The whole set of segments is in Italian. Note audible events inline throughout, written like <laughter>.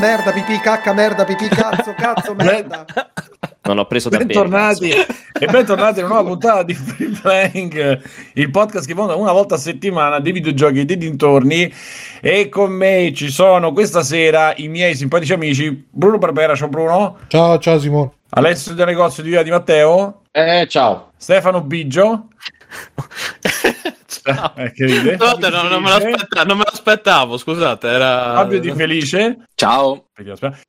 merda, pipì, cacca, merda, pipì, cazzo, cazzo, <laughs> merda. Non ho preso da Bentornati e bentornati in una nuova puntata di Free Playing, il podcast che fonda una volta a settimana dei videogiochi e dei dintorni. E con me ci sono questa sera i miei simpatici amici Bruno Barbera, ciao Bruno, Ciao, ciao Simone. Alessio del negozio di Via di Matteo, Eh, ciao. Stefano Biggio. <laughs> Ciao. <laughs> Eh. Scusate, no, non, me l'aspetta- non me l'aspettavo, scusate. Era... Fabio Di Felice, Ciao.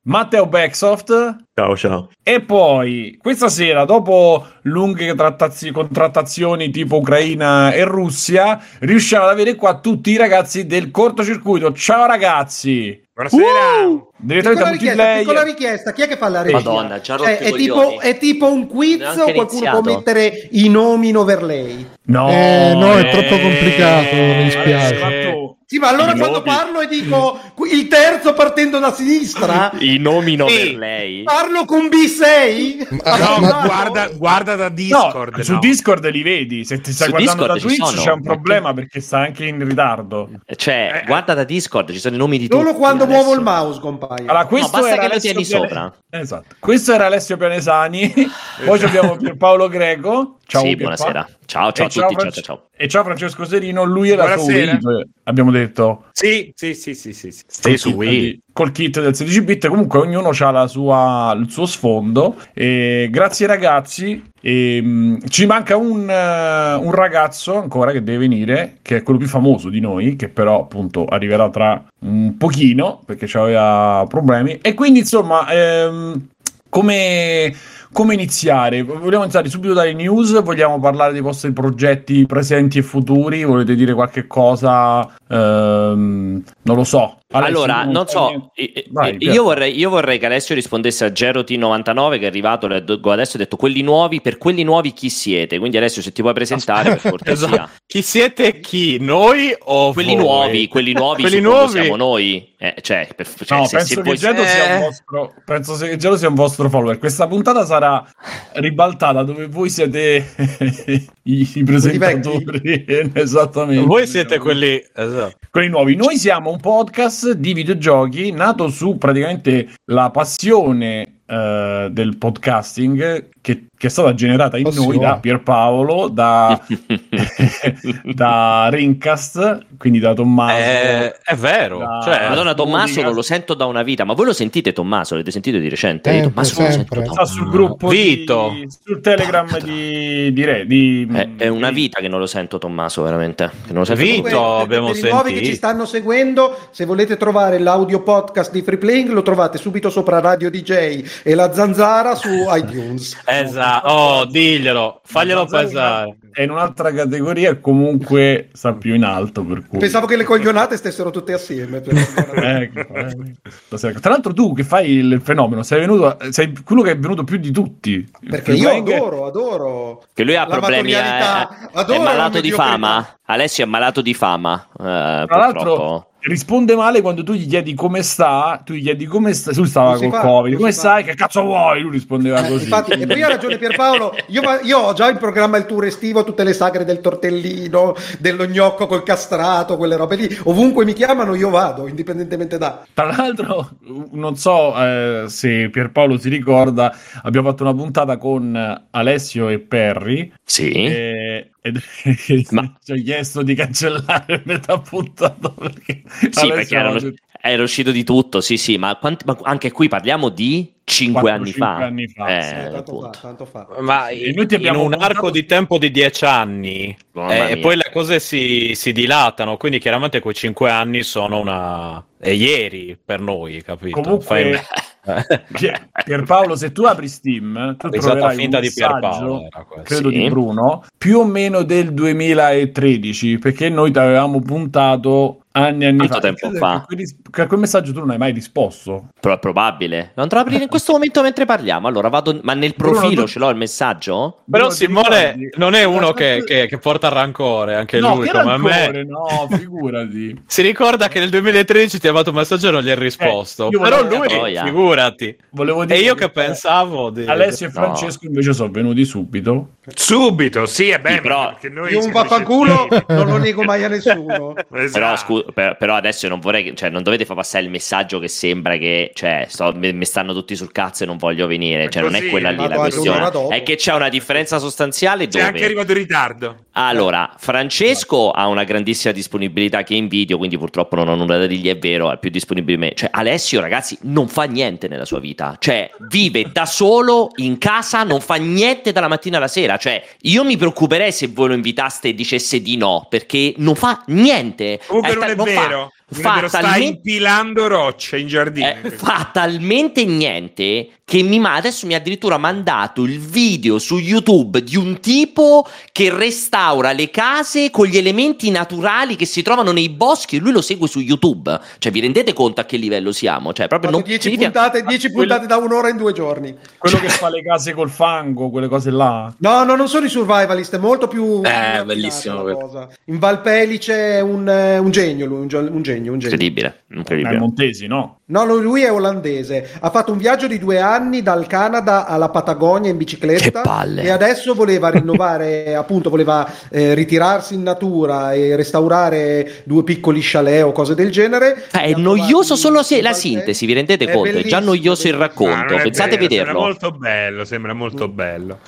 Matteo Backsoft. Ciao, ciao. E poi questa sera, dopo lunghe trattazi- contrattazioni tipo Ucraina e Russia, riusciamo ad avere qua tutti i ragazzi del cortocircuito. Ciao ragazzi! Buonasera. Direttamente Piccola richiesta, piccola richiesta, chi è che fa la regia? Madonna, ci ha rotto Cioè, i è, tipo, è tipo un quiz o qualcuno iniziato. può mettere i nomi in overlay? No, Eh, no, è eh, troppo complicato, mi dispiace. fatto- Sì, ma allora I quando nomi. parlo e dico il terzo partendo da sinistra, <laughs> I nomi per lei. parlo con B6? Ah, No, ma- ma guarda, guarda da No, Discord. su no. Discord li vedi. Se ti stai Su guardando da Discord ci Twitch sono. c'è un problema perché sta anche in ritardo. Cioè, Eh, guarda da Discord, ci sono i nomi di tutti. Solo quando adesso. muovo il mouse compaia. Allora, questo basta era Alessio sopra. Esatto. Questo era Alessio Pianesani. <laughs> Poi abbiamo Pierpaolo Greco. Ciao, sì, buonasera. Ciao, ciao E a tutti. Ciao, Fran- ciao, ciao. E ciao Francesco Serino, lui era su Buonasera. Wii, abbiamo detto. Sì, sì, sì, sì, sì. sì. Sì, su Wii. col kit del 16 bit comunque ognuno ha la sua, il suo sfondo e grazie ragazzi e, mh, ci manca un, eh, un ragazzo ancora che deve venire che è quello più famoso di noi che però appunto arriverà tra un pochino perché aveva problemi e quindi insomma ehm, come, come iniziare? Vogliamo iniziare subito dalle news? Vogliamo parlare dei vostri progetti presenti e futuri? Volete dire qualche cosa? Ehm, non lo so. Alessio, allora, non so, Vai, io, vorrei, io vorrei che Alessio rispondesse a Geroti99 che è arrivato adesso ha detto quelli nuovi, per quelli nuovi chi siete? Quindi Alessio se ti puoi presentare per <laughs> cortesia. Esatto. Chi siete chi? Noi o Quelli voi? nuovi, quelli nuovi <laughs> Quelli nuovi? siamo noi. Eh, cioè, per, cioè, No, se, penso se che voi- sia un Eh. vostro penso che Gelo sia un vostro follower. Questa puntata sarà ribaltata dove voi siete <laughs> i, i presentatori. Esattamente. Voi siete quelli... Esatto. quelli nuovi. Noi siamo un podcast di videogiochi nato su praticamente la passione eh, del podcasting che, che è stata generata in Passione. noi da Pierpaolo, da, <laughs> da Rincast, quindi da Tommaso. Eh, è vero. Da- Cioè, Madonna, Tommaso Monica. non lo sento da una vita, ma voi lo sentite Tommaso? L'avete sentito di recente? Sempre, Tommaso non lo sento sempre. da- sta sul gruppo Vito. di, sul telegram di, di, Re- di È, è una vita che non lo sento Tommaso, veramente. Che non lo sento Vito. Per- abbiamo per i nuovi che sentito. ci stanno seguendo, se volete trovare l'audio podcast di Free Playing, lo trovate subito sopra Radio DJ e la zanzara su iTunes. Esatto. Oh, diglielo. Faglielo pesare. è in un'altra categoria comunque sta più in alto per cui Pensavo che le coglionate stessero tutte assieme. per- <laughs> Ecco, eh. Tra l'altro, tu che fai il fenomeno, sei venuto, sei quello che è venuto più di tutti. Perché io adoro, adoro. Che lui ha problemi, è, materialità, è malato di fama. Alessio è malato di fama, eh, Tra purtroppo. l'altro, risponde male quando tu gli chiedi come sta. Tu gli chiedi come sta. Lui stava col fa, Covid. Come stai? Che cazzo vuoi? Lui rispondeva Eh, così. infatti, e poi ha ragione Pierpaolo. Io, io ho già in programma il tour estivo, tutte le sagre del tortellino, dello gnocco col castrato, quelle robe lì. Ovunque mi chiamano, io vado, indipendentemente da. Tra l'altro, non so eh, se Pierpaolo si ricorda, abbiamo fatto una puntata con Alessio e Perry. Sì. E, ed <laughs> Ma- ci ho chiesto di cancellare <laughs> metà puntata perché, <laughs> Sì, perché erano- era uscito di tutto, sì, sì, ma, quanti- ma anche qui parliamo di 5 Quattro, anni cinque fa. anni fa, Eh, Sì, tanto fa, tanto fa. Ma E noi ti in abbiamo un arco di tempo di dieci anni Mamma eh, e poi le cose si, si dilatano, quindi chiaramente quei cinque anni sono una... è ieri per noi, capito? Comunque- Fai- <laughs> Pier- Pierpaolo, se tu apri Steam, tu troverai finta un di Pierpaolo, messaggio, credo Sì. di Bruno, più o meno del 2013, perché noi ti avevamo puntato anni e anni Quanto fa. tempo Credo fa? Che, quel ris- che a quel messaggio tu non hai mai risposto. Però è probabile. Lo andrò ad aprire in <laughs> questo momento mentre parliamo. Allora vado, ma nel profilo ce l'ho il messaggio? Però Bruno, Simone non è uno che, che- che porta rancore, anche no, lui che come rancore, me. no, figurati. <laughs> Si ricorda che nel 2013 ti ha fatto un messaggio e non gli hai risposto. Eh, io Però lui, Troia. figurati. Volevo E dire io che pensavo di... Alessio e No. Francesco invece sono venuti subito. Subito, sì, è bene. però- perché noi Io un vaffanculo non lo nego mai a <laughs> nessuno. Esatto. Però scu- scu- per- però adesso non vorrei che, cioè, non dovete far passare il messaggio che sembra che, cioè, sto- mi, mi stanno tutti sul cazzo e non voglio venire. Cioè, non è così, quella lì la questione. È che c'è una differenza sostanziale C'è anche dove. arrivato in ritardo. Allora, Francesco ha una grandissima disponibilità che invidio, quindi purtroppo non ho nulla da dirgli, è vero, è più disponibile di me. Cioè, Alessio, ragazzi, non fa niente nella sua vita. Cioè, vive da solo in casa, non fa niente dalla mattina alla sera. Cioè, io mi preoccuperei se voi lo invitaste e dicesse di no, perché non fa niente. Comunque non è non fa- vero. È fa vero, sta impilando rocce in giardino. eh, fa talmente niente che mi, adesso mi ha addirittura mandato il video su YouTube di un tipo che restaura le case con gli elementi naturali che si trovano nei boschi e lui lo segue su YouTube. Cioè, vi rendete conto a che livello siamo? Cioè, proprio non 10 significa- puntate, 10 puntate da un'ora in due giorni. Quello che fa le case col fango, quelle cose là. No, no, non sono i survivalist, è molto più... raffinata bellissimo. In Valpelice è un, eh, un genio, lui, un, un genio, un genio. Incredibile, Eh, incredibile. Montesi, no? No, lui è olandese. Ha fatto un viaggio di due anni dal Canada alla Patagonia in bicicletta. E adesso voleva rinnovare, <laughs> appunto, voleva eh, ritirarsi in natura e restaurare due piccoli chalet o cose del genere. Li è noioso solo se la sintesi, vi rendete È conto? È già noioso il. Ah, racconto. non è Pensate a vero, vederlo. Sembra molto bello, sembra molto bello.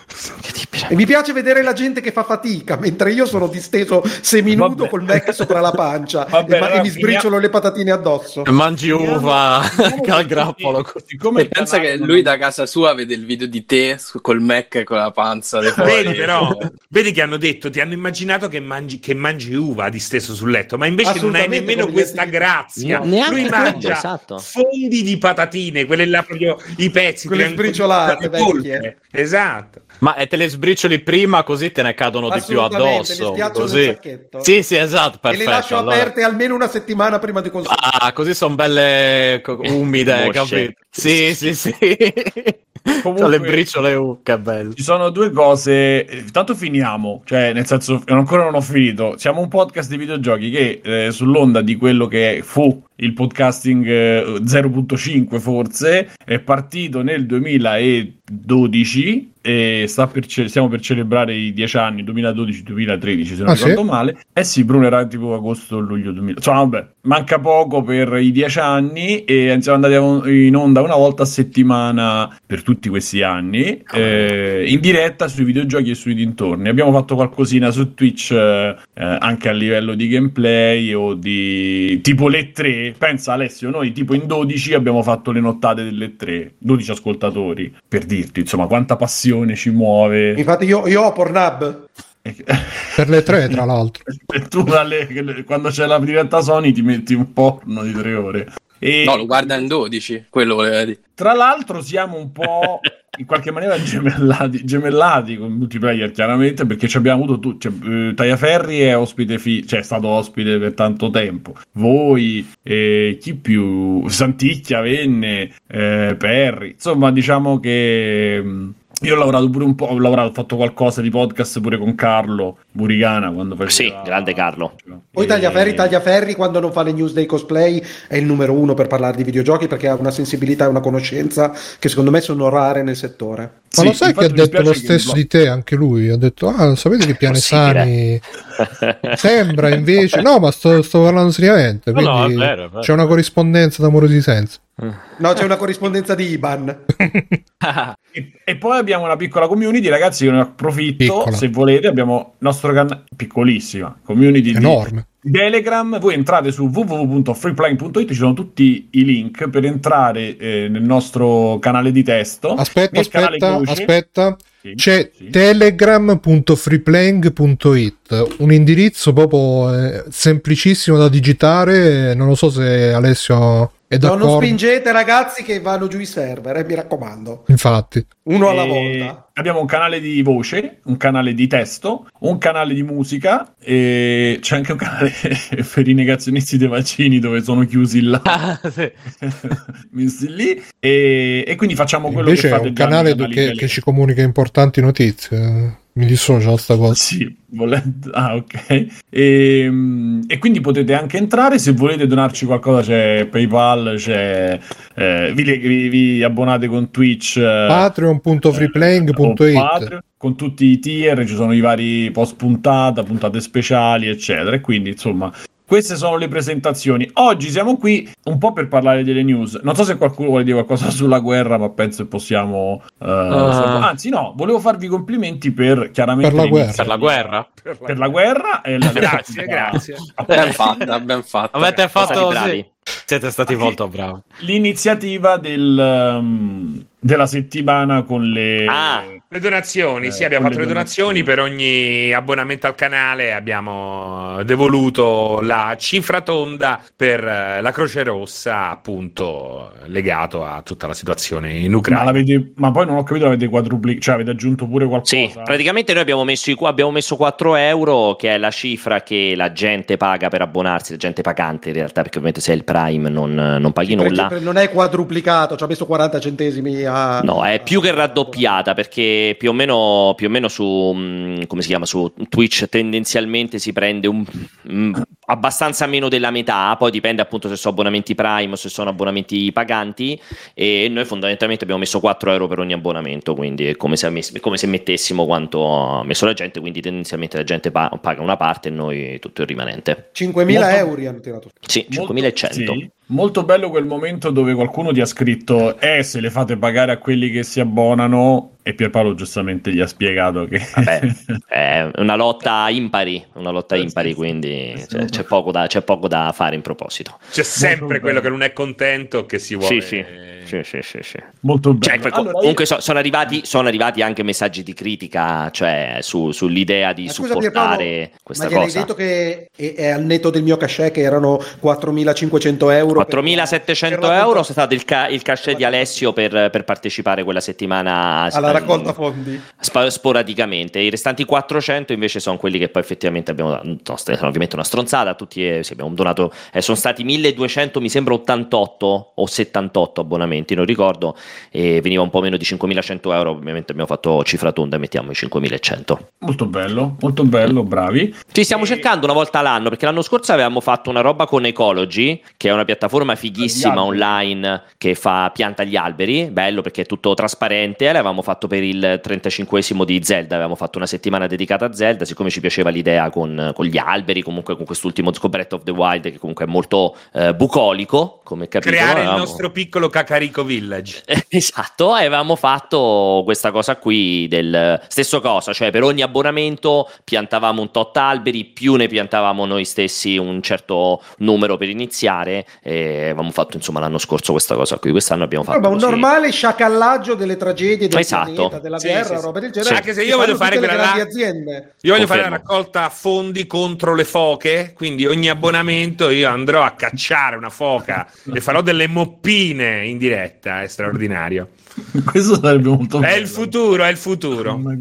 E mi piace vedere la gente che fa fatica, mentre io sono disteso seminudo Vabbè. col Mac sopra la pancia <laughs> Vabbè, e, ma- e mi sbriciolo le patatine addosso. Mangi uva <laughs> al che grappolo. tutti- Siccome E pensa che lui da casa sua vede il video di te col Mac e con la panza. Vedi però, vedi che hanno detto, ti hanno immaginato che mangi, che mangi uva disteso sul letto, ma invece non hai nemmeno questa grazia. No, neanche Lui mangia esatto. fondi di patatine, quelle là proprio i pezzi. Quelle sbriciolate, vecchie. Esatto. Ma e te le sbricioli prima così te ne cadono di più addosso. Così. Sì, sì, esatto, e perfetto. le lascio allora- aperte almeno una settimana prima di consumare. Ah, così sono belle umide, capito? Sì, sì, sì. Comunque- le briciole, uh, che bello. Ci sono due cose, eh, tanto finiamo, cioè nel senso ancora non ho finito, siamo un podcast di videogiochi che eh, sull'onda di quello che fu il podcasting eh, 0.5 forse, è partito nel 2012 e per ce- stiamo per celebrare i 10 anni 2012-2013 se non Ah, sì? ricordo male. Eh sì, Bruno era tipo agosto luglio 2000. Insomma, vabbè, manca poco per i 10 anni e siamo andati in onda una volta a settimana per tutti questi anni eh, in diretta sui videogiochi e sui dintorni. Abbiamo fatto qualcosina su Twitch eh, anche a livello di gameplay o di tipo le 3. Pensa Alessio, noi tipo in 12 abbiamo fatto le nottate delle 3, 12 ascoltatori per dirti, insomma, quanta passione ci muove. Infatti io, io ho Pornhub. <laughs> Per le tre, tra l'altro. E tu quando c'è la diretta Sony ti metti un porno di tre ore. E No, lo guarda in 12, quello voleva dire. tra l'altro siamo un po' <laughs> in qualche maniera gemellati, gemellati con multiplayer chiaramente perché ci abbiamo avuto tu, cioè, eh, Tagliaferri è ospite fi- cioè è stato ospite per tanto tempo. Voi eh, chi più? Santicchia venne eh, Perry. Insomma diciamo che mh, io ho lavorato pure un po', ho lavorato, ho fatto qualcosa di podcast pure con Carlo Buricana quando faceva... Sì, grande Carlo. Poi E- Tagliaferri, Tagliaferri quando non fa le news dei cosplay è il numero uno per parlare di videogiochi perché ha una sensibilità e una conoscenza che secondo me sono rare nel settore. Ma Sì, lo sai che ha detto lo che stesso di te anche lui? Ha detto, ah, sapete che Pianesani <laughs> sembra invece... No, ma sto, sto parlando seriamente, No, no, vero, è vero. c'è una corrispondenza d'amorosi senso. No, c'è una corrispondenza di Iban. <laughs> E, e poi abbiamo una piccola community, ragazzi, che ne approfitto, Piccola. se volete, abbiamo il nostro canale, piccolissima, community di Enorme. Telegram, voi entrate su www.freeplaying.it, ci sono tutti i link per entrare eh, nel nostro canale di testo. Aspetta, nel canale aspetta, aspetta. Sì, C'è sì. telegram.freeplaying.it, un indirizzo proprio eh, semplicissimo da digitare. Non lo so se Alessio No, non spingete ragazzi che vanno giù i server, eh, mi raccomando. Infatti, Uno alla volta. Abbiamo un canale di voce, un canale di testo, un canale di musica e c'è anche un canale <laughs> per i negazionisti dei vaccini dove sono chiusi là. Ah, <laughs> sì. messi lì e, e quindi facciamo quello invece che è fate un già nei canale che, che ci comunica importanti notizie. Mi dissocio sta cosa. Sì, volendo... Ah, ok. E, mm, e quindi potete anche entrare. Se volete donarci qualcosa, c'è PayPal, c'è. eh, vi, vi- vi abbonate con Twitch. eh, Patreon.freeplaying.it Patreon, con tutti i tier, ci sono i vari post puntata, puntate speciali, eccetera. E quindi, insomma, queste sono le presentazioni. Oggi siamo qui un po' per parlare delle news. Non so se qualcuno vuole dire qualcosa sulla guerra, ma penso che possiamo. eh, Ah. Anzi, no, volevo farvi complimenti per chiaramente Per la guerra. Per la guerra? Per la guerra e la Grazie, grazie. <laughs> Ben fatta, ben fatta. Avete fatto sì. Siete stati molto bravi. L'iniziativa del, um, della settimana con le. Ah. Le donazioni, Eh, sì, abbiamo fatto le le donazioni per ogni abbonamento al canale, abbiamo devoluto la cifra tonda per eh, la Croce Rossa, appunto legato a tutta la situazione in Ma, Ucraina. l'avete- ma poi non ho capito, avete quadruplicato, cioè avete aggiunto pure qualcosa? Sì, praticamente noi abbiamo messo, i- abbiamo messo 4 euro, che è la cifra che la gente paga per abbonarsi, la gente pagante in realtà, perché ovviamente se è il Prime non, non paghi Per nulla. non è quadruplicato, ci ha messo 40 centesimi a... No, è più che raddoppiata perché più o meno, più o meno su, si chiama, su Twitch tendenzialmente si prende un, mh, abbastanza meno della metà, poi dipende appunto se sono abbonamenti Prime o se sono abbonamenti paganti e noi fondamentalmente abbiamo messo 4 euro per ogni abbonamento, quindi è come se, ammess- come se mettessimo quanto ha messo la gente, quindi tendenzialmente la gente pa- paga una parte e noi tutto il rimanente. 5.000 Molto- euro hanno tirato. Sì, Molto- 5100. Sì. Molto bello quel momento dove qualcuno ti ha scritto: Eh, se le fate pagare a quelli che si abbonano. E Pierpaolo giustamente gli ha spiegato che. Vabbè, <laughs> è una lotta impari, una lotta impari, quindi Sì. c'è, c'è poco da, c'è poco da fare in proposito. C'è sempre quello che non è contento che si vuole... Sì, sì, sì, sì, sì, sì. Molto Cioè, bello. poi, Allora, comunque so- sono, arrivati, sono arrivati anche messaggi di critica, cioè su- sull'idea di Ma scusa, supportare Pierpaolo, questa ma cosa. detto che è, è al netto del mio cachet che erano 4.500 euro? Per- 4.700 per la euro è stato il, ca- il cachet di Alessio per, per partecipare quella settimana alla raccolta fondi. spa- sporadicamente. I restanti 400 invece sono quelli che poi effettivamente abbiamo dato. no, sono ovviamente una stronzata. Tutti eh, sì, abbiamo donato. eh, sono stati 1200, mi sembra 88 o 78 abbonamenti, non ricordo. E veniva un po' meno di 5100 euro. Ovviamente abbiamo fatto cifra tonda e mettiamo i 5100. Molto bello, molto bello, bravi. Ci stiamo cercando una volta all'anno perché l'anno scorso avevamo fatto una roba con Ecology, che è una piattaforma fighissima gli alberi. online che fa pianta gli alberi. Bello perché è tutto trasparente. L'avevamo fatto per il 35esimo di Zelda. Avevamo fatto una settimana dedicata a Zelda. Siccome ci piaceva l'idea con, con gli alberi, comunque con quest'ultimo con Breath of the Wild, che comunque è molto eh, bucolico, come capito. Creare il avevamo- nostro piccolo Cacarico Village. <laughs> Esatto, avevamo fatto questa cosa qui del stesso cosa, cioè per ogni abbonamento piantavamo un tot alberi, più ne piantavamo noi stessi un certo numero per iniziare e avevamo fatto insomma l'anno scorso questa cosa qui, quest'anno abbiamo fatto Ma un così. normale sciacallaggio delle tragedie del Esatto. pianeta, della Sì, guerra, sì, sì. roba del Sì. genere. Anche se io voglio fare quella grandi aziende. Io voglio Confermo. fare la raccolta fondi contro le foche, quindi ogni abbonamento io andrò a cacciare una foca e farò delle moppine in diretta, è straordinario. Questo sarebbe molto È bello. il futuro, è il futuro. Una.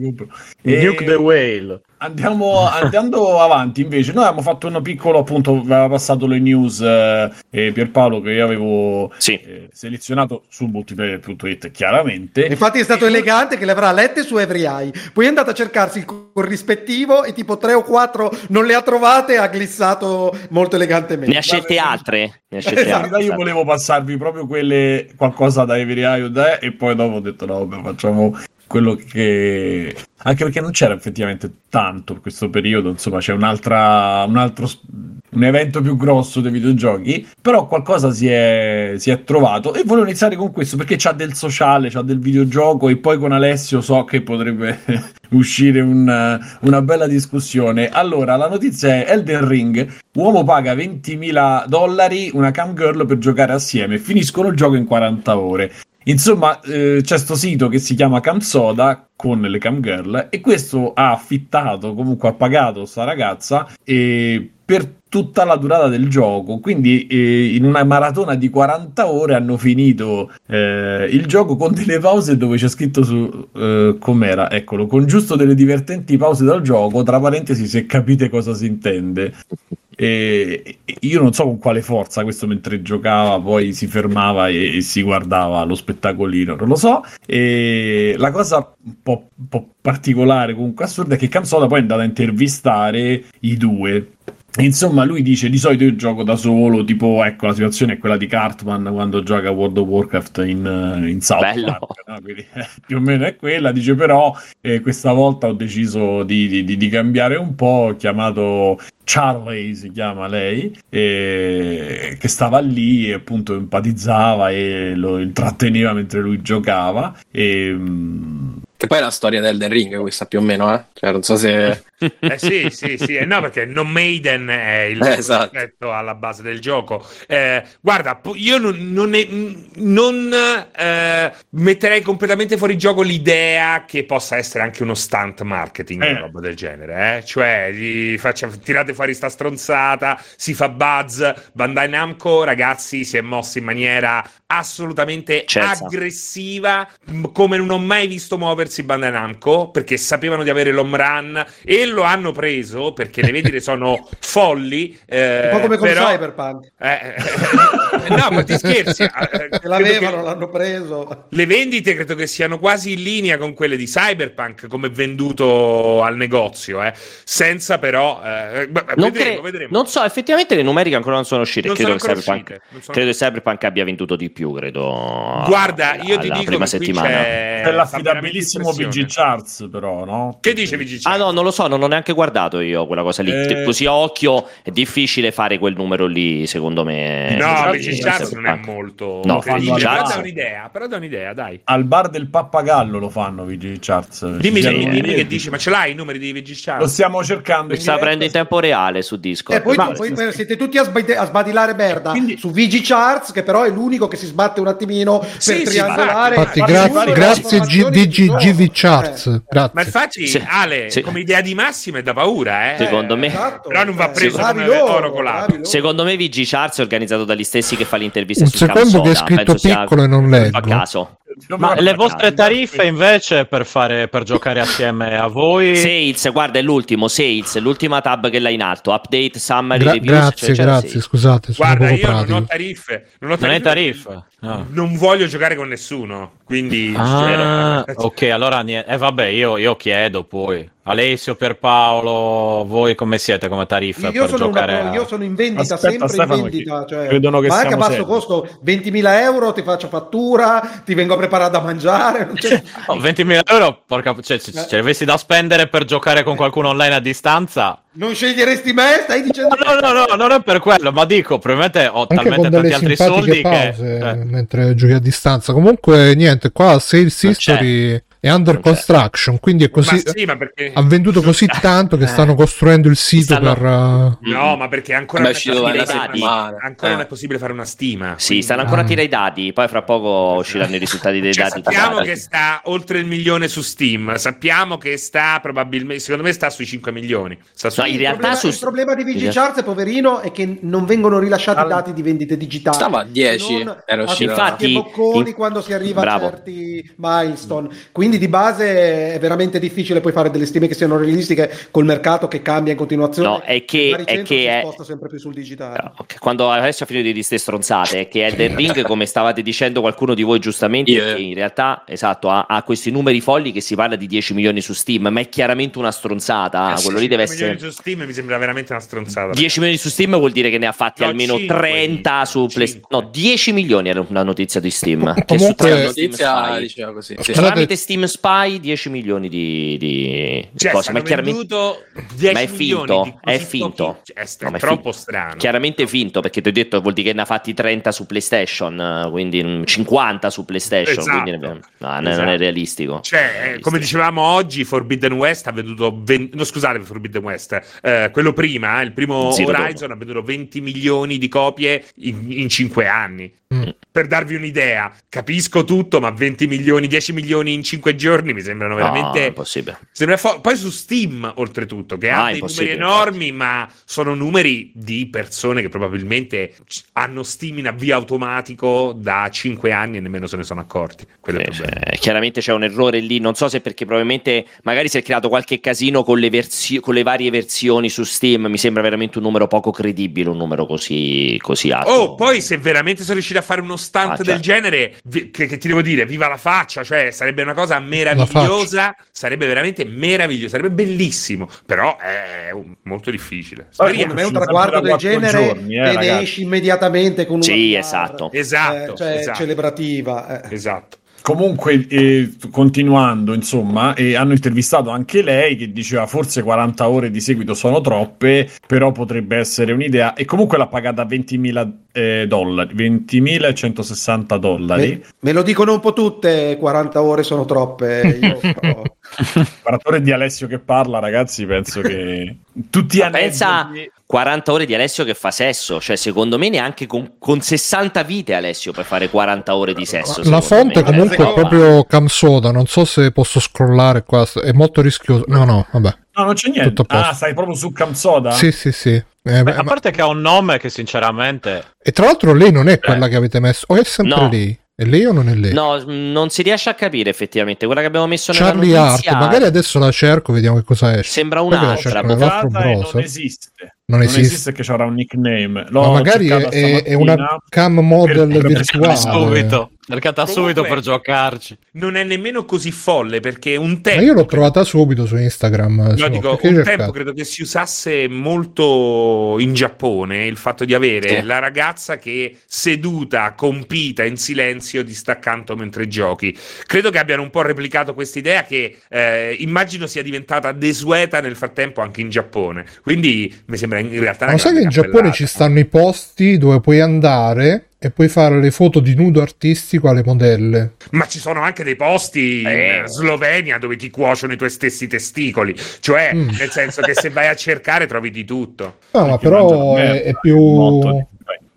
E- Nuke the Whale. Andiamo andando avanti invece, noi abbiamo fatto un piccolo appunto, aveva passato le news eh, e Pierpaolo che io avevo Sì. eh, selezionato su multiplayer.it chiaramente. Infatti è stato elegante che le avrà lette su Every Eye. Poi è andato a cercarsi il corrispettivo e tipo tre o quattro non le ha trovate e ha glissato molto elegantemente. Ne ha scelte altre, ne ha scelte In Esatto. realtà altre. io volevo passarvi proprio quelle qualcosa da Every Eye o da e poi dopo ho detto no, vabbè, facciamo quello che anche perché non c'era effettivamente tanto per questo periodo, insomma, c'è un'altra un altro un evento più grosso dei videogiochi, però qualcosa si è, si è trovato e volevo iniziare con questo perché c'ha del sociale, c'ha del videogioco e poi con Alessio so che potrebbe <laughs> uscire un- una bella discussione. Allora, la notizia è Elden Ring, uomo paga 20.000 dollari, una cam girl per giocare assieme, finiscono il gioco in 40 ore. Insomma, eh, c'è sto sito che si chiama Camsoda con le cam girl e questo ha affittato, comunque ha pagato sta ragazza e per tutta la durata del gioco. Quindi eh, in una maratona di 40 ore hanno finito eh, il gioco con delle pause dove c'è scritto su eh, com'era, eccolo, con giusto delle divertenti pause dal gioco, tra parentesi se capite cosa si intende. E io non so con quale forza questo mentre giocava poi si fermava e, e si guardava lo spettacolino, non lo so. E la cosa un po', un po' particolare, comunque assurda, è che Camsoda poi è andato a intervistare i due. Insomma, lui dice di solito io gioco da solo, tipo ecco la situazione è quella di Cartman quando gioca World of Warcraft in, in South Bello. Park, no? Quindi, eh, più o meno è quella, dice però eh, questa volta ho deciso di- di- di cambiare un po', ho chiamato Charlie si chiama lei, e che stava lì e appunto empatizzava e lo intratteneva mentre lui giocava. E, mm, Che poi è la storia del Elden Ring, questa più o meno, eh? Cioè, non so se... <laughs> Eh sì, sì, sì, eh, no, perché non Maiden è il Eh, esatto. alla base del gioco. Eh, guarda, io non, non, ne- non, eh, metterei completamente fuori gioco l'idea che possa essere anche uno stunt marketing, Eh. una roba del genere, eh? Cioè, gli faccia- tirate fuori sta stronzata, si fa buzz. Bandai Namco, ragazzi, si è mosso in maniera assolutamente Cerza. aggressiva, come non ho mai visto muoversi Bandai Namco, perché sapevano di avere l'home run e lo hanno preso perché le vendite <laughs> sono folli. eh, Un po' come con però- Cyberpunk. Eh, eh, no, ma ti scherzi. eh, l'avevano, che- l'hanno preso. le vendite credo che siano quasi in linea con quelle di Cyberpunk come venduto al negozio, eh. senza però... Non, vedremo, cre- vedremo. non so, effettivamente le numeriche ancora non sono uscite. Non credo, sono che Cyberpunk, uscite, non sono- credo che Cyberpunk abbia venduto di più, credo. Guarda, io ti alla dico prima settimana. c'è... è fa l'affidabilissimo VG. Charts, però, no? Che dice VG Ah Charts? no, non lo so, non ho neanche guardato io quella cosa lì. Eh. Così a occhio è difficile fare quel numero lì, secondo me. No, Charts- VG Charts non è molto No, credibile, fanno però dà un'idea, però dà un'idea, dai. Al bar del pappagallo lo fanno VG Charts. Dimmi, dimmi, dimmi che dici, ma ce l'hai i numeri di VG Lo Charts? stiamo cercando. Lo sta aprendo in tempo reale su Discord. E poi, Ma- poi siete tutti a, sbade- a sbadilare merda Quindi- su VG Charts, che però è l'unico che si sbatte un attimino per Sì, sì, triangolare. infatti. Infatti, il gra- numero delle grazie G- DG sono. GV Charts. Eh. Grazie. Ma infatti, Sì, Ale, sì. come idea di massimo è da paura, eh. Secondo me- Esatto. Però non va Eh, preso bravi come loro, oro colato. Secondo me VG Charts è organizzato dagli stessi che fa l'intervista Un su secondo che è scritto Penso piccolo e non leggo. A caso. Ma le vostre tariffe invece per, fare, per giocare assieme a voi? Sales, guarda, è l'ultimo. Sales, l'ultima tab che l'hai in alto. Update, summary, Gra- reviews. grazie, cioè, grazie, sales. scusate, sono Guarda, io non pratico. ho tariffe. Non, ho Non è tariffe. tariffa? No. Non voglio giocare con nessuno. Quindi. Ah, cioè, ok, allora niente. Eh, vabbè, io, io chiedo poi. Alessio, per Paolo, voi come siete come tariffe Io per sono, giocare? una- a- io sono in vendita, Aspetta, sempre Stefano, in vendita. che Cioè, credono che ma anche a basso costo, 20.000 euro, ti faccio fattura, ti vengo a preparare da mangiare. non c'è- <laughs> Oh, 20.000 euro, porca... cioè, se se ce ne avessi da spendere per giocare con qualcuno online a distanza... Non sceglieresti me? Stai dicendo... No, no, no, no, non è per quello, ma dico, probabilmente ho Anche talmente con delle tanti altri soldi che... pause eh. mentre giochi a distanza. Comunque, niente, qua Sales c'è. History è under c'è. construction, quindi è così. Ma sì, ma perché. Ha venduto <laughs> così tanto che stanno costruendo il sito Stanno- per. No, ma perché ancora, non è ancora Eh. non è possibile fare una stima. Sì, quindi- stanno ancora a Ah. tirare i dati. Poi fra poco usciranno i risultati dei Cioè, dati. sappiamo che sta oltre il milione su Steam. Sappiamo che sta probabilmente, secondo me, sta sui 5 milioni. Sta su- No, in il, realtà problema, su- il problema di VG. Charts, poverino, è che non vengono rilasciati i Allora- dati di vendite digitali. Stava a 10, Non era uscito. Infatti- bocconi in- quando si arriva Bravo. a certi milestone. Quindi di base è veramente difficile poi fare delle stime che siano realistiche col mercato che cambia in continuazione. No, è che- è che si è- sposta sempre più sul digitale. No, ok, Quando adesso ho finito di dire ste stronzate, è che Elden <laughs> Ring, come stavate dicendo qualcuno di voi giustamente, è eh. che in realtà esatto, ha, ha questi numeri folli che si parla di 10 milioni su Steam, ma è chiaramente una stronzata. Eh sì, quello lì deve 5 milioni essere. su Steam mi sembra veramente una stronzata. 10 milioni su Steam vuol dire che ne ha fatti No, almeno cinque, 30 su. PlayStation. No, 10 milioni era una notizia di Steam. che Comunque- su notizia diceva così. Sì. Tramite Steam Spy 10 milioni di, di Cioè, cose, ma chiaramente venduto 10 Ma è finto, è finto. pochi- È, No, è troppo finto. strano. Chiaramente finto perché ti ho detto vuol dire che ne ha fatti 30 su PlayStation, quindi mm, 50 su PlayStation, Esatto. quindi ne- no, non Esatto. è realistico. Cioè, eh, come dicevamo oggi, Forbidden West ha venduto 20, no scusate, Forbidden West, eh, quello prima, eh, il primo Zero Horizon ha venduto 20 milioni di copie in, in 5 anni. Mm. Per darvi un'idea, capisco tutto, ma 20 milioni, 10 milioni in 5 giorni mi sembrano No, veramente è impossibile. Sembra fo- poi su Steam, oltretutto, che Ah, ha dei numeri enormi, ma sono numeri di persone che probabilmente hanno Steam in avvio automatico da 5 anni e nemmeno se ne sono accorti. Quello è il Eh, cioè, chiaramente c'è un errore lì, non so se perché probabilmente magari si è creato qualche casino con le, versio- con le varie versioni su Steam, mi sembra veramente un numero poco credibile, un numero così, così alto. Oh, poi se veramente sono riusciti a fare uno stunt Ah, del certo. genere, vi- che, che ti devo dire, viva la faccia, cioè sarebbe una cosa meravigliosa, sarebbe veramente meraviglioso, sarebbe bellissimo, però è un- molto difficile. Speriamo. me un traguardo del genere giorni, eh, te ne ragazzi. esci immediatamente con una Sì, esatto. Esatto, eh, cioè esatto. celebrativa. eh. Esatto. Comunque, eh, continuando, insomma, eh, hanno intervistato anche lei che diceva forse 40 ore di seguito sono troppe, però potrebbe essere un'idea. E comunque l'ha pagata 20.000 eh, dollari, 20.160 dollari. Me, me lo dicono un po' tutte, 40 ore sono troppe. Io <laughs> sto- 40 ore di Alessio che parla, ragazzi, penso che tutti Ma hanno. pensa 40 ore di Alessio che fa sesso, cioè secondo me neanche con, con 60 vite Alessio per fare 40 ore di sesso. La fonte me. comunque è Secondo me. proprio Camsoda, non so se posso scrollare qua, è molto rischioso. No, no, vabbè. No, non c'è niente. Ah, stai proprio su Camsoda? Sì, sì, sì. Eh, Beh, beh, a ma- parte che ha un nome che sinceramente... E tra l'altro lei non è quella che avete messo, o è sempre No. lei? È lei o non è lei? No, non si riesce a capire effettivamente. Quella che abbiamo messo nella Charlie Hart, magari adesso la cerco, vediamo che cosa esce. sembra un'altra. browser? non esiste. Non Non esiste. esiste che c'era un nickname. L'ho Ma magari è, è- una cam model per- virtuale. subito, cercata Comunque- subito per giocarci. Non è nemmeno così folle perché un Ma tempo. io l'ho trovata subito su Instagram. No, dico, un cercate? tempo credo che si usasse molto in Giappone il fatto di avere Sì. la ragazza che seduta, compita in silenzio, ti sta accanto mentre giochi. Credo che abbiano un po' replicato questa idea che eh, immagino sia diventata desueta nel frattempo anche in Giappone. Quindi mi sembra in realtà Ma sai che in Giappone ci stanno i posti dove puoi andare e puoi fare le foto di nudo artistico alle modelle. Ma ci sono anche dei posti Eh. in Slovenia dove ti cuociono i tuoi stessi testicoli. Cioè, Mm. nel senso che se vai a cercare trovi di tutto. No, ma però è, è più, molto di- è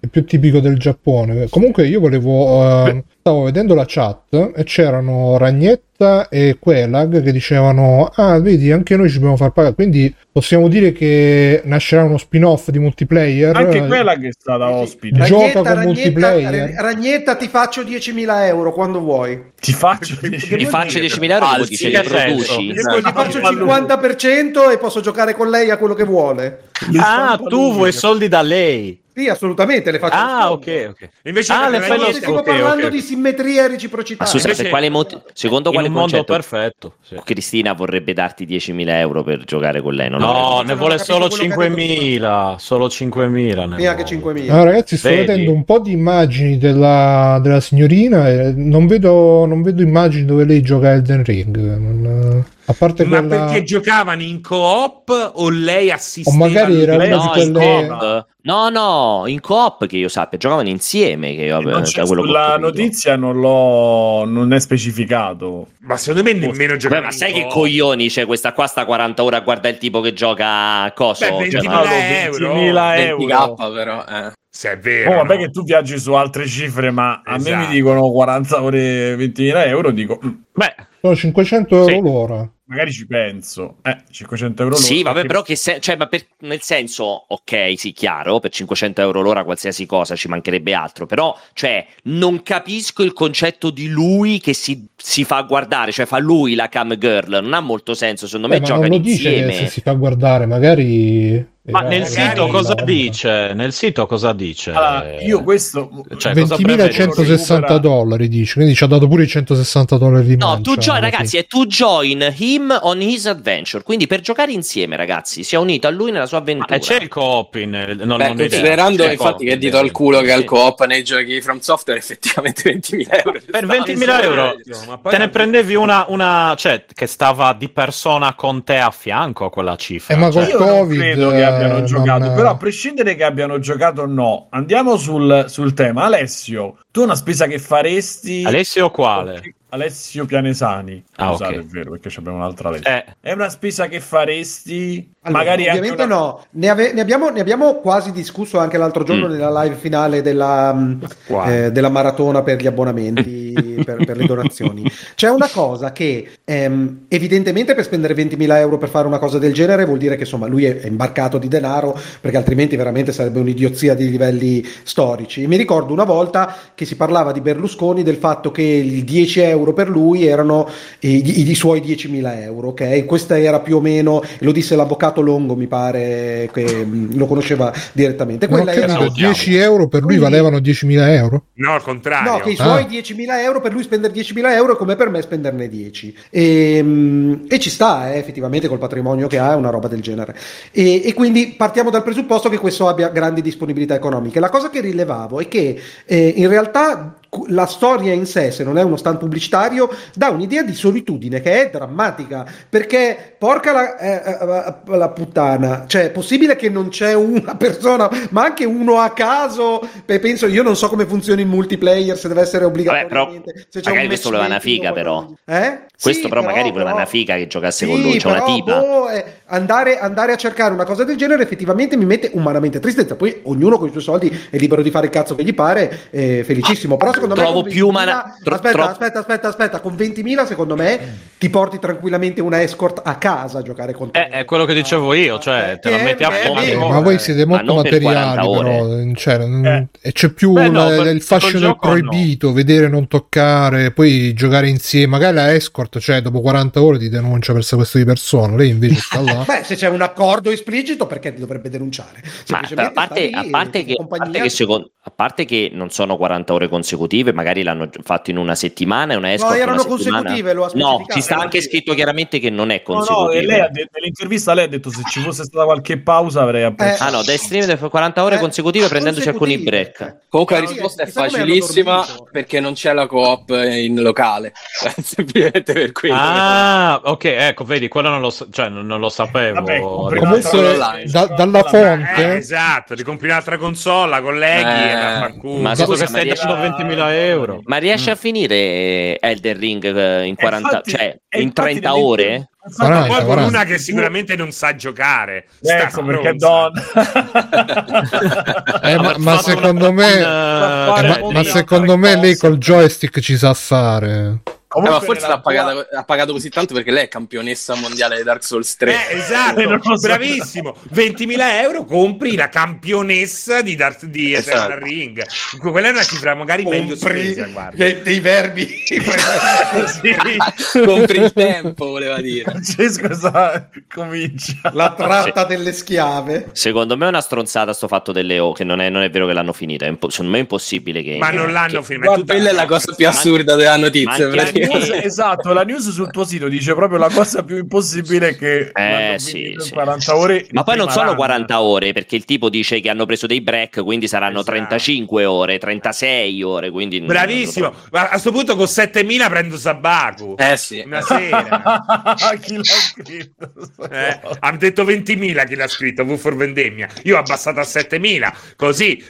più tipico del Giappone. Comunque io volevo... eh, stavo vedendo la chat e c'erano Ragnetta e Quelag che dicevano ah vedi anche noi ci dobbiamo far pagare quindi possiamo dire che nascerà uno spin-off di multiplayer Anche quella che è stata ospite. Ra- Gioca Ragnetta, con Ragnetta, multiplayer. Ragnetta, ti faccio 10.000 euro quando vuoi. Ti faccio Gli faccio 10.000 euro, Ah, dice che li produci. senso? Ti faccio il 50% e posso giocare con lei a quello che vuole. Ah, tu vuoi soldi da lei. Sì, assolutamente, le faccio Ah, ok, ok. Invece Ah, le fai lo Stiamo ok, parlando ok. di simmetria e reciprocità. Ma scusate, Invece- quale mot- secondo quale concetto perfetto. sì. Cristina vorrebbe darti 10.000 euro per giocare con lei? Non No, ne vuole solo quello che ha detto 5.000. Solo 5.000. ne Neanche vuole. 5.000. Allora, ragazzi, sto Vedi? vedendo un po' di immagini della, della signorina e non vedo, non vedo immagini dove lei gioca Elden Ring. Non- a parte Ma quella... perché giocavano in co-op o lei assisteva? O magari era una No, di in quelle- coop. No, no, in coop che io sappia, giocavano insieme. Che io, Non c'è sulla notizia non l'ho non è specificato. Ma secondo me nemmeno giocavano ma sai che coglioni c'è questa qua sta 40 ore a guardare il tipo che gioca a coso? Beh, Cioè, 20.000 ma- euro. 20.000 euro. 20k però, eh. Se è vero. Oh, vabbè no? che tu viaggi su altre cifre, ma a me Esatto. mi dicono 40 ore 20.000 euro, dico, mm, Beh, Sono 500 euro Sì. l'ora. Magari ci penso. Eh, 500 euro Sì, l'ora, vabbè, che- però che se- cioè, ma per- nel senso, ok, sì, chiaro, per 500 euro l'ora qualsiasi cosa ci mancherebbe altro, però, cioè, non capisco il concetto di lui che si, si fa guardare, cioè fa lui la cam girl, non ha molto senso, secondo me Eh, ma non giocano lo dice insieme. se si fa guardare, magari... ma era- nel sito cosa la- dice? Nel sito cosa dice? Allora, io questo Cioè, cosa 20.160 recupera- dollari dice, quindi ci ha dato pure i 160 dollari di No, mancia, tu join, ragazzi, è to join him on his adventure. Quindi per giocare insieme, ragazzi, si è unito a lui nella sua Ma avventura. e c'è il co-op in non, Beh, non considerando c'è infatti co-op, che dito al culo che ha il Sì. co-op nei giochi From Software effettivamente 20.000 euro. Per 20.000 euro Ma te ne prendevi una, una, cioè, che stava di persona con te a fianco a quella cifra. Eh, ma cioè, col Covid, credo che abbiano eh, giocato, non- però a prescindere che abbiano giocato o no, andiamo sul, sul tema. Alessio, tu una spesa che faresti... Alessio quale? Alessio Pianesani. Ah, Scusate, ok. è vero, perché abbiamo un'altra Alessio. Eh, È una spesa che faresti... Allora, magari ovviamente una- no, ne, ave- ne abbiamo, ne abbiamo quasi discusso anche l'altro giorno Mm. nella live finale della, mh, Qua. eh, della maratona per gli abbonamenti, <laughs> per, per le donazioni. C'è una cosa che ehm, evidentemente per spendere 20.000 euro per fare una cosa del genere vuol dire che insomma lui è, è imbarcato di denaro perché altrimenti veramente sarebbe un'idiozia di livelli storici. Mi ricordo una volta che si parlava di Berlusconi del fatto che i 10 euro per lui erano i, i- i suoi 10.000 euro, ok? Questa era più o meno, lo disse l'avvocato Longo, mi pare che lo conosceva direttamente. Quella era capito, salutiamo. 10 euro per lui valevano 10.000 euro? No, al contrario. No, che i Ah. suoi 10.000 euro per lui spendere 10.000 euro è come per me spenderne 10. E, mm, e ci sta, eh, effettivamente, col patrimonio che ha, è una roba del genere. E, e quindi partiamo dal presupposto che questo abbia grandi disponibilità economiche. La cosa che rilevavo è che eh, in realtà la storia in sé, se non è uno stand pubblicitario, dà un'idea di solitudine che è drammatica. Perché, porca la, eh, eh, la puttana, cioè, è possibile che non c'è una persona, ma anche uno a caso. Beh, penso, io non so come funziona il multiplayer, se deve essere Vabbè, però obbligatoriamente. se c'è magari questo voleva una figa, però. Eh? Questo Sì, però magari voleva però- una figa che giocasse sì, con lui, c'è una però, tipa. boh, eh, andare, andare a cercare una cosa del genere effettivamente mi mette umanamente tristezza. Poi ognuno con i suoi soldi è libero di fare il cazzo che gli pare, felicissimo. Però secondo Trovo me. più 20.000 umana- tro- aspetta, tro- aspetta, aspetta, aspetta. Con 20.000, secondo me, ti porti tranquillamente una escort a casa a giocare con te. Eh, è quello che dicevo io, cioè te la metti a posto. Ma voi siete Ma molto per materiali, 40 ore. però. Cioè, non- Eh. e c'è più Beh, il, no, per- il fascino del proibito, vedere, non toccare, poi giocare insieme. Magari la escort, cioè, dopo 40 ore ti denuncia per sequestro di persona. Lei invece sta là. <laughs> Beh, se c'è un accordo esplicito, perché ti dovrebbe denunciare? Ma a parte, a parte eh, che, a parte che secondo- a parte che non sono 40 ore consecutive, magari l'hanno fatto in una settimana e una escort No, erano una settimana. consecutive, lo ha No, ci sta anche scritto chiaramente che non è No, no, e consecutivo. lei ha detto, nell'intervista lei ha detto se ci fosse stata qualche pausa avrei apprezzato. Ah no, da stream 40 ore Eh, consecutive prendendoci alcuni consecutive. break. Comunque la risposta è facilissima perché non c'è la coop in locale. <laughs> Semplicemente per quello. Ah, ok, ecco, vedi, quello non lo, cioè, non, non lo sapevo. Vabbè, Comunque, da- dalla Eh, fonte. esatto, ti compri un'altra console, la colleghi Eh, ma Visto scusa, che stai ma dando 20.000 euro. Ma riesce a finire Elden Ring eh, in 40 infatti- cioè in infatti 30 nell'inter- ore? infatti- Ma 40, poi con 40. una che sicuramente non sa giocare. Sta Ecco perché donna. <laughs> Eh, ma, ma secondo una- me, una- Eh, eh, ma, ma secondo me lei col joystick ci sa fare. Eh, ma Comunque forse l'ha pagato, tua- ha pagato così tanto perché lei è campionessa mondiale di Dark Souls 3. Eh, esatto, <laughs> so. bravissimo. 20.000 euro compri la campionessa di, Dark, di Esatto. Eternal Ring. Quella è una cifra magari meglio Compri spesa, guarda. dei, dei verbi. Sì. <laughs> Compri il tempo, voleva dire. Francesco sa, comincia. La tratta delle schiave. Secondo me è una stronzata sto fatto delle O, che non è, non è vero che l'hanno finita. È impo- secondo me è impossibile che... Ma non l'hanno che-. Guarda, quella è la cosa più assurda della notizia. News- esatto, la news sul tuo sito dice proprio la cosa più impossibile che Eh, sì, sì. 40 ore. Ma poi non sono run. 40 ore, perché il tipo dice che hanno preso dei break, quindi saranno Esatto. 35 ore, 36 ore, quindi... Bravissimo. Ma a sto punto con 7.000 prendo Sabaku. Eh sì. Una sera. <laughs> chi l'ha scritto? Eh, hanno detto 20.000 chi l'ha scritto V for Vendemmia io ho abbassato a 7.000 così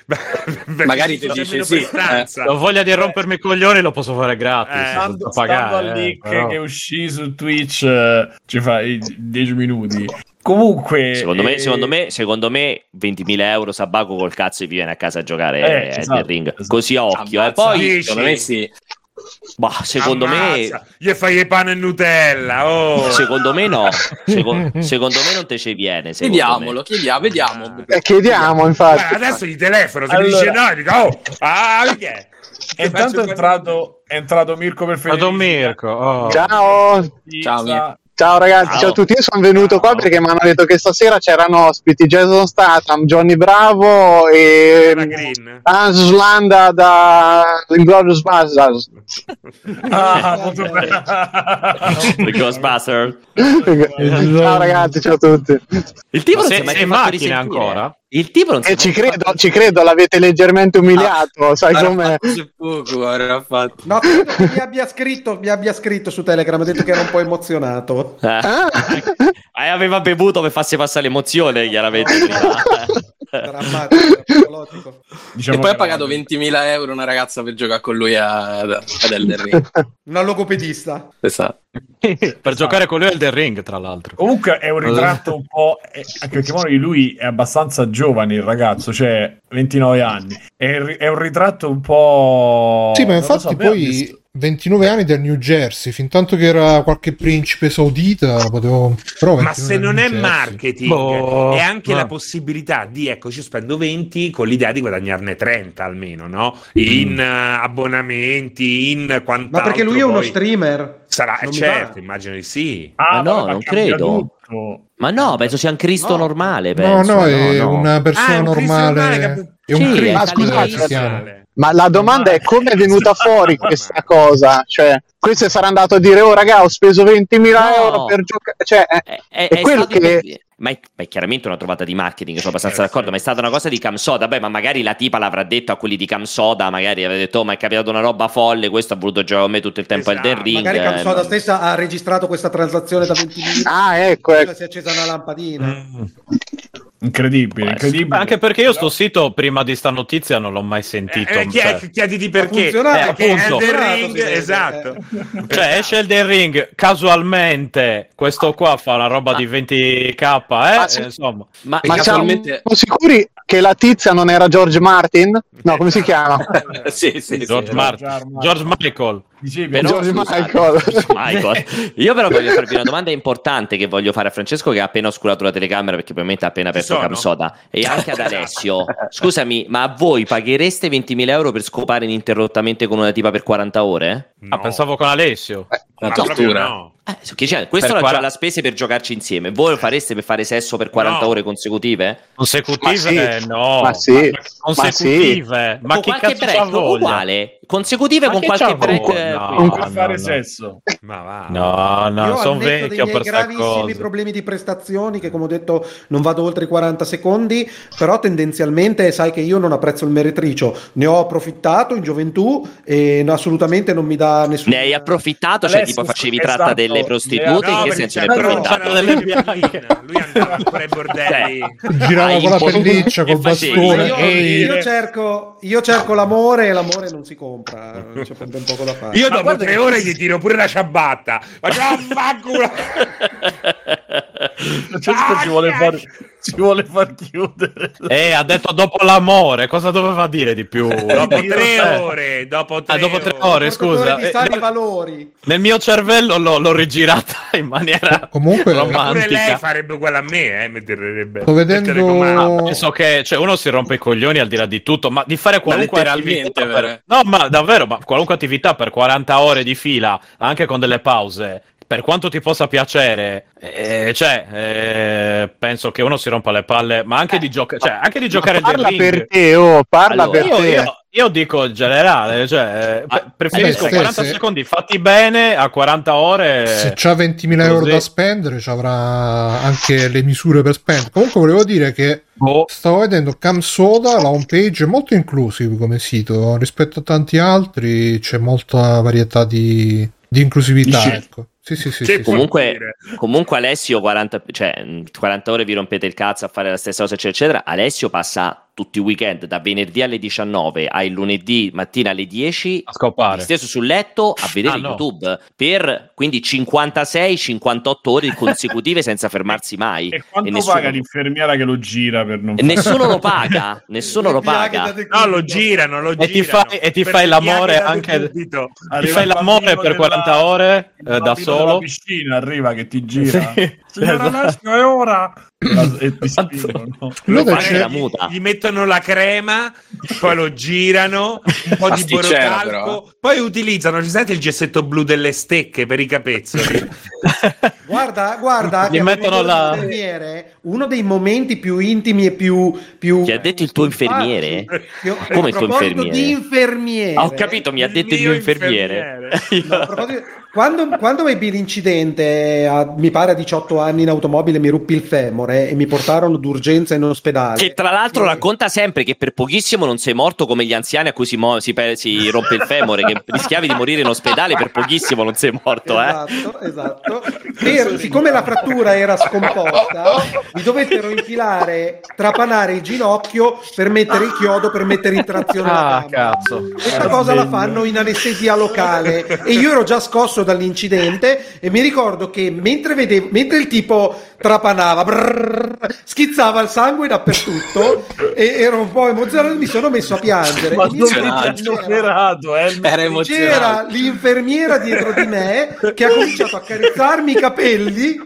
Magari ti dice sì, prestanza. Ho voglia di rompermi i coglioni, lo posso fare gratis. Eh, pagare, al eh, link però. che uscì su Twitch, eh, ci fa i 10 minuti. Comunque, Secondo me, eh, secondo, me, secondo me 20.000 euro Sabaco col cazzo e vi viene a casa a giocare Eh, Elden esatto, Ring. esatto. Così a occhio. eh. Ammazza. Poi? Secondo me sì. Bah, secondo me... Ammazza, gli fai il pane e Nutella oh. Secondo me no, <laughs> Secondo, secondo me non te ci viene. Chiediamolo, me. chiediamo, vediamo. Eh, chiediamo, infatti. Guarda, adesso gli telefono se mi Allora- dice no dico oh ah che è? E intanto è entrato, è entrato Mirko per Ma Federico. Mirko, oh. Ciao, Ciao, Mirko. Ciao ragazzi, Ciao. ciao a tutti. Io sono venuto qua Ciao. perché mi hanno detto che stasera c'erano ospiti Jason Statham, Johnny Bravo e Hans Landa da Inglourious Basterds. Ah, molto bene. <laughs> The Ghostbuster. ciao ragazzi, ciao a tutti. Il tipo si è mai in macchina ancora? Il tipo non si E è ci credo, fatto- ci credo, l'avete leggermente umiliato, sai Avrà come? fatto su poco, avrà fatto. No, credo che mi abbia scritto, mi abbia scritto su Telegram, ha detto che era un po' emozionato. Eh. Ah. Eh, aveva bevuto per farsi passare l'emozione, chiaramente. prima. <laughs> Drammatico. Diciamo e poi ha pagato no. 20.000 euro una ragazza per giocare con lui a- ad Elden Ring. <laughs> Una logopedista. Esatto. <laughs> per giocare con lui al The Ring, tra l'altro. Comunque è un ritratto un po'. eh, anche perché poi lui è abbastanza giovane, il ragazzo, cioè 29 anni. È, è un ritratto un po'. Sì, ma infatti so, a poi visto- 29 anni del New Jersey, fin tanto che era qualche principe saudita, potevo... Però Ma 29 se non è Jersey. marketing, Boh, è anche ma- la possibilità di, ecco, ci spendo 20 con l'idea di guadagnarne 30 almeno, no? In eh, abbonamenti, in quant'altro. Ma perché lui è uno poi streamer? Sarà, Non certo, immagino di sì. Ah, Ma no, vabbè, non credo. tutto. Ma no, penso sia un Cristo No. normale. No, Penso. no, è no. una Ah, persona è un normale normale. che- È un Sì, Cristo è scusate, Ma la domanda è come è venuta <laughs> fuori questa cosa? Cioè, questo sarà andato a dire, oh raga, ho speso 20.000 No. euro per giocare. Cioè, è, È, è- quello che... Ma è, ma è chiaramente una trovata di marketing, sono abbastanza Eh, d'accordo, ma è stata una cosa di Camsoda. Beh, ma magari la tipa l'avrà detto a quelli di Camsoda, magari aveva detto, oh, ma è capitato una roba folle, questo ha voluto giocare con me tutto il tempo al Esatto. Elden Ring. Magari eh, Camsoda ma- stessa ha registrato questa transazione da 20 minuti. Ah, ecco, ecco. Si è accesa una lampadina. Mm. Incredibile, incredibile. Anche perché io sto sito prima di sta notizia non l'ho mai sentito. Eh, chi- cioè, chiediti Ha perché. funzionato, Eh, appunto. Elden Ha Ring, esatto. cioè, esce Elden Ring casualmente. Questo qua fa una roba di 20k, eh? Ma sì. Eh, insomma. Ma, Ma Casualmente- siamo sicuri che la tizia non era George Martin? No, come si chiama? <laughs> sì, sì, George, sì. Martin, George George Michael. Dicevi, Però, George scusate, Michael. Michael. <laughs> Io però voglio farvi una domanda importante che voglio fare a Francesco che ha appena oscurato la telecamera perché probabilmente ha appena aperto? Camsoda e anche ad Alessio. Scusami, ma a voi paghereste 20.000 euro per scopare ininterrottamente con una tipa per 40 ore? Ah, pensavo con Alessio. Una Ma tortura. no. Eh, su chi c'è? Questo Per è quara- la spese per giocarci insieme. Voi lo fareste per fare sesso per 40 No. ore consecutive? Consecutive? Ma No. Ma sì. Consecutive? Ma, con chi qualche cazzo break uguale? Consecutive Ma con qualche break? No, no, per fare no. sesso. Ma va. No, no, Io sono vecchio per gravissimi problemi di prestazioni che come ho detto non vado oltre i 40 secondi però tendenzialmente sai che io non apprezzo il meretricio ne ho approfittato in gioventù e no, assolutamente non mi dà nessun Ne hai approfittato? Cioè, tipo, facevi esatto, tratta delle prostitute? le- in che senso però approfittato? Lui andava ancora ai bordelli. Girava Hai con la pelliccia, col bastone. io, io cerco, io cerco l'amore e l'amore non si compra c'è ben poco da fare Io dopo tre ore gli tiro pure la ciabatta. Faccio "Ah, vaffanculo". <laughs> Francesco ci vuole far, ci vuole far chiudere. Eh, ha detto dopo l'amore, cosa doveva dire di più? Dopo Io- tre eh. ore, dopo tre Ah, dopo tre ore. ore, scusa. di Eh, valori Nel mio cervello l'ho, l'ho rigirata <laughs> in maniera Comunque- romantica. lei farebbe uguale a me, eh, mi direbbe. Sto vedendo- il telecomando. Penso che cioè, uno si rompe i coglioni al di là di tutto, ma di fare qualunque letteralmente, attività. Per... No, ma davvero, ma qualunque attività per 40 ore di fila, anche con delle pause, per quanto ti possa piacere, eh, cioè, eh, penso che uno si rompa le palle, ma anche di, gioca- cioè, anche di giocare parla ring. per te, oh, parla Allora, per Io, te. io- io dico in generale, cioè, eh, Ah, pre- preferisco eh beh, 40 se- secondi fatti bene a 40 ore. Se c'ha 20.000 euro così. da spendere, ci avrà anche le misure per spendere. Comunque, volevo dire che Boh. stavo vedendo Camsoda, la home page è molto inclusive come sito rispetto a tanti altri. C'è molta varietà di, di inclusività. Dici- Ecco. Sì, sì, sì. Che sì. Comunque, comunque Alessio 40, cioè, mh, 40 ore vi rompete il cazzo a fare la stessa cosa, eccetera, eccetera. Alessio passa tutti i weekend da venerdì alle 19 al lunedì mattina alle 10 A scopare. stesso sul letto a vedere Ah, no. YouTube per quindi 56-58 ore consecutive <laughs> senza fermarsi mai. E quanto nessuno- paga l'infermiera che lo gira per non e nessuno lo paga, <laughs> nessuno lo paga. No, lo girano, lo E ti fai- e ti Per fai l'amore anche-. Ti fai l'amore per della- 40 ore eh, da solo. della piscina arriva che ti gira. Sì. Signora Esatto. Alessio, è ora. E ti spingono. Fa c'è- la muta. Gli mettono la crema, poi lo girano, un po' di borocalco, poi utilizzano, ci sente il gessetto blu delle stecche per i capezzoli? <laughs> Guarda, guarda, Gli mettono la- di infermiere, uno dei momenti più intimi e più... più Ti ha detto il tuo infermiere? Io- Come il tuo infermiere? di infermiere. Ah, ho capito, mi ha detto il mio mio infermiere. <laughs> No, quando, quando ebbi l'incidente, a, mi pare a 18 anni in automobile, mi ruppi il femore e mi portarono d'urgenza in ospedale. Che tra l'altro E- racconta sempre che per pochissimo non sei morto come gli anziani a cui si, mo- si pe- si rompe il femore, che <laughs> rischiavi di morire in ospedale, per pochissimo non sei morto, eh. Esatto, esatto. Per- siccome la frattura era scomposta, <laughs> mi dovettero infilare, trapanare il ginocchio per mettere il chiodo, per mettere in trazione Ah, cazzo. Questa cosa la fanno in anestesia locale e io ero già scosso dall'incidente e mi ricordo che mentre, vedevo, mentre il tipo trapanava, brrr, schizzava il sangue dappertutto e ero un po' emozionato, mi sono messo a piangere. Ma mi non superato, eh. Era emozionato. c'era l'infermiera dietro di me che ha cominciato a carezzarmi i capelli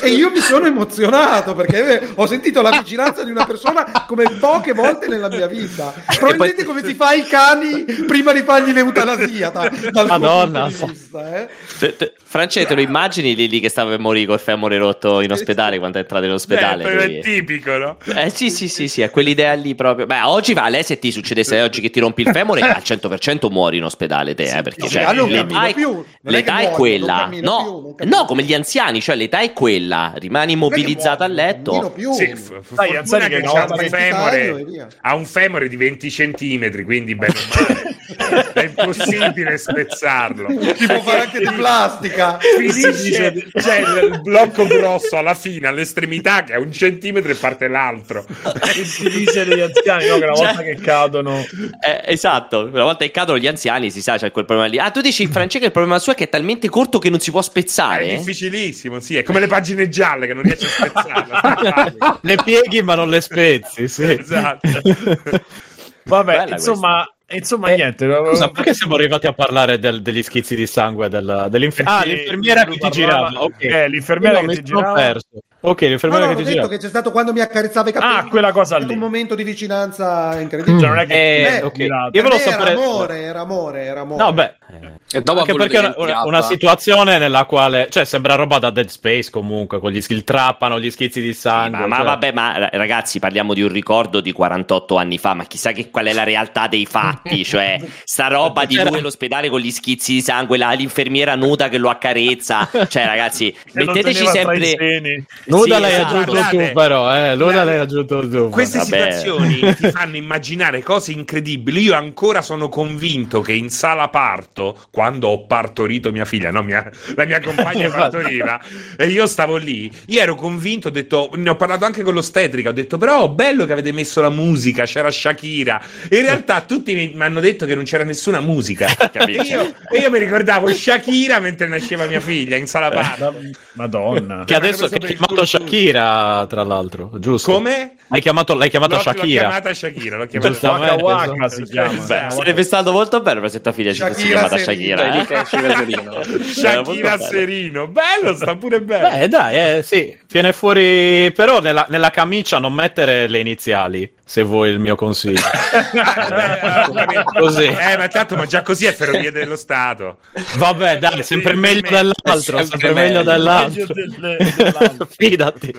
e io mi sono emozionato perché eh, ho sentito la vicinanza di una persona come poche volte nella mia vita. Probabilmente come si fa ai cani prima di fargli l'eutanasia. Da, dal Madonna, di vista, eh. Te- te- France, te lo immagini lì, lì che stava per morire col femore rotto in ospedale quando è entrato in ospedale? Beh, lui? è tipico, no? Eh sì, sì, sì, sì, è quell'idea lì proprio. Beh, oggi va, lei se ti succedesse oggi che ti rompi il femore, <laughs> al 100% muori in ospedale te, eh, perché sì, cioè, non l'età, è, più, non è l'età è muoio, quella. non cammino No, più, no, come gli anziani, cioè l'età è quella, rimani immobilizzato a Cammino letto. più. Sì, f- Dai, che no, un femore ha un femore di 20 centimetri quindi bene è impossibile spezzarlo Si può fare anche di plastica. finisce cioè il blocco grosso alla fine all'estremità che è un centimetro e parte l'altro si dice degli anziani, no? Che una Cioè- volta che cadono... Eh, esatto, una volta che cadono gli anziani si sa, c'è quel problema lì. Ah, tu dici Francesco che il problema suo è che è talmente corto che non si può è spezzare? difficilissimo sì è come le pagine gialle che non riesci a spezzarle <laughs> Le pieghi ma non le spezzi, sì. esatto <laughs> Vabbè, Bella insomma, insomma Eh, niente. Scusa, perché siamo arrivati a parlare del- degli schizzi di sangue del, dell'infer- Ah, Perché l'infermiera che ti girava. Ok. Eh, l'infermiera che ti girava. perso. Ok, No, l'infermiera no, che ho ti detto girava. che c'è stato quando mi accarezzava i capelli. Ah, quella cosa lì. un momento di vicinanza incredibile. Cioè, non è che Eh, Eh, ok. girato. Io Per me sapere. Era amore, era amore, era amore. No, beh. E dopo Anche perché è una, una- una situazione nella quale, cioè, sembra roba da Dead Space comunque, con gli il trappano, gli schizzi di sangue. Ma, ma cioè- vabbè, ma ra- ragazzi, parliamo di un ricordo di 48 anni fa, ma chissà che qual è la realtà dei fatti, <laughs> cioè sta roba di lui all'ospedale con gli schizzi di sangue, la- l'infermiera nuda che lo accarezza, <laughs> cioè ragazzi, che lo metteteci sempre... Nuda Sì, l'hai esatto. aggiunto Guardate, tu, però, eh. Nuda guardate, l'hai aggiunto tu. Queste Vabbè. situazioni <laughs> ti fanno immaginare cose incredibili. Io ancora sono convinto che in sala parto, quando ho partorito mia figlia, no, mia- la mia compagna <laughs> partoriva, e io stavo lì, io ero convinto, ho detto, ne ho parlato anche con l'ostetrica, ho detto, però bello che avete messo la musica, c'era Shakira. In realtà tutti mi, mi hanno detto che non c'era nessuna musica. <laughs> E io, e io mi ricordavo Shakira mentre nasceva mia figlia in sala parto. Madonna. Che adesso che il chiamato Shakira, tra l'altro, giusto? Come? L'hai chiamato, l'hai chiamato L'ho- L'ho Shakira. chiamata Shakira, l'ho chiamata. Waka Waka si chiama. Esatto. Sarebbe stato molto bello se tua figlia ci fosse Shakira chiamata Serino. Shakira. Eh. Shakira. <laughs> Serino, bello, sta pure bene. Beh, dai, eh, sì, viene fuori. Però nella, nella camicia non mettere le iniziali, se vuoi il mio consiglio. <laughs> Così. Eh, ma tanto, ma già così è ferrovie dello Stato. Vabbè, dai, sempre Sì, meglio dell'altro, sempre sempre meglio meglio. dell'altro. Delle- dell'altro. <laughs> Fidati.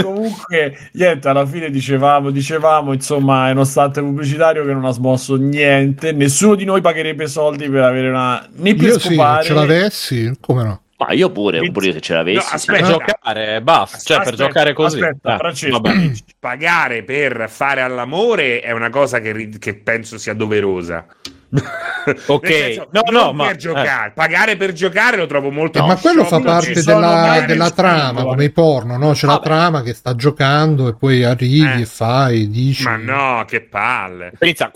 Comunque, niente, alla fine dicevamo, dicevamo, insomma, è uno stante pubblicitario che non ha smosso niente. Nessuno di noi pagherebbe soldi per avere una. né per Io sì, scopare. ce l'avessi, come no? Ma io pure, pure io se ce l'avessi. No, aspetta. Per giocare, basta. Cioè, per Aspetta, giocare così. Aspetta, Francesco, vabbè. Pagare per fare all'amore è una cosa che, che penso sia doverosa. <laughs> Ok. Senso, No, no, ma- per giocare. Pagare per giocare lo trovo molto Eh, ma quello fa parte della, della trama, come i porno, no? C'è la Vabbè. trama che sta giocando e poi arrivi Eh. e fai, dici. Ma no, che palle. Inizia-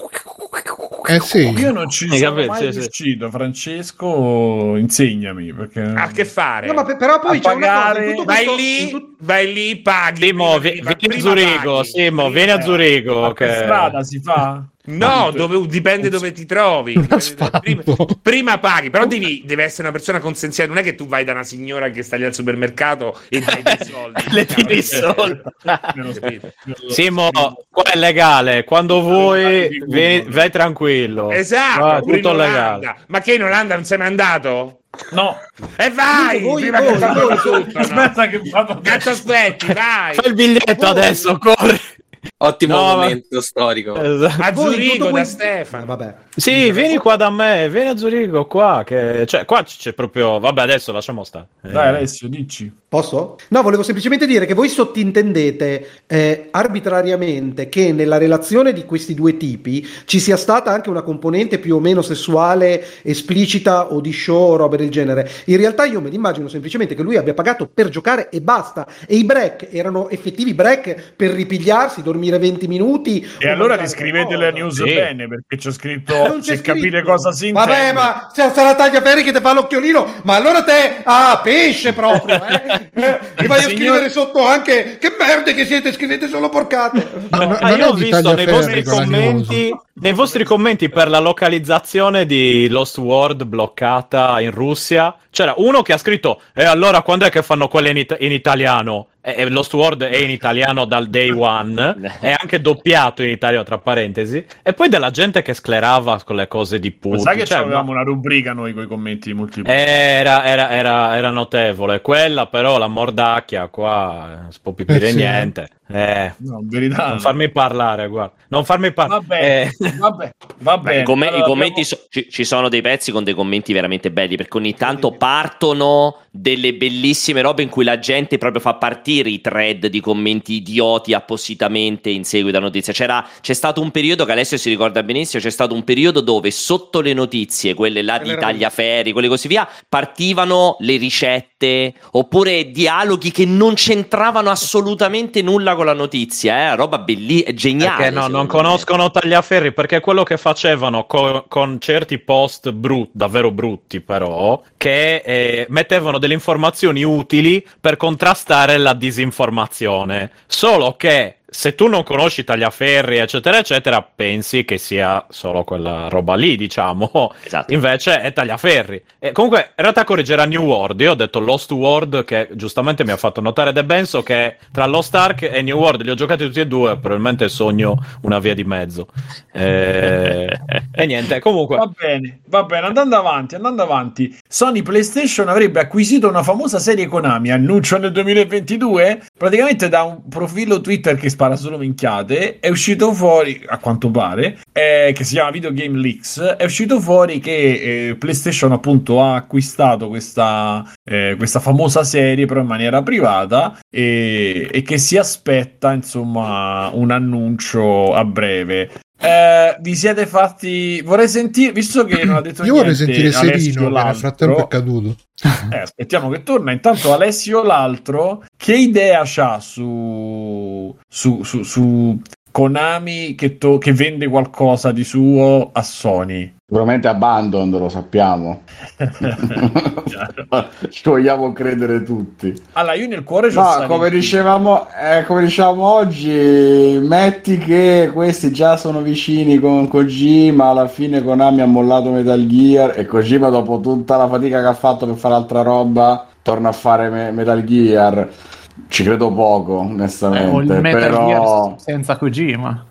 Eh sì. Io non ci Hai sono capito? mai Sì, sì. riuscito, Francesco, insegnami. Perché... Ha che fare? No, ma pe- però poi A c'è una cosa, pagare- in tutto Vai questo- lì, in tut- vai lì, paghi. Vieni a Zurigo, vieni a Zurigo. Che- strada si fa? No, dove- dipende dove ti trovi. <laughs> Prima, prima paghi, però devi, deve essere una persona consenziente. Non è che tu vai da una signora che sta lì al supermercato e dai dei <laughs> soldi. Le tiri i soldi. <laughs> Simo, qua è legale. Quando vuoi, vieni- vai tranquillo. Esatto, in tutto legale. Ma che in Olanda non sei mai andato? No, E vai! Voi, prima voi, che faccia voi, tutto, no? aspetta che vado Cazzo aspetti, vai! Fai il biglietto adesso, corri. Ottimo No, ma- momento storico. Esatto. A Zurigo da Stefano. Eh, vabbè. Sì, vieni qua da me, vieni a Zurigo qua, che... cioè qua c'è proprio, vabbè adesso lasciamo stare. Eh, Dai Alessio, dici. Posso? No, volevo semplicemente dire che voi sottintendete eh, arbitrariamente che nella relazione di questi due tipi ci sia stata anche una componente più o meno sessuale, esplicita o di show o robe del genere. In realtà io me l'immagino semplicemente che lui abbia pagato per giocare e basta. E i break erano effettivi break per ripigliarsi, dormire 20 minuti. E allora descrivete la news Sì. bene, perché c'è Non scritto se capire cosa si intende. Vabbè, ma se sarà Tagliaferri che ti fa l'occhiolino, ma allora te, ah, pesce proprio, eh? <laughs> Eh, E vai a Signor- scrivere sotto anche, che merde che siete, scrivete solo porcate. Ma- ma Ah, io ho visto nei vostri commenti, nei vostri commenti per la localizzazione di Lost World bloccata in Russia, c'era uno che ha scritto E allora quando è che fanno quelle in, it- in italiano? E, e Lost World è in italiano dal day one, <laughs> è anche doppiato in italiano tra parentesi, e poi della gente che sclerava con le cose di Ma Putin. sai che Cioè, avevamo una rubrica noi con i commenti di multiplayer? era, era, era, era notevole. Quella però, la mordacchia, qua eh, non si può più dire Eh sì. Eh, No, in verità. non farmi parlare, guarda. Non farmi parlare. Vabbè, Eh, vabbè, va Beh, bene. i, come- i Allora, commenti abbiamo- so- ci, ci sono dei pezzi con dei commenti veramente belli perché ogni tanto partono delle bellissime robe in cui la gente proprio fa partire i thread di commenti idioti appositamente in seguito a notizie. C'era, c'è stato un periodo che Alessio si ricorda benissimo, c'è stato un periodo dove sotto le notizie, quelle là di tagliaferri, quelle così via, partivano le ricette oppure dialoghi che non c'entravano assolutamente nulla con la notizia, eh? roba bellissima, geniale. Perché no, non me. conoscono Tagliaferri perché quello che facevano co- con certi post brutti, davvero brutti però, che eh, mettevano delle informazioni utili per contrastare la disinformazione. Solo che se tu non conosci Tagliaferri, eccetera, eccetera, pensi che sia solo quella roba lì, diciamo. Esatto. Invece è Tagliaferri. E comunque, in realtà correggerà New World. Io ho detto Lost World, che giustamente mi ha fatto notare De Benso che tra Lost Ark e New World li ho giocati tutti e due. Probabilmente sogno una via di mezzo. Eh, e niente, comunque. Va bene, va bene, andando avanti, andando avanti. Sony PlayStation avrebbe acquisito una famosa serie Konami, annuncio nel 2022, praticamente da un profilo Twitter che spara solo minchiate, è uscito fuori, a quanto pare, eh, che si chiama Video Game Leaks, è uscito fuori che eh, PlayStation appunto ha acquistato questa, eh, questa famosa serie però in maniera privata e, e che si aspetta insomma un annuncio a breve. Eh, vi siete fatti. Vorrei sentire, visto che non ha <clears throat> detto Io niente. vorrei sentire Alessio Serino, che nel frattempo è caduto. eh, aspettiamo che torna. Intanto, Alessio l'altro, che idea c'ha su, su, su, su Konami che, to- che vende qualcosa di suo a Sony? Sicuramente Abandon, lo sappiamo. <laughs> <laughs> Ci vogliamo credere tutti. allora, io nel cuore No, come dicevamo, eh, come dicevamo oggi, metti che questi già sono vicini con Kojima, alla fine Konami ha mollato Metal Gear e Kojima dopo tutta la fatica che ha fatto per fare altra roba, torna a fare Me- Metal Gear. Ci credo poco, Eh, o il onestamente, Metal però... Gear senza Kojima.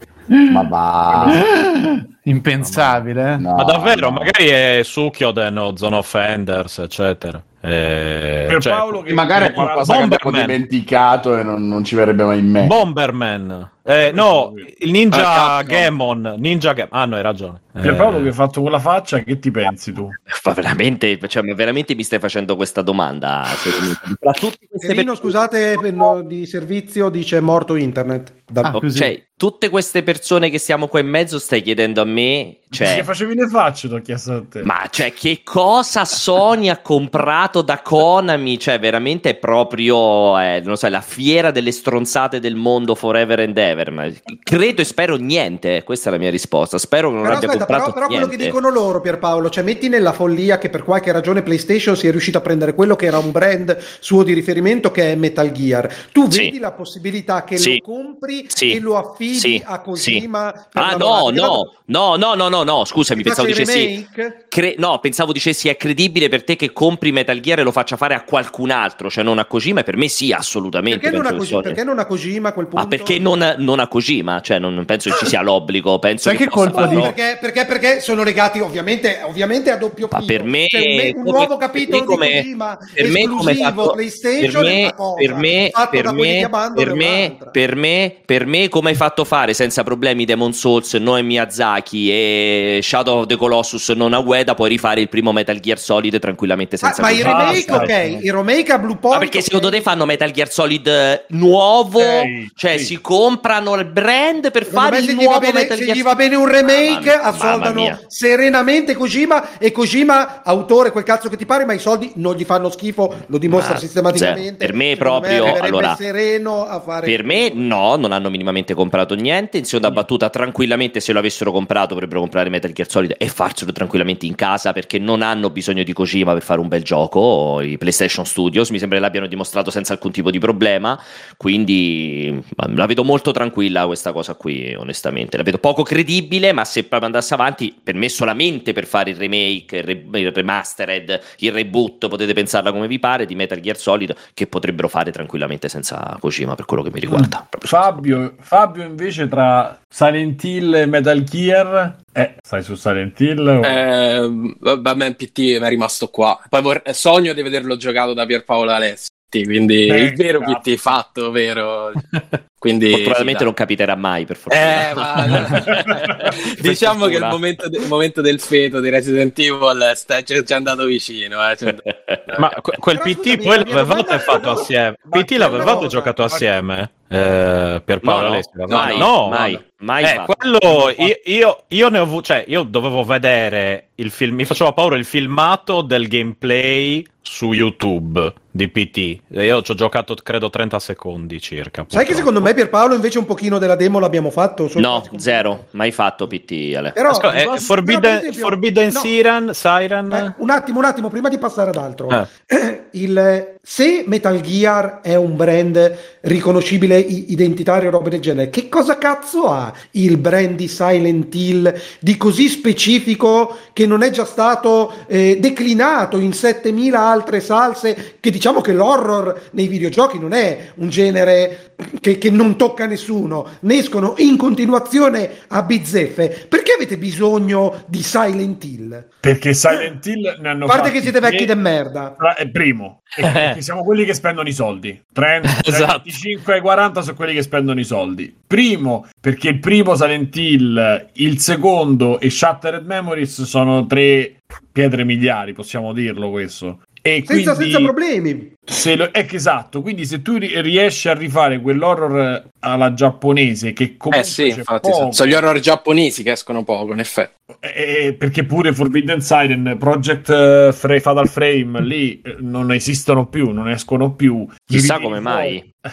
Ma va... <laughs> Impensabile. No, Ma davvero, no. magari è Sukkyoden o Zone of Enders, eccetera. Eh, Per cioè, Paolo che Magari è qualcosa che abbiamo Bomberman. dimenticato e non, non ci verrebbe mai in mente. Bomberman. Eh, no, il Ninja Ah. Gammon. Ninja Gammon. Ah, no, hai ragione. Per Eh, Paolo che ha fatto quella faccia, che ti pensi tu? Ma veramente, cioè, ma veramente mi stai facendo questa domanda? Me? Tra tutti queste Serino, persone- scusate, per no- di servizio dice morto internet. Da- Ah. Cioè, tutte queste persone che stiamo qua in mezzo stai chiedendo a me, cioè, Che facevi le facce, ti ho chiesto a te. ma cioè, che cosa Sony ha comprato da Konami? Cioè, veramente è proprio, eh, non so, la fiera delle stronzate del mondo forever and ever. Ma credo e spero niente, questa è la mia risposta. Spero che non Però abbia aspetta, però, comprato però quello niente. che dicono loro, Pierpaolo, cioè metti nella follia che per qualche ragione PlayStation sia riuscito a prendere quello che era un brand suo di riferimento che è Metal Gear. Tu Sì. vedi la possibilità che Sì. lo compri Sì. e lo affidi a Kojima? Ah, no, no, no, no, no, no, no, scusami, pensavo dicessi... Cre- no, pensavo dicessi è credibile per te che compri Metal Gear e lo faccia fare a qualcun altro, cioè non a Kojima, per me sì, assolutamente. Perché non, a che Kojima, perché non a Kojima a quel punto? Ma perché non, non a Kojima? Cioè, non penso che ci sia <laughs> l'obbligo. Penso Sai che possa colpa farlo. di- Perché, perché, perché sono legati ovviamente, ovviamente a doppio Ma per me, C'è un, un nuovo capitolo me come- di Kojima per me come fatto- PlayStation per me, cosa, per me, per me, per me, per me, per me, come hai fatto fare senza problemi Demon Souls, Noe Miyazaki e Shadow of the Colossus non a Ueda, puoi rifare il primo Metal Gear Solid tranquillamente Ah, senza i problemi. Remake, ok, ecco. i remake a Blue Point. Ma perché secondo te fanno Metal Gear Solid eh, nuovo? Ok, cioè sì. si comprano il brand per Secondo fare me se il nuovo bene, Metal se Gear gli va bene un remake, Mamma- assoldano serenamente Kojima e Kojima, autore, quel cazzo che ti pare, ma i soldi non gli fanno schifo, lo dimostra Ma, sistematicamente. zero. Per me Secondo proprio, arriverebbe allora, sereno a fare Per me no, non hanno minimamente comprato niente. In seconda battuta, tranquillamente se lo avessero comprato potrebbero comprare Metal Gear Solid e farselo tranquillamente in casa perché non hanno bisogno di Kojima per fare un bel gioco. Gioco, i PlayStation Studios, mi sembra l'abbiano dimostrato senza alcun tipo di problema, quindi la vedo molto tranquilla questa cosa qui, onestamente. La vedo poco credibile, ma se proprio andasse avanti, per me solamente per fare il remake, il, re- il remastered, il reboot, potete pensarla come vi pare, di Metal Gear Solid, che potrebbero fare tranquillamente senza Kojima per quello che mi riguarda. Fabio, Fabio invece tra Silent Hill e Metal Gear, eh, stai su Silent Hill? o- Eh, me PT mi è rimasto qua. Poi vor- sogno di vederlo giocato da Pierpaolo Alessi. Quindi Eh, il vero cazzo. PT fatto, vero? <laughs> Quindi, sì, non capiterà mai, per fortuna. Eh, ma <laughs> diciamo che il momento, de- il momento del feto di Resident Evil sta- ci è andato vicino. Eh. Cioè, <laughs> Ma que- quel Però PT scusami, poi l'avevate fatto no, assieme. PT l'avevate quella giocato cosa- assieme? Eh, per Paolo No, no, Alessi? mai, no, mai, no. mai Eh, quello io, io, io ne ho avuto, cioè io dovevo vedere il film, mi faceva paura il filmato del gameplay su YouTube di PT. E Io ci ho giocato credo 30 secondi circa. Sai che purtroppo. secondo me Pierpaolo invece un pochino della demo l'abbiamo fatto? No, zero, mai fatto PT, Ale. Però, Ascolta, eh, Forbidden, Forbidden no, Siren, Siren. eh, un attimo, un attimo, prima di passare ad altro. Eh. <clears throat> Il, se Metal Gear è un brand riconoscibile, identitario, roba del genere, che cosa cazzo ha il brand di Silent Hill di così specifico che non è già stato eh, declinato in 7000 altre salse? Che diciamo che l'horror nei videogiochi non è un genere che, che non tocca nessuno, ne escono in continuazione a bizzeffe. Perché avete bisogno di Silent Hill? Perché Silent Hill ne hanno A parte che siete vecchi tre- de merda. È primo, <laughs> E perché siamo quelli che spendono i soldi. 30, <laughs> Esatto. 25 e 40 sono quelli che spendono i soldi. Primo, perché il primo Silent Hill, il secondo e Shattered Memories sono tre pietre miliari, possiamo dirlo questo. E Senza, quindi, senza problemi. se lo- ecco, esatto, quindi se tu ri- riesci a rifare quell'horror alla giapponese che comunque eh sì, infatti, poco, sono gli horror giapponesi che escono poco, in effetti. eh, perché pure Forbidden Siren, Project eh, Fra- Fatal Frame lì eh, non esistono più, non escono più. Chissà come ritiri mai. Eh, <laughs>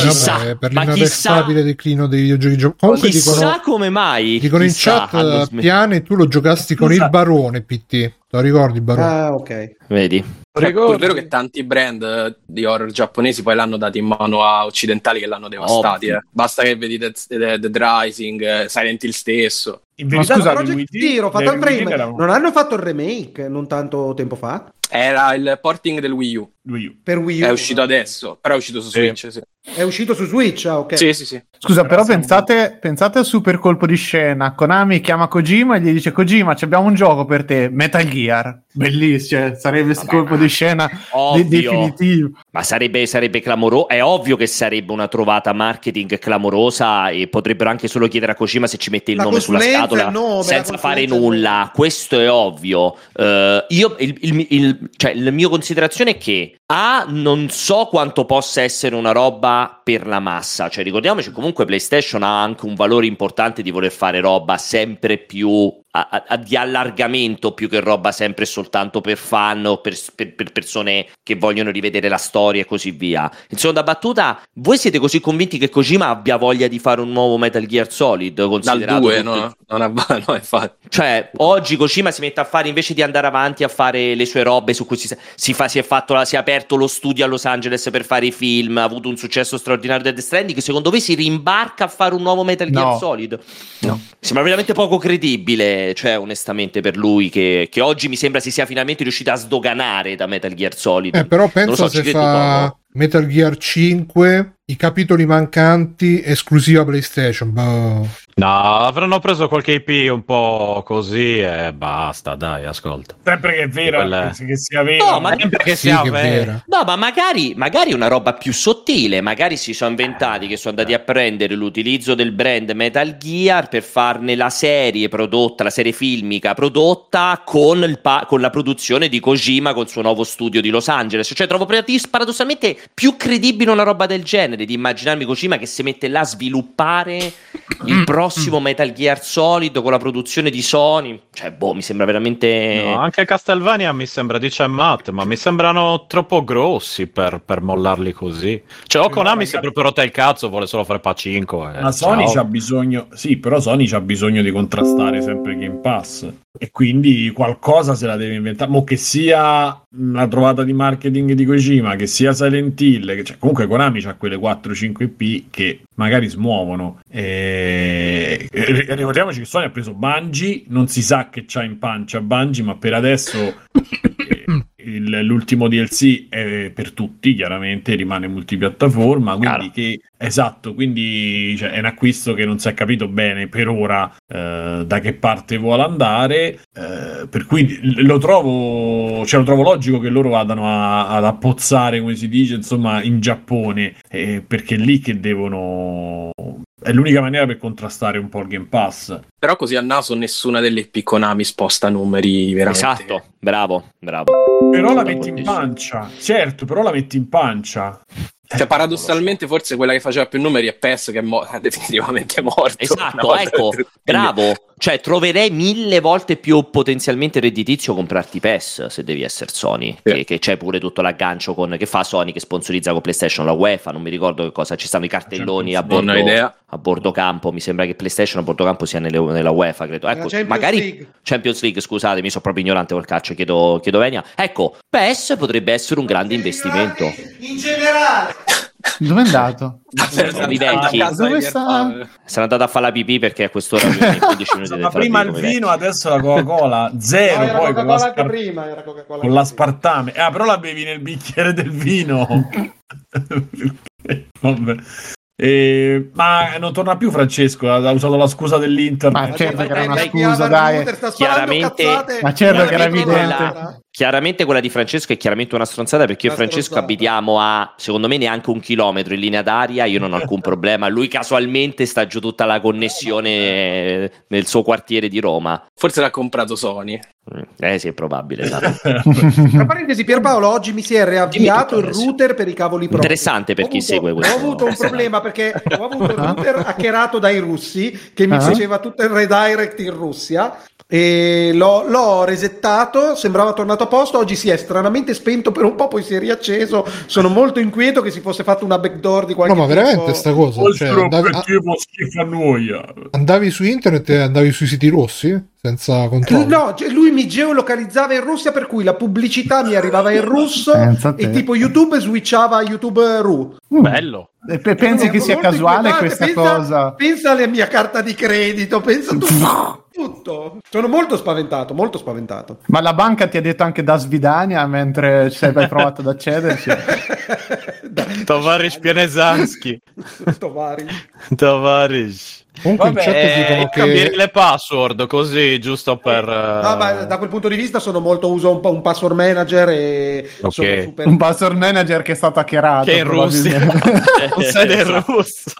Chissà, vabbè, per l'inarrestabile declino dei videogiochi gio- Comunque Chissà dicono, come mai. dicono in Chissà, chat eh, sm- Piane tu lo giocasti con Scusa. il barone PT. Lo ricordi il barone? Ah, ok. Vedi? È pur vero che tanti brand eh, di horror giapponesi poi l'hanno dato in mano a occidentali che l'hanno devastati. Eh. Basta che vedi Dead, Dead- Dead Rising, eh, Silent Hill stesso. In Ma verità, scusa, Devil Project Within- Zero, Fatal Frame, era- non hanno fatto il remake non tanto tempo fa? Era il porting del Wii U. Wii U. Per Wii U. È uscito adesso, però è uscito su Sì. Switch. Sì, È uscito su Switch, ah, ok. sì, sì. sì. Scusa, però siamo- pensate, pensate al super colpo di scena. Konami chiama Kojima e gli dice: Kojima, ci abbiamo un gioco per te, Metal Gear. Bellissimo, cioè, sarebbe il Vabbè, colpo di scena de- definitivo. Ma sarebbe, sarebbe clamoroso. È ovvio che sarebbe una trovata marketing clamorosa e potrebbero anche solo chiedere a Kojima se ci mette il La nome sulla consulenza, scatola nome, senza fare nulla. Questo è ovvio. Eh, io, il, il, il- cioè, la mia considerazione è che A, non so quanto possa essere una roba per la massa. Cioè, ricordiamoci comunque PlayStation ha anche un valore importante di voler fare roba sempre più a- a- a- di allargamento più che roba sempre soltanto per fan o per, per- per persone che vogliono rivedere la storia e così via. In seconda battuta, voi siete così convinti che Kojima abbia voglia di fare un nuovo Metal Gear Solid? Dal Considerato 2, tutto- no? Non ha, <laughs> no, infatti. Cioè, oggi Kojima si mette a fare invece di andare avanti a fare le sue robe su cui si, si fa- si è fatto la- si è aperto lo studio a Los Angeles per fare i film, ha avuto un successo straordinario Dead Stranding. Secondo voi si rimbarca a fare un nuovo Metal Gear No. Solid? No. Sembra veramente poco credibile, cioè, onestamente, per lui, che, che oggi mi sembra si sia finalmente riuscito a sdoganare da Metal Gear Solid. Eh, però penso so, se fa. Metal Gear 5 i capitoli mancanti esclusiva PlayStation. Boh. No, avranno preso qualche IP un po' così e basta, dai, ascolta. Sempre che è vera, Quella- che sia vera. No, ma Sempre che Sì, sia che vero. vera. No, ma magari, magari una roba più sottile. Magari si sono inventati che sono andati a prendere l'utilizzo del brand Metal Gear per farne la serie prodotta, la serie filmica prodotta con, il pa- con la produzione di Kojima col suo nuovo studio di Los Angeles. Cioè, trovo paradossalmente più credibile una roba del genere sorprendere di immaginarmi Kojima che si mette là a sviluppare il mm. prossimo mm. Metal Gear Solid con la produzione di Sony. Cioè, boh, mi sembra veramente. No, anche Castlevania mi sembra, dice Matt, ma mi sembrano troppo grossi per, per mollarli così. Cioè, o Konami si è proprio rotta il cazzo, vuole solo fare Pacinco. Eh. Ma Sony ha bisogno, sì, però Sony c'ha bisogno di contrastare sempre Game Pass e quindi qualcosa se la deve inventare. Mo che sia una trovata di marketing di Kojima, che sia Silent Hill, che cioè, comunque Konami ha quelle quattro 4-5P che magari smuovono. E... Ricordiamoci che Sony ha preso Bungie, non si sa che c'ha in pancia Bungie, ma per adesso <laughs> il- l'ultimo DLC è per tutti, chiaramente rimane multipiattaforma, quindi che esatto, quindi cioè, è un acquisto che non si è capito bene per ora eh, da che parte vuole andare, eh, per cui lo trovo, cioè, lo trovo logico che loro vadano a- ad appozzare, come si dice, insomma, in Giappone, eh, perché è lì che devono è l'unica maniera per contrastare un po' il Game Pass. Però così a naso nessuna delle Konami sposta numeri veramente. Esatto, bravo, bravo. Però la metti in pancia, certo, però la metti in pancia. Cioè, paradossalmente, forse quella che faceva più numeri è PES, che è, mo- <laughs> è definitivamente morto. Esatto, ecco, <laughs> bravo. Cioè, troverei mille volte più potenzialmente redditizio comprarti PES se devi essere Sony. Che, che c'è pure tutto l'aggancio con che fa Sony che sponsorizza con PlayStation la UEFA. Non mi ricordo che cosa. Ci stanno i cartelloni a bordo, a bordo campo. Mi sembra che PlayStation a bordo campo sia nelle- nella UEFA, credo. Ecco, Champions magari League. Champions League, scusate, mi sono proprio ignorante col calcio. Chiedo, chiedo venia. Ecco, PES potrebbe essere un grande investimento. In generale. Dove è <laughs> andato? Sono i vecchi. Dove sta? Sono andato a fare la pipì perché a quest'ora lui in 15 minuti Ma prima il vino, adesso la Coca-Cola, <laughs> zero No, poi con, la spar- prima, era Coca-Cola con l'aspartame. Ah, però la bevi nel bicchiere del vino. <laughs> Vabbè. Eh, ma non torna più Francesco, ha ha usato la scusa dell'Inter. Ma certo che era una Dai, scusa, dai. Chiaramente-. Ma certo che era evidente. quella- Chiaramente quella di Francesco è chiaramente una stronzata perché io e Francesco stronzata. abitiamo a secondo me neanche un chilometro in linea d'aria, io non ho alcun problema, lui casualmente sta giù tutta la connessione eh, nel suo quartiere di Roma. Forse l'ha comprato Sony. Mm, Eh sì, è probabile. esatto. <laughs> Tra parentesi, Pierpaolo, oggi mi si è riavviato il router per i cavoli propri. Interessante per Ho chi avuto- segue questo. Ho avuto un problema perché ho avuto il router hackerato dai russi che mi Ah. faceva tutto il redirect in Russia. E l'ho, l'ho resettato, sembrava tornato a posto. Oggi si è stranamente spento per un po', poi si è riacceso. Sono molto inquieto che si fosse fatto una backdoor di qualche No, ma veramente sta cosa? Cioè, andavi, perché fa schifo a noi. andavi su internet e andavi sui siti rossi senza controllo? No, cioè, lui mi geolocalizzava in Russia, per cui la pubblicità mi arrivava in russo e tipo YouTube switchava a YouTube Ru. Bello. E pe- pensi No, che sia casuale questa Pensa- cosa? Pensa alla mia carta di credito, pensa tutto. Tutto. Sono molto spaventato, molto spaventato. Ma la banca ti ha detto anche da Svidania mentre ci hai provato ad accederci? <laughs> Tovarish Pianesanski. Tovari. <laughs> Tovarish. Comunque Vabbè, chat Eh, cambiare che le password così, giusto per... No, ma da quel punto di vista sono molto uso un, po' un password manager e Ok. sono super Un password manager che è stato hackerato. Che è in Russia. <laughs> sei in. Russia.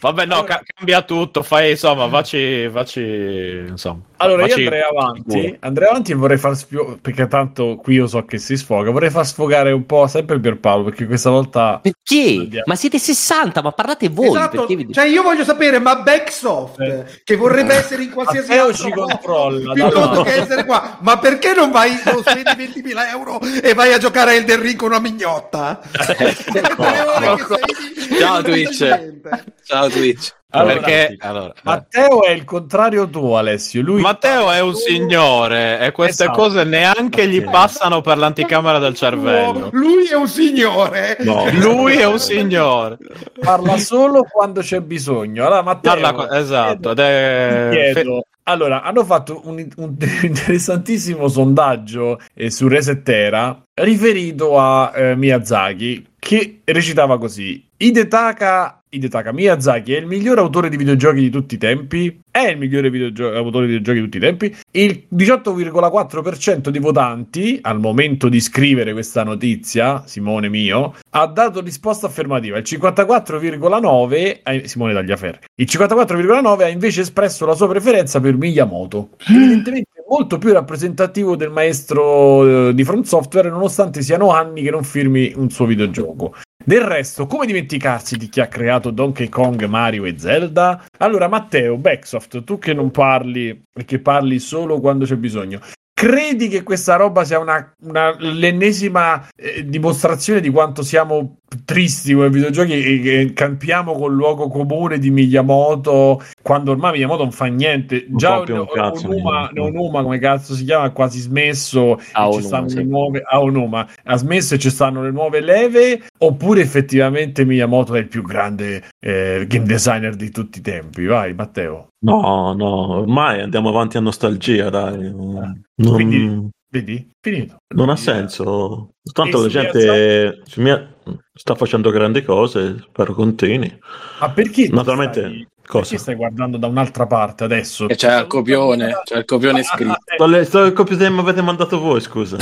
Vabbè, no, ca- cambia tutto. Fai, insomma, facci, facci insomma. Allora io facci- andrei avanti, andrei avanti e vorrei far sfio- perché tanto qui io so che si sfoga, vorrei far sfogare un po' sempre Pierpaolo perché questa volta Perché? Andiamo. Ma siete 60, ma parlate voi. Esatto, perché vi- cioè io voglio sapere, ma Backsoft, Eh. che vorrebbe essere in qualsiasi Matteo altro ci controlla, piuttosto no. che essere qua, ma perché non vai, non spendi 20.000 euro e vai a giocare a Elden Ring con una mignotta? <laughs> Tre ore che sei Ciao, <laughs> Twitch. Ciao Twitch. Allora, Perché allora, eh. Matteo è il contrario tuo Alessio, lui Matteo è un signore e queste Esatto. cose neanche gli passano per l'anticamera del cervello. Lui è un signore. Lui è un signore. parla solo quando c'è bisogno. Allora Matteo, Parla co- esatto, ed è chiedo- allora, hanno fatto un, un <laughs> interessantissimo sondaggio eh, su Resetera riferito a eh, Miyazaki che recitava così: Hidetaka, Hidetaka Miyazaki è il miglior autore di videogiochi di tutti i tempi? È il migliore videogio- autore di videogiochi di tutti i tempi? Il 18,4% dei votanti al momento di scrivere questa notizia, Simone mio, ha dato risposta affermativa. Il 54,9% a- Simone Tagliaferri. Il 54,9% ha invece espresso la sua preferenza per Miyamoto. Evidentemente molto più rappresentativo del maestro eh, di From Software, nonostante siano anni che non firmi un suo videogioco. Del resto, come dimenticarsi di chi ha creato Donkey Kong, Mario e Zelda? Allora, Matteo, Backsoft, tu che non parli e che parli solo quando c'è bisogno, credi che questa roba sia una, una- l'ennesima eh, dimostrazione di quanto siamo tristi come videogiochi e che campiamo col luogo comune di Miyamoto quando ormai Miyamoto non fa niente Non già un cazzo, Onuma. Onuma, come cazzo si chiama ha quasi smesso e ci Aonuma, stanno sì. le nuove Aonuma ha smesso e ci stanno le nuove leve oppure effettivamente Miyamoto è il più grande eh, game designer di tutti i tempi vai Matteo No, no, ormai andiamo avanti a nostalgia, dai. Non, non- Quindi- vedi finito non ha senso. Tanto E la gente si mi- sta facendo grandi cose, spero continui. ma perché Naturalmente, stai, cosa? perché stai guardando da un'altra parte adesso E c'è il copione, c'è il copione scritto. <laughs> Ah, sto- il copio che mi avete mandato voi, scusa. <laughs>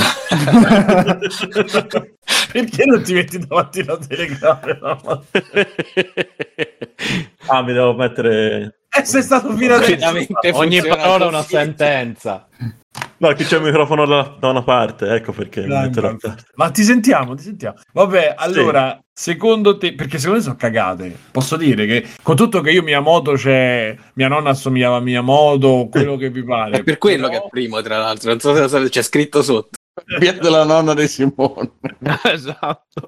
perché non ti metti davanti alla telecamera <laughs> ah, mi devo mettere... eh, sei stato fino adesso Finalmente Ogni parola è una sentenza. No, qui c'è il microfono da, da una parte, ecco perché mi Dai, metto da ma- ti sentiamo, ti sentiamo. Vabbè, allora, secondo te, perché secondo me sono cagate. Posso dire che con tutto che io Miyamoto c'è, mia nonna assomigliava a Miyamoto, quello che vi pare. È per quello che Però- è primo, tra l'altro. Non so se lo sapete, c'è scritto sotto. <laughs> Via della nonna di Simone. <laughs> esatto.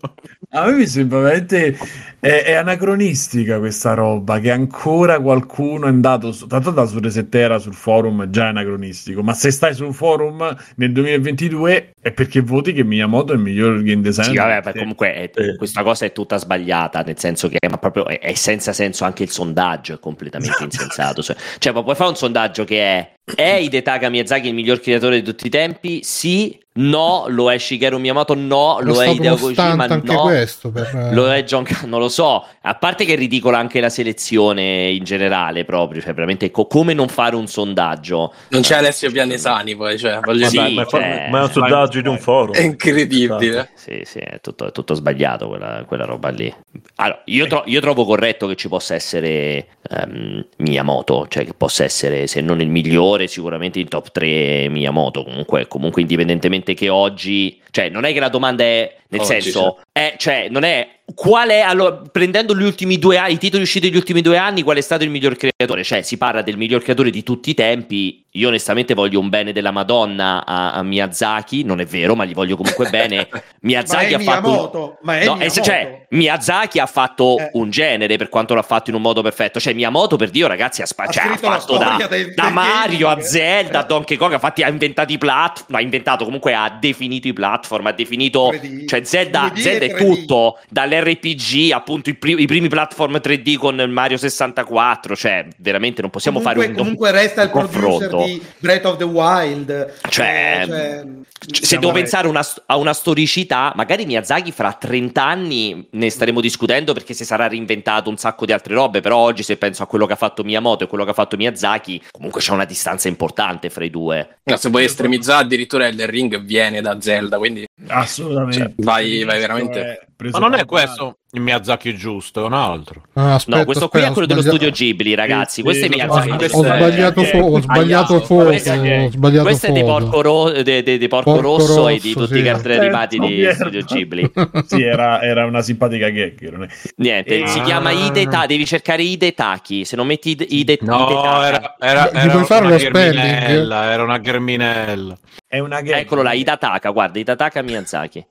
A me mi sembra veramente è, è anacronistica questa roba che ancora qualcuno è andato su, tanto da su Resetera sul forum già anacronistico ma se stai sul forum nel 2022 è perché voti che Miyamoto è il miglior game designer Sì, vabbè, comunque è- Sì. questa cosa è tutta sbagliata, nel senso che ma proprio è, è senza senso anche il sondaggio, è completamente <laughs> insensato. Cioè, cioè, ma puoi fare un sondaggio che è è Hidetaka Miyazaki il miglior creatore di tutti i tempi? Sì, no, lo è Shigeru Miyamoto, no, Era lo è Hideo Kojima, anche no. questo per, eh, Lo è John non lo so. A parte che è ridicola anche la selezione in generale, proprio. Cioè, veramente co- come non fare un sondaggio. Non c'è Alessio Pianesani, poi, cioè, voglio Sì, dire, ma, è cioè, ma è un sondaggio di un forum. è incredibile. Sì, sì, è tutto, è tutto sbagliato quella, quella roba lì. Allora, io, tro- io trovo corretto che ci possa essere ehm, Miyamoto, cioè che possa essere, se non il migliore, sicuramente in top 3 Miyamoto. Comunque, comunque indipendentemente che oggi, cioè, non è che la domanda è nel Oggi, senso, è, cioè, non è qual è allora, prendendo gli ultimi due anni, i titoli usciti negli ultimi due anni, qual è stato il miglior creatore? Cioè, si parla del miglior creatore di tutti i tempi. Io, onestamente, voglio un bene della Madonna a, a Miyazaki. Non è vero, ma gli voglio comunque <laughs> bene. Miyazaki Ma ha fatto. Miyamoto, ma è No, eh, Miyamoto. cioè, Miyazaki ha fatto Eh. un genere per quanto l'ha fatto in un modo perfetto. Cioè, Miyamoto, per Dio, ragazzi, ha, spa- Ha cioè, ha fatto da, del- da del Mario a. Zelda a Eh. Donkey Kong. Infatti, ha inventato i platform. Ha inventato comunque, ha definito i platform. Ha definito, 3D. Cioè, Zelda, 2D Zelda e è 3D. tutto dall'RPG, appunto, i, pri- i primi platform 3D con Mario 64. Cioè, veramente non possiamo comunque, fare un comunque resta il confronto. di Breath of the Wild. Cioè, Eh, cioè, Cioè, se devo re- pensare una- a una storicità, magari Miyazaki fra 30 anni ne staremo discutendo perché si sarà reinventato un sacco di altre robe, però oggi se penso a quello che ha fatto Miyamoto e quello che ha fatto Miyazaki, comunque c'è una distanza importante fra i due. No, se vuoi estremizzare, addirittura Elden Ring viene da Zelda, quindi assolutamente Cioè, vai- vai veramente- Ma non è questo il Miyazaki giusto, è un altro. ah, aspetta, no, questo qui aspetta, è quello dello studio Ghibli, ragazzi. Sì, questo è Miyazaki. Ho sbagliato, fo- ho sbagliato foto, questo è- ho sbagliato Questo è di. Porco, Ro- de- de- di Porco Porco Rosso, e di Rosso, tutti i sì. cartoni animati Certo, di. Studio Ghibli. <laughs> sì, era, era una simpatica gag. non è- Niente, Ah. si chiama Hidetaki, devi cercare Hidetaki, se non metti Hide, No, era, era, era fare una gherminella, era una gherminella. È una gag. Eccolo là, Hidataka, guarda, Hidataka Miyazaki.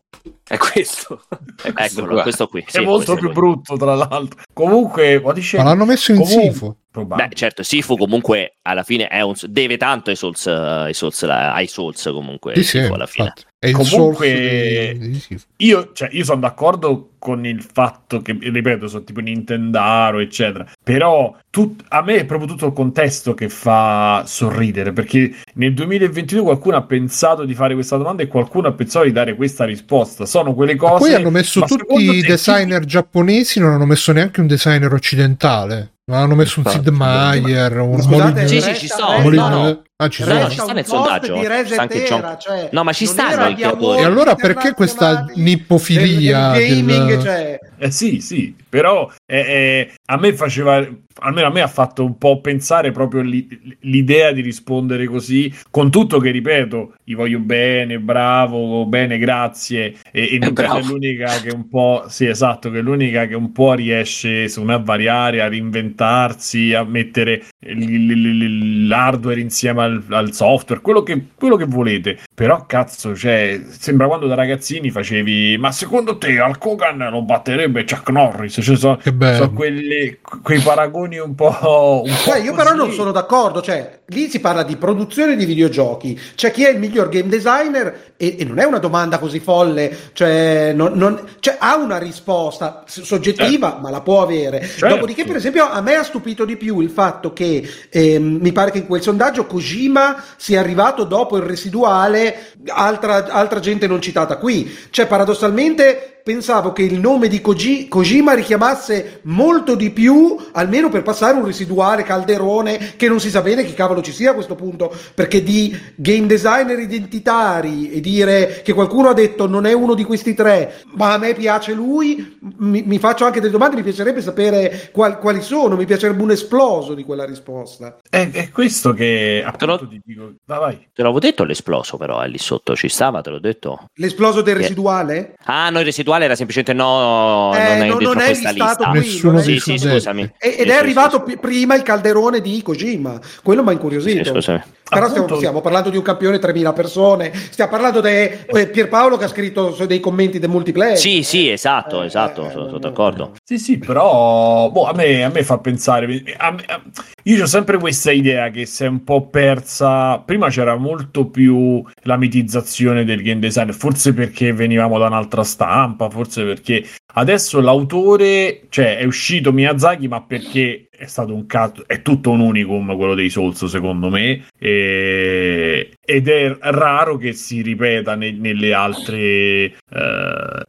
è questo. <laughs> È questo Eccolo, qua. questo qui. È sì, molto questo più qui. brutto, tra l'altro. Comunque, Ma l'hanno messo in Comunque- Sifo. Probabile. Beh, certo, Sifu comunque alla fine è un, deve tanto ai Souls, eh, ai Souls, ai Souls comunque. Sì, sì, Sifu alla fine. infatti. È il Comunque- source. Io, cioè, io sono d'accordo con il fatto che, ripeto, sono tipo Nintendaro, eccetera. Però tut- a me è proprio tutto il contesto che fa sorridere. Perché nel 2022 qualcuno ha pensato di fare questa domanda e qualcuno ha pensato di dare questa risposta. Sono quelle cose. Poi hanno messo ma tutti i designer giapponesi, non hanno messo neanche un designer occidentale. Non hanno messo un Sid Meier, un Scusate, Molin- Sì, sì, ci Molin- No, no. Ah, ci No, sono. no, ci sta nel sondaggio. Anche John- cioè, No, ma ci stanno i creatori. E allora perché questa nippofilia del, del gaming, del- cioè, Eh sì, sì, però eh, eh, a me faceva, almeno a me ha fatto un po' pensare proprio l'i- l'idea di rispondere così, con tutto che ripeto, gli voglio bene, bravo, bene, grazie, e, e Nintendo bravo. è l'unica che un po', sì esatto, che è l'unica che un po' riesce, secondo me, a variare, a reinventarsi, a mettere l'hardware insieme al, al software, quello che, quello che volete, però cazzo, cioè, sembra quando da ragazzini facevi, ma secondo te Al Kogan lo batterebbe Chuck Norris? Cioè, so, so quelli- quei paragoni un po'... Un po' Cioè, io però non sono d'accordo, cioè, lì si parla di produzione di videogiochi, c'è chi è il miglior game designer e, e non è una domanda così folle, cioè, non- non- cioè, ha una risposta soggettiva, ma la può avere. Certo. Dopodiché, per esempio, a me ha stupito di più il fatto che ehm, mi pare che in quel sondaggio Kojima sia arrivato dopo il residuale, altra, altra gente non citata qui. Cioè, paradossalmente pensavo che il nome di Koji- Kojima richiamasse molto di più, almeno per passare un residuale calderone che non si sa bene chi cavolo ci sia a questo punto, perché di game designer identitari e dire che qualcuno ha detto non è uno di questi tre, ma a me piace lui, mi, mi faccio anche delle domande, mi piacerebbe sapere qual- quali sono, mi piacerebbe un esploso di quella risposta. È, è questo che Te lo- appunto ti dico, vai, vai. Te l'avevo detto l'esploso, però, eh, lì sotto ci stava, te l'ho detto. L'esploso del Eh. residuale? Ah, no, il residuale era semplicemente no, Eh, non è non- non è questa listato lista. qui, Nessuno è Sì, sì, scusami. E- Sì, ed sì, è arrivato sì, pi- prima il calderone di Kojima, quello mi ha sì, incuriosito. scusami. Però stiamo, Appunto- stiamo parlando di un campione 3000 persone, stiamo parlando di eh, Pierpaolo che ha scritto dei commenti del multiplayer. Sì, sì, esatto, Eh, esatto, eh, sono, sono eh, d'accordo. Sì, sì, però boh, a, me, a me fa pensare. a me- a- io ho sempre questa idea che si è un po' persa. Prima c'era molto più la mitizzazione del game design, forse perché venivamo da un'altra stampa, forse perché adesso l'autore, cioè è uscito Miyazaki, ma perché è stato un cazzo, è tutto un unicum quello dei Souls, secondo me. E- ed è raro che si ripeta ne- nelle altre. eh,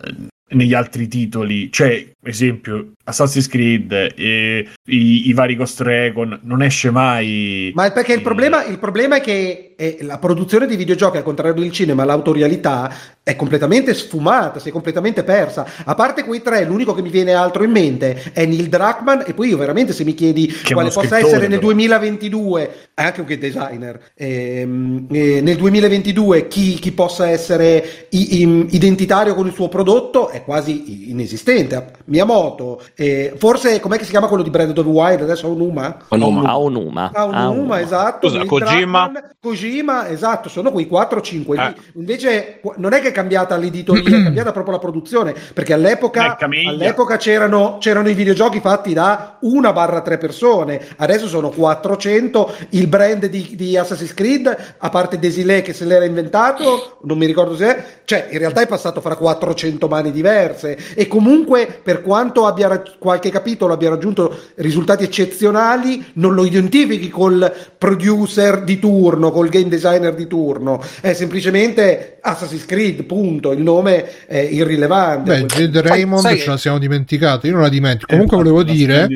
negli altri titoli, cioè, esempio, Assassin's Creed, eh, i, i vari Ghost Recon, non esce mai. Ma perché il problema, il problema è che eh, la produzione di videogiochi, al contrario del cinema, l'autorialità è completamente sfumata, si è completamente persa. A parte quei tre, l'unico che mi viene altro in mente è Neil Druckmann. E poi io veramente, se mi chiedi quale possa scrittore, essere nel però. 2022, è anche un game designer, ehm, eh, nel 2022 chi, chi possa essere i- i- identitario con il suo prodotto è quasi inesistente. Miyamoto, eh, forse com'è che si chiama quello di Breath of the Wild? Adesso Onuma? Onuma. Aonuma. Ah, Onuma, Aonuma. esatto. Scusa, Kojima? Druckmann, Kojima, esatto, sono quei 4-5 lì. Eh. Invece non è che è cambiata l'editoria, è <clears throat> cambiata proprio la produzione, perché all'epoca, all'epoca c'erano, c'erano i videogiochi fatti da una barra tre persone, adesso sono 400, il brand di, di Assassin's Creed, a parte Desilé che se l'era inventato, non mi ricordo se è, cioè in realtà è passato fra 400 mani diverse e comunque per quanto abbia rag- qualche capitolo abbia raggiunto risultati eccezionali, non lo identifichi col producer di turno, col game designer di turno, è semplicemente Assassin's Creed, punto, il nome è irrilevante. Beh, Jade Raymond sai ce che- la siamo dimenticati, io non la dimentico. Comunque Eh, volevo la dire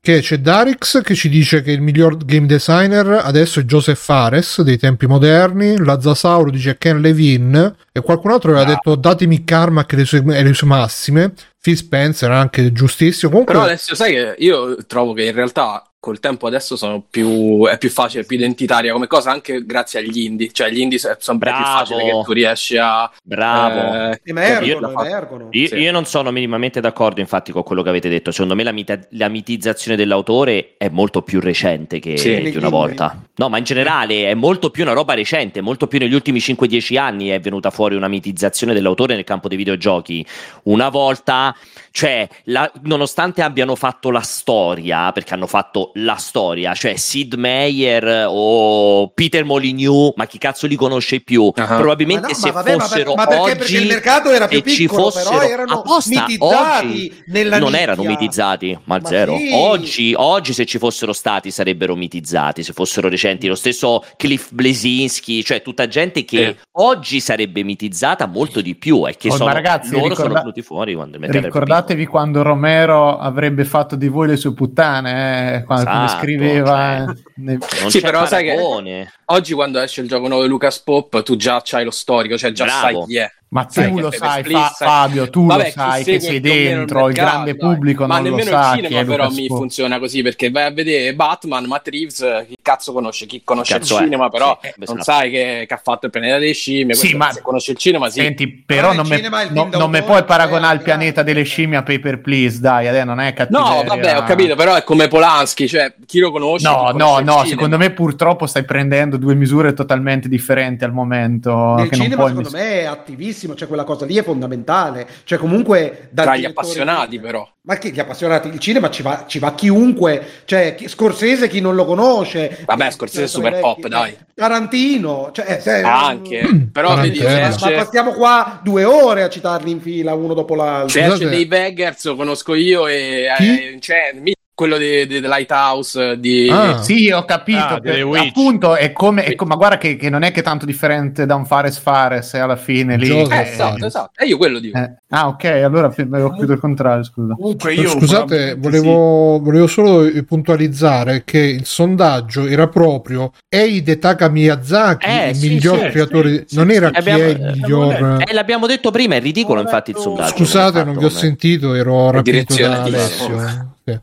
che c'è Darix che ci dice che il miglior game designer adesso è Joseph Fares dei tempi moderni, Lazzasauro dice Ken Levin e qualcun altro aveva detto datemi Carmack e le sue, e le sue massime. Phil Spencer anche giustissimo. Comunque Però Alessio, sai che io trovo che in realtà col tempo adesso sono più, è più facile, più identitaria come cosa anche grazie agli indie. Cioè gli indie sono sempre più facile che tu riesci a... Bravo. eh, Emergono, Io- emergono. Io, Sì. io non sono minimamente d'accordo, infatti, con quello che avete detto. Secondo me la, mita- la mitizzazione dell'autore è molto più recente che Sì. di una volta. No, ma in generale è molto più una roba recente, molto più negli ultimi 5-10 anni è venuta fuori una mitizzazione dell'autore nel campo dei videogiochi. Una volta, cioè, la- nonostante abbiano fatto la storia, perché hanno fatto la storia, cioè Sid Meier o Peter Molyneux, ma chi cazzo li conosce più? Ah. Probabilmente Ma no, se ma vabbè, ma per- fossero ma perché- oggi perché il mercato era più ci piccolo, però fossero erano apposta, mitizzati oggi nella non nicchia. erano mitizzati, ma, Ma zero. sì. Oggi, oggi se ci fossero stati sarebbero mitizzati, se fossero recenti. Lo stesso Cliff Blesinski, cioè tutta gente che Sì. oggi sarebbe mitizzata molto di più e che Oh, ma sono, ragazzi, loro ricorda- sono venuti fuori quando Ricordatevi quando Romero avrebbe fatto di voi le sue puttane, eh, quando come scriveva. cioè. eh, nei- Sì, però sai che-. Oggi quando esce il gioco nuovo di Lucas Pop, tu già c'hai lo storico, cioè già Bravo. sai chi è. Ma tu Sai lo sai, Fa- Fabio, tu Vabbè, lo sai che sei il dentro, il mercato, grande dai. pubblico Ma non lo nemmeno sa il chi cinema è però mi Pope. funziona così, perché vai a vedere Batman, Matt Reeves, chi cazzo conosce? Chi conosce Cazzo il è? cinema, però Sì, eh, non sai che, che ha fatto il pianeta delle scimmie. Sì, ma- se conosce il cinema, sì. Senti, però non il me, cinema il no- non me d'autore, puoi paragonare al eh, pianeta delle scimmie a Paper Please, dai, adesso non è cattiveria. No, vabbè, ho capito, però è come Polanski, cioè chi lo conosce? No, no, il no, cinema. secondo me purtroppo stai prendendo due misure totalmente differenti al momento. Non cinema, secondo me, è attivissimo, cioè quella cosa lì è fondamentale. Cioè, comunque, Tra gli appassionati, però. Ma che gli appassionati il cinema ci va, ci va chiunque, cioè chi- Scorsese chi non lo conosce. Vabbè, Scorsese è super Cioè, pop, dai. Tarantino, cioè, se- Anche, però vedi. Ma esce, passiamo qua due ore a citarli in fila uno dopo l'altro. se esce dei Veggers lo conosco io e Chi? eh, c'è mi- quello di, di The Lighthouse di... Ah. Sì, ho capito. Ah, Witch. appunto, è come, è come- ma guarda che, che non è che tanto differente da un Fares Fares eh, alla fine lì. Eh, Eh, esatto, esatto. E io quello dico. eh. Ah, ok, allora avevo capito il contrario, scusa. Comunque io Scusate, volevo, volevo solo puntualizzare che il sondaggio era proprio è Hidetaka Miyazaki Eh, il sì, miglior sì, creatore, sì, non sì, era sì. chi Abbiamo- è il miglior... Eh, l'abbiamo detto prima, è ridicolo infatti il sondaggio. Scusate, non vi ho sentito, ero rapito da. Alessio. Sì.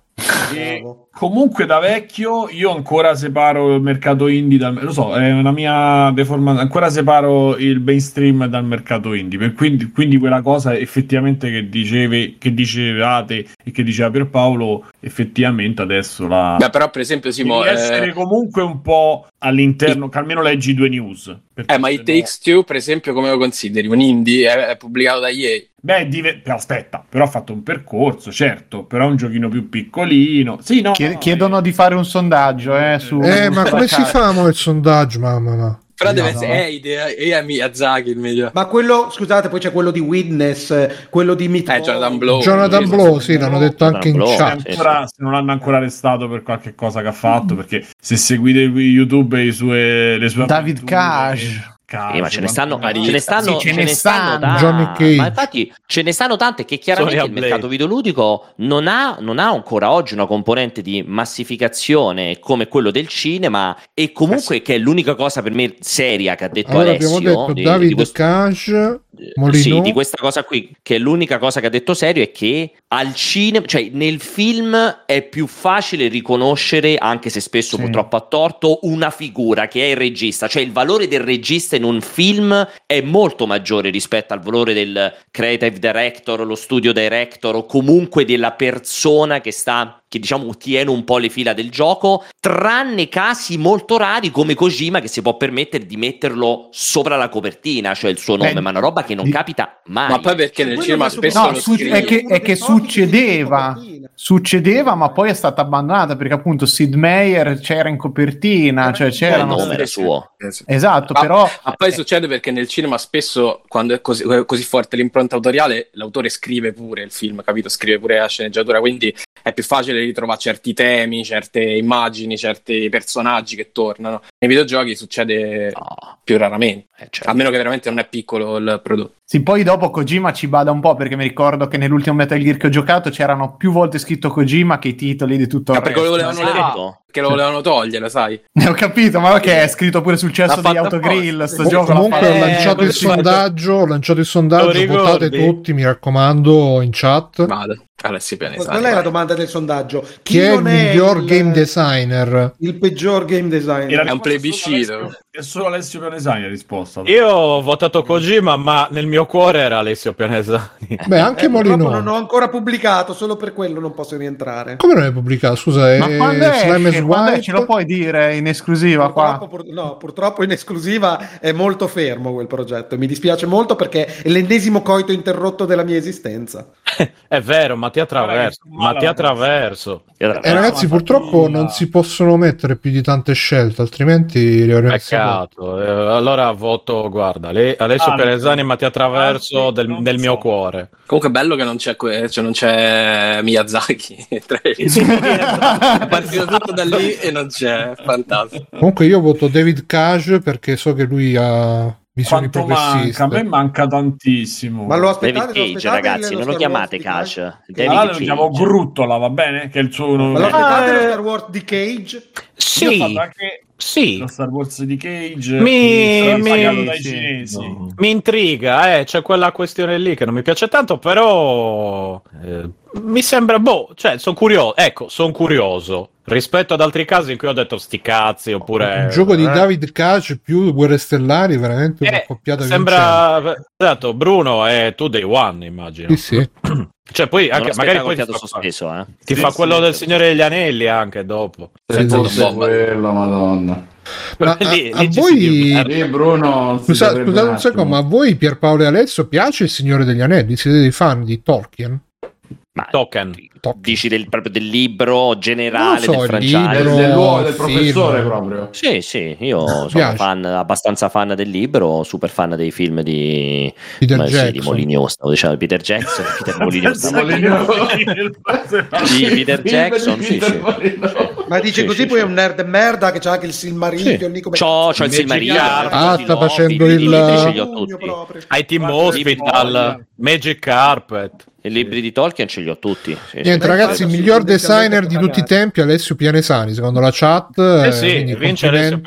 E comunque da vecchio io ancora separo il mercato indie dal lo so, è una mia deformazione, ancora separo il mainstream dal mercato indie, per quindi, quindi quella cosa effettivamente che dicevi che dicevate e che diceva Pierpaolo, effettivamente adesso la Beh, però per esempio Simo, devi eh, essere comunque un po' all'interno, che almeno leggi due news. eh, ma se i no- Takes Two per esempio come lo consideri? Un indie? È, è pubblicato da EA? Beh, dive- aspetta, però ha fatto un percorso, certo, però è un giochino più piccolino. Sì, no, Chied- no, chiedono eh. di fare un sondaggio, eh, su... Eh, ma come si fa mo, il sondaggio, mamma mia? Però deve no. essere eh, idea, a Miyazaki il meglio. Ma quello, scusate, poi c'è quello di Witness, eh, quello di Meat Eh, Jonathan Blow. Jonathan Blow, Blow, sì, l'hanno detto anche in Blow, Se chat. ancora- se non l'hanno ancora arrestato per qualche cosa che ha fatto, perché se seguite YouTube e le sue David avventure- Cage. Cage, Eh, ma ce ne stanno, ce ne stanno, Sì, ce ce ne ne stanno stanno. Cage. Ma infatti ce ne stanno tante che chiaramente Sonia il mercato videoludico non ha, non ha ancora oggi una componente di massificazione come quello del cinema e comunque che è l'unica cosa per me seria che ha detto Allora Alessio abbiamo detto di- di David questo- Cage, Eh, Molino. Sì, di questa cosa qui, che è l'unica cosa che ha detto serio è che al cinema, cioè nel film è più facile riconoscere, anche se spesso Sì. purtroppo a torto, una figura che è il regista, cioè il valore del regista in un film è molto maggiore rispetto al valore del creative director, lo studio director o comunque della persona che sta che diciamo tiene un po' le fila del gioco, tranne casi molto rari come Kojima che si può permettere di metterlo sopra la copertina, cioè il suo nome, Beh, ma una roba che non di- capita mai. Ma poi perché nel Quello cinema spesso No, su- è che, è che succedeva, succedeva, ma poi è stata abbandonata perché appunto Sid Meier c'era in copertina, cioè il c'erano... nome era suo. Esatto, Ma- però... Ma poi succede perché nel cinema spesso, quando è così, così forte l'impronta autoriale, l'autore scrive pure il film, capito? Scrive pure la sceneggiatura, quindi è più facile ritrovare certi temi, certe immagini, certi personaggi che tornano. Nei videogiochi succede No, più raramente, eh, certo. a meno che veramente non è piccolo il prodotto. Sì, poi dopo Kojima ci bada un po' perché mi ricordo che nell'ultimo Metal Gear che ho giocato c'erano più volte scritto Kojima che i titoli di tutto il Ma perché lo resto. volevano Esatto. Perché lo volevano togliere, sai? Ne ho capito, ma che è scritto pure sul cesso fatto autogrill, sto Com- gioco comunque ho lanciato Eh, il sondaggio, ho lanciato il sondaggio, votate tutti, mi raccomando, in chat. Vado. Alessio Pianesani. Qual è la domanda del sondaggio? Chi è il miglior il- game designer? Il peggior game designer. È un plebiscito. solo Alessio- È solo Alessio Pianesani la risposta. Io ho votato Kojima, ma nel mio cuore era Alessio Pianesani. <laughs> Beh, anche Eh, Molino. non ho ancora pubblicato, solo per quello non posso rientrare. Come non è pubblicato? Scusa, è Ma quando Slime White? ce lo puoi dire in esclusiva Purtroppo, qua? pur- no, purtroppo in esclusiva è molto fermo quel progetto. Mi dispiace molto perché è l'ennesimo coito interrotto della mia esistenza. <laughs> È vero, Mattia Traverso. Mattia Traverso. Eh, ragazzi, ma purtroppo non si possono mettere più di tante scelte, altrimenti Peccato. Eh, allora voto, guarda, Ale- Alessio Altro. Pianesani e Mattia Traverso Altri del, non del mio so. cuore. Comunque è bello che non c'è, que- cioè non c'è Miyazaki. <laughs> Sì, è partito tutto da lì. e non c'è. <laughs> Fantastico. Comunque io voto David Cage perché so che lui ha visioni Quanto manca? progressiste. A me manca tantissimo. Ma lo David aspettate, lo Cage, aspettate ragazzi, non lo chiamate Cash. Allora David lo chiamo Cage. Gruttola, va bene? Che è il suo Ma lo nome. aspettate lo Eh. Star Wars di Cage? Sì, sì. lo Star Wars di Cage Mi- mi- sì. cinesi. No. Mi intriga, eh, c'è quella questione lì che non mi piace tanto, però eh, mi sembra, boh, cioè, sono curioso, ecco, sono curioso rispetto ad altri casi in cui ho detto sti cazzi, oppure... Un gioco di eh, David Cage più Guerre Stellari, veramente una eh, coppiata vincente. sembra, esatto, Bruno è tu dei one, immagino. Sì, sì. <clears throat> Cioè, poi anche, magari poi ti fa, sospeso, eh. ti Sì, fa sì, quello sì. del Signore degli Anelli anche dopo. Senza forse quello, madonna. Ma a, Lì- a lì si voi. Sì, Bruno. scusa, scusate un secondo, ma a voi Pierpaolo e Alessio piace il Signore degli Anelli? Siete dei fan di Tolkien? Ma Token. Tolkien. dici del, proprio del libro generale so, del franchise? Del, libro, dell'uomo, del film. professore proprio. Sì, sì, io sono piace. fan, abbastanza fan del libro, super fan dei film di, Peter ma sì, di stavo dicendo Peter Jackson, <laughs> Peter Molineux. Sì, Peter Film Jackson, di sì, Peter sì. Ma dice Sì, così sì, poi sì. è un nerd merda che c'ha anche il Silmarillion lì come C'ho, c'ho il Silmarillion. Ah, sta facendo il- libri ce li ho Pugno tutti. proprio. Ai Team Guarda, Hospital, Magic Carpet. I libri di Tolkien ce li ho tutti. sì, sì. Niente, ragazzi, il miglior designer di tutti i tempi, Alessio Pianesani, secondo la chat. eh, sì, quindi vince Alessio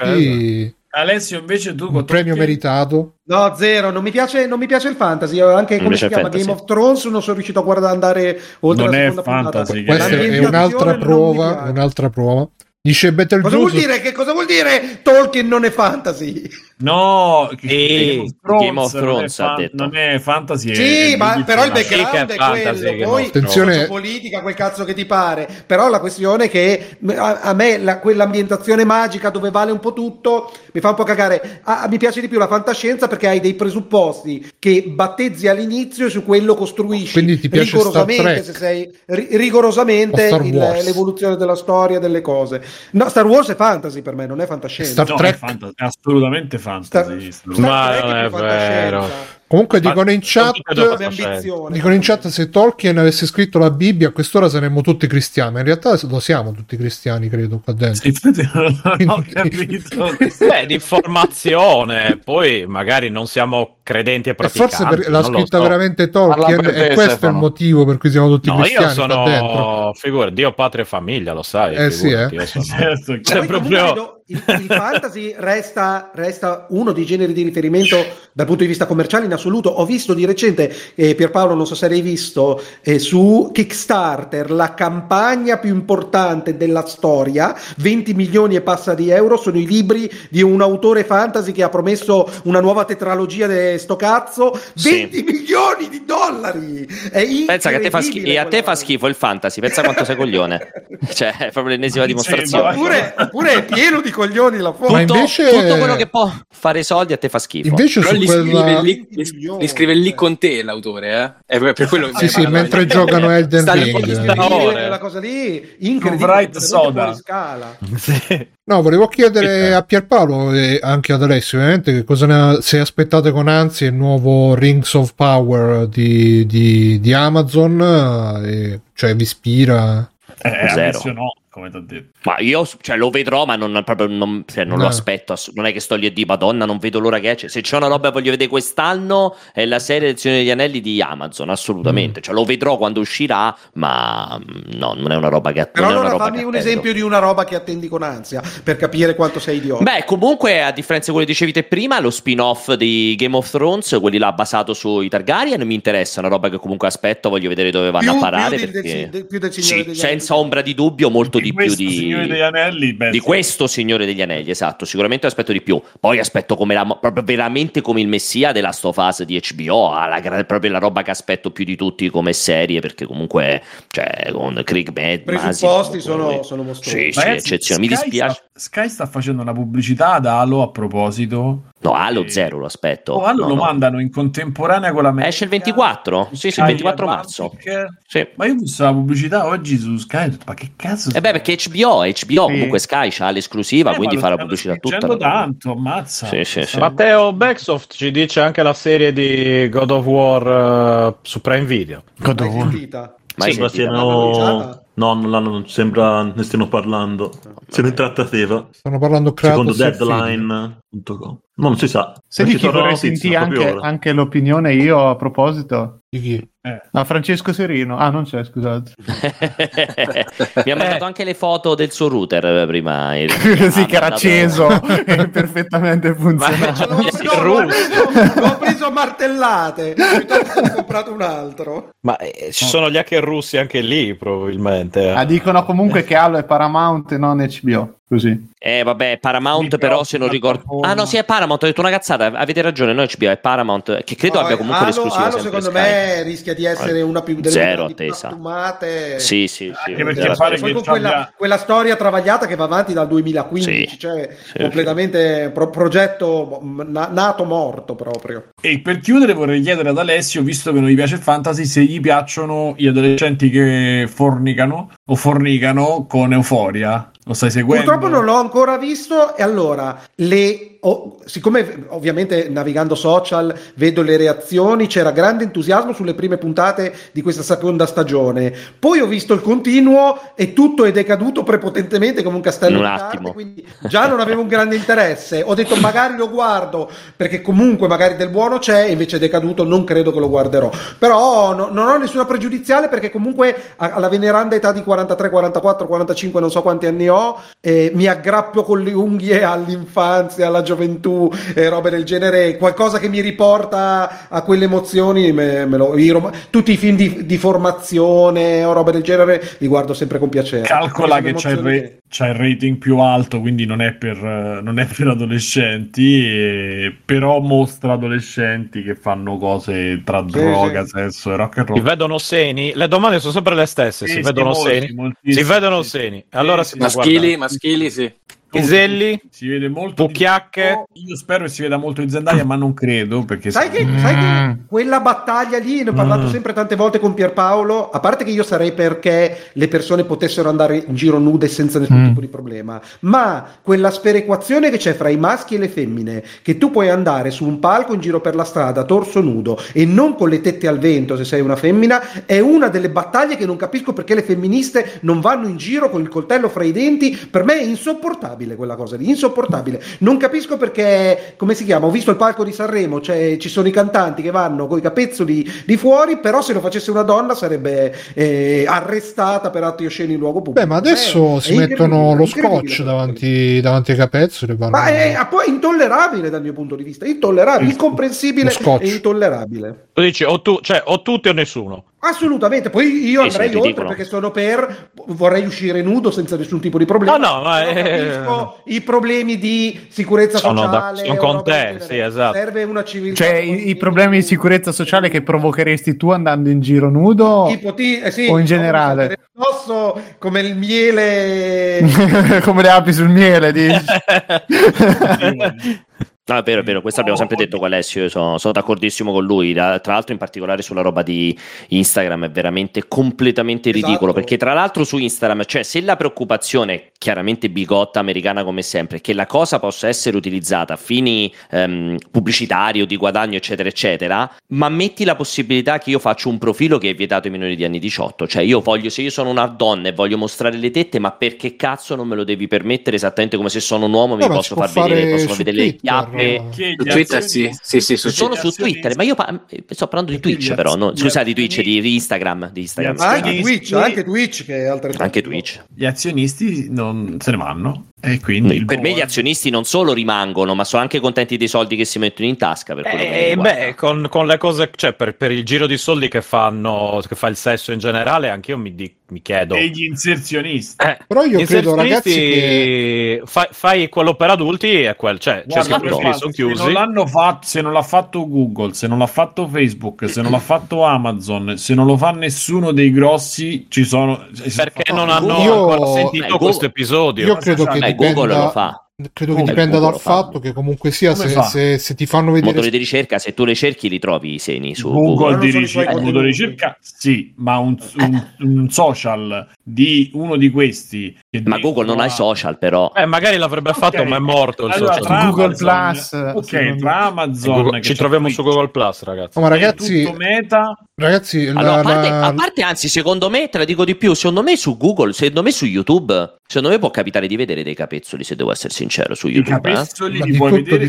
Alessio, invece tu un con premio Tolkien- meritato. No, zero, non mi piace, non mi piace il fantasy. Io anche come si chiama fantasy. Game of Thrones, non sono riuscito a guardare andare oltre Non la è seconda fantasy, puntata. Questa è un'altra prova, un'altra prova. Dice Cosa vuol dire? Che cosa vuol dire Tolkien non è fantasy? No, che E- Game of non è Thrones, ha detto. non è fantasy. Sì, è- ma però il background è è fantasy, quello. Poi Attenzione- politica, quel cazzo che ti pare. Però la questione è che a, a me la- quell'ambientazione magica dove vale un po' tutto mi fa un po' cagare. A- mi piace di più la fantascienza perché hai dei presupposti che battezzi all'inizio e su quello costruisci. Quindi ti piace rigorosamente, Star Trek? se sei ri- rigorosamente il- Wars? l'evoluzione della storia delle cose. No, Star Wars è fantasy per me, non è fantascienza. Star No, Trek. è, fantasy, è assolutamente Star, fantasy. Star Ma Trek non è più fantascienza. Comunque Ma- dicono in chat e. Dicono in chat se Tolkien avesse scritto la Bibbia a quest'ora saremmo tutti cristiani. Ma in realtà lo siamo tutti cristiani, credo, qua dentro. Sì, non ho <laughs> capito. Beh, di formazione, poi magari non siamo credenti e E praticanti. forse per- l'ha scritta so. veramente Tolkien e questo è il Stefano. motivo per cui siamo tutti No, io cristiani qua dentro. sono figura, Dio, patria e famiglia, lo sai. Eh sì, figurati, eh. io sono- Certo, Cioè, comunque proprio- vedo, il, il fantasy resta, resta uno dei generi di riferimento dal punto di vista commerciale in assoluto. Ho visto di recente, eh, Pierpaolo, non so se hai visto, eh, su Kickstarter la campagna più importante della storia, 20 milioni e passa di euro, sono i libri di un autore fantasy che ha promesso una nuova tetralogia di sto cazzo, Sì. 20 milioni di dollari! È Pensa che a te fa, schi- e a te fa schifo il fantasy, pensa quanto sei coglione. <laughs> Cioè, è proprio l'ennesima Sì, dimostrazione. Oppure, oppure è pieno di coglioni la foto. Ma Tutto, invece- tutto quello che può fare soldi a te fa schifo. Invece Però su li, quella... scrive lì, li, scrive lì eh. con te l'autore, eh? È per quello Sì, sì, mentre no. <laughs> giocano Elden Ring. Eh. quella cosa lì incredibile Soda. fuori scala. <laughs> Sì. No, volevo chiedere a Pierpaolo e anche ad Alessio, ovviamente, che cosa ne se aspettate con ansia il nuovo Rings of Power di, di- di Amazon, eh, cioè vi ispira? Eh, Zero. No, come ti ho detto. Ma io cioè, lo vedrò, ma non, proprio, non, cioè, non lo No. aspetto. ass- Non è che sto lì e di Madonna, non vedo l'ora che esce. Se c'è una roba che voglio vedere quest'anno, è la serie del Signore degli Anelli di Amazon. Assolutamente. Cioè, lo vedrò quando uscirà, ma mm, no, non è una roba che Però è una allora fammi un attendo. esempio di una roba che attendi con ansia per capire quanto sei idiota. Beh, comunque, a differenza di quello che dicevi te prima, lo spin-off di Game of Thrones, quelli là basato sui Targaryen, mi interessa. È una roba che comunque aspetto, voglio vedere dove vanno Più- a parare. più del- perché... del- più del Sì, degli senza ombra di dubbio, molto di, più questo di. Signore degli Anelli, beh, di sì. questo Signore degli Anelli, esatto. Sicuramente aspetto di più. Poi aspetto come la, proprio veramente come il messia della Last of Us di HBO. la proprio la roba che aspetto più di tutti come serie. Perché comunque, cioè, con Craig Mad, presupposti Masi, sono, sono mostruosi. Sì, sì, eccezione. Mi Sky dispiace. Sta, Sky sta facendo una pubblicità ad Halo a proposito. No, Halo Eh, zero lo aspetto. Oh, Halo No, lo no. mandano in contemporanea con la America. Esce il 24? Sì, sì, il Sky 24 Atlantic. marzo. Sì. Ma io ho visto la pubblicità oggi su Sky, ma che cazzo? E beh, perché HBO, HBO comunque Sky c'ha l'esclusiva, Eh, quindi ma fa la pubblicità tutta. spingendo tanto, ammazza. Sì, sì, sì. Matteo Backsoft ci dice anche la serie di God of War eh, su Prime Video. God of War. Mai Sembra siano No, non l'hanno, non sembra ne stiano parlando. Siamo in trattativa. Stanno parlando Secondo Kratos e Figli. No, non si sa. Se di chi vorrei sentire anche, anche l'opinione io a proposito. Di chi? A Francesco Serino. Ah, non c'è, scusate. <laughs> Mi ha mandato anche le foto del suo router eh, prima. il- <laughs> sì, ha che era acceso <laughs> e perfettamente funzionante. No, no, l'ho preso, l'ho preso martellate. Piuttosto ho comprato un altro. Ma eh, ci sono gli hacker russi anche lì, probabilmente. Ah, dicono comunque che Halo è Paramount e non HBO. Così. Eh, vabbè, Paramount, però se non ricordo. Ah, no, sì, è Paramount. Ho detto una cazzata. Avete ragione. Noi HBO è Paramount, che credo No, abbia eh, comunque Halo- l'esclusiva. Halo, secondo Sky. me rischia di essere una più delle Zero più attesa. piatumate. Sì, sì, sì. Anche perché Zero pare che quella, abbia- quella storia travagliata che va avanti dal 2015, Sì. cioè Sì, completamente pro- progetto m- na- nato morto proprio. E per chiudere vorrei chiedere ad Alessio, visto che non gli piace il fantasy, se gli piacciono gli adolescenti che fornicano o fornicano con euforia. Lo stai seguendo? Purtroppo non l'ho ancora visto? E allora le ho- siccome ovviamente navigando social vedo le reazioni, c'era grande entusiasmo sulle prime puntate di questa seconda stagione. Poi ho visto il continuo e tutto è decaduto prepotentemente come un castello un di carte, attimo. quindi già non avevo un grande interesse. Ho detto magari lo guardo perché comunque magari del buono c'è, invece è decaduto, non credo che lo guarderò. Però no- non ho nessuna pregiudiziale perché comunque alla veneranda età di 43, 44, 45, non so quanti anni ho, eh, mi aggrappio con le unghie all'infanzia, alla gioventù e robe del genere, qualcosa che mi riporta a quelle emozioni, me, me lo- i rom- tutti i film di, di formazione o robe del genere li guardo sempre con piacere. Calcola che c'è il, ra- c'è il rating più alto, quindi non è per, eh, non è per adolescenti, e- però mostra adolescenti che fanno cose tra Sì, droga, sì. sesso e rock and Si roll. vedono seni? Le domande sono sempre le stesse. Sì, si vedono molti, seni? Si vedono sì. seni. Allora Sì, si Maschili, maschili, sì. Piselli? Si vede molto. Pucchiacche? Io spero che si veda molto di Zendaya, ma non credo perché Sai che, sai che quella battaglia lì, ne ho parlato sempre tante volte con Pierpaolo, a parte che io sarei perché le persone potessero andare in giro nude senza nessun Mm. tipo di problema, ma quella sperequazione che c'è fra i maschi e le femmine, che tu puoi andare su un palco in giro per la strada, torso nudo e non con le tette al vento se sei una femmina, è una delle battaglie che non capisco perché le femministe non vanno in giro con il coltello fra i denti, per me è insopportabile quella cosa lì, insopportabile. Non capisco perché, come si chiama, ho visto il palco di Sanremo, cioè ci sono i cantanti che vanno con i capezzoli di fuori, però se lo facesse una donna sarebbe eh, arrestata per atti osceni in luogo pubblico. Beh, ma adesso Eh, si mettono lo scotch davanti, davanti ai capezzoli. vanno- Ma è, è poi intollerabile dal mio punto di vista, intollerabile, incomprensibile e intollerabile. Tu dici o, tu, cioè, o tutti o nessuno. Assolutamente, poi io andrei oltre perché sono per vorrei uscire nudo senza nessun tipo di problema. No, no, ma Però è- capisco i problemi di sicurezza Sono da- sociale. sono o con te, sì, esatto. Serve una civiltà. Cioè, i, i problemi di sicurezza sociale che provocheresti tu andando in giro nudo Tipo, ti- eh sì, o in generale? addosso come il miele. <laughs> Come le api sul miele, dici? <laughs> <laughs> No, è vero, è vero, questo abbiamo sempre detto con Alessio, io sono, sono d'accordissimo con lui, tra l'altro in particolare sulla roba di Instagram è veramente completamente Esatto. ridicolo, perché tra l'altro su Instagram, cioè se la preoccupazione, chiaramente bigotta americana come sempre, che la cosa possa essere utilizzata a fini ehm, pubblicitari o di guadagno eccetera eccetera, ma metti la possibilità che io faccio un profilo che è vietato ai minori di anni 18, cioè io voglio, se io sono una donna e voglio mostrare le tette, ma perché cazzo non me lo devi permettere esattamente come se sono un uomo mi No, posso far vedere, su vedere le chiappe. Che Su gli Twitter sì, sì, sì, su Solo Twitter. su Twitter, ma io pa- sto parlando di Twitch, però, no? scusate, di Twitch, di, di Instagram, di Instagram. Ma anche Twitch, anche Twitch che è altrettanto. Anche Twitch. Gli azionisti non se ne vanno quindi Per me gli azionisti non solo rimangono, ma sono anche contenti dei soldi che si mettono in tasca. Per Eh, beh, con, con le cose, cioè per, per il giro di soldi che fanno, che fa il sesso in generale, anch'io mi, di- mi chiedo. e gli inserzionisti. Eh, Però io credo, ragazzi, che fai, fai quello per adulti e quel, cioè, c'è Guarda, però, che sono se non chiusi. l'hanno fatto, se non l'ha fatto Google, se non l'ha fatto Facebook, se non l'ha fatto Amazon, se non lo fa nessuno dei grossi, ci sono. Perché non hanno Io- ancora sentito Eh, questo episodio? io credo che Eh, Google dipenda, lo fa. Credo che Eh, dipenda Google dal fatto che comunque sia se, fa? se- se ti fanno vedere Motori di ricerca, se tu le cerchi, li trovi i seni su Google, Google. di sono i ricer- suoi un modo di contenuti. ricerca, sì, ma un, un- un social di uno di questi. che Ma Google non ha i social, però. Eh, magari l'avrebbe Ok. fatto, ma è morto il Allora, social. Google Amazon- Plus, ok, tra. Amazon, Google- che ci troviamo Twitch, su Google Plus, ragazzi. No, ma ragazzi, tutto Meta, Ragazzi, la- Allora, a, parte, la- a parte, anzi, secondo me, te la dico di più, secondo me su Google, secondo me su YouTube, secondo me può capitare di vedere dei capezzoli, se devo essere sincero, su I YouTube. eh. capezzoli Ma li di puoi vedere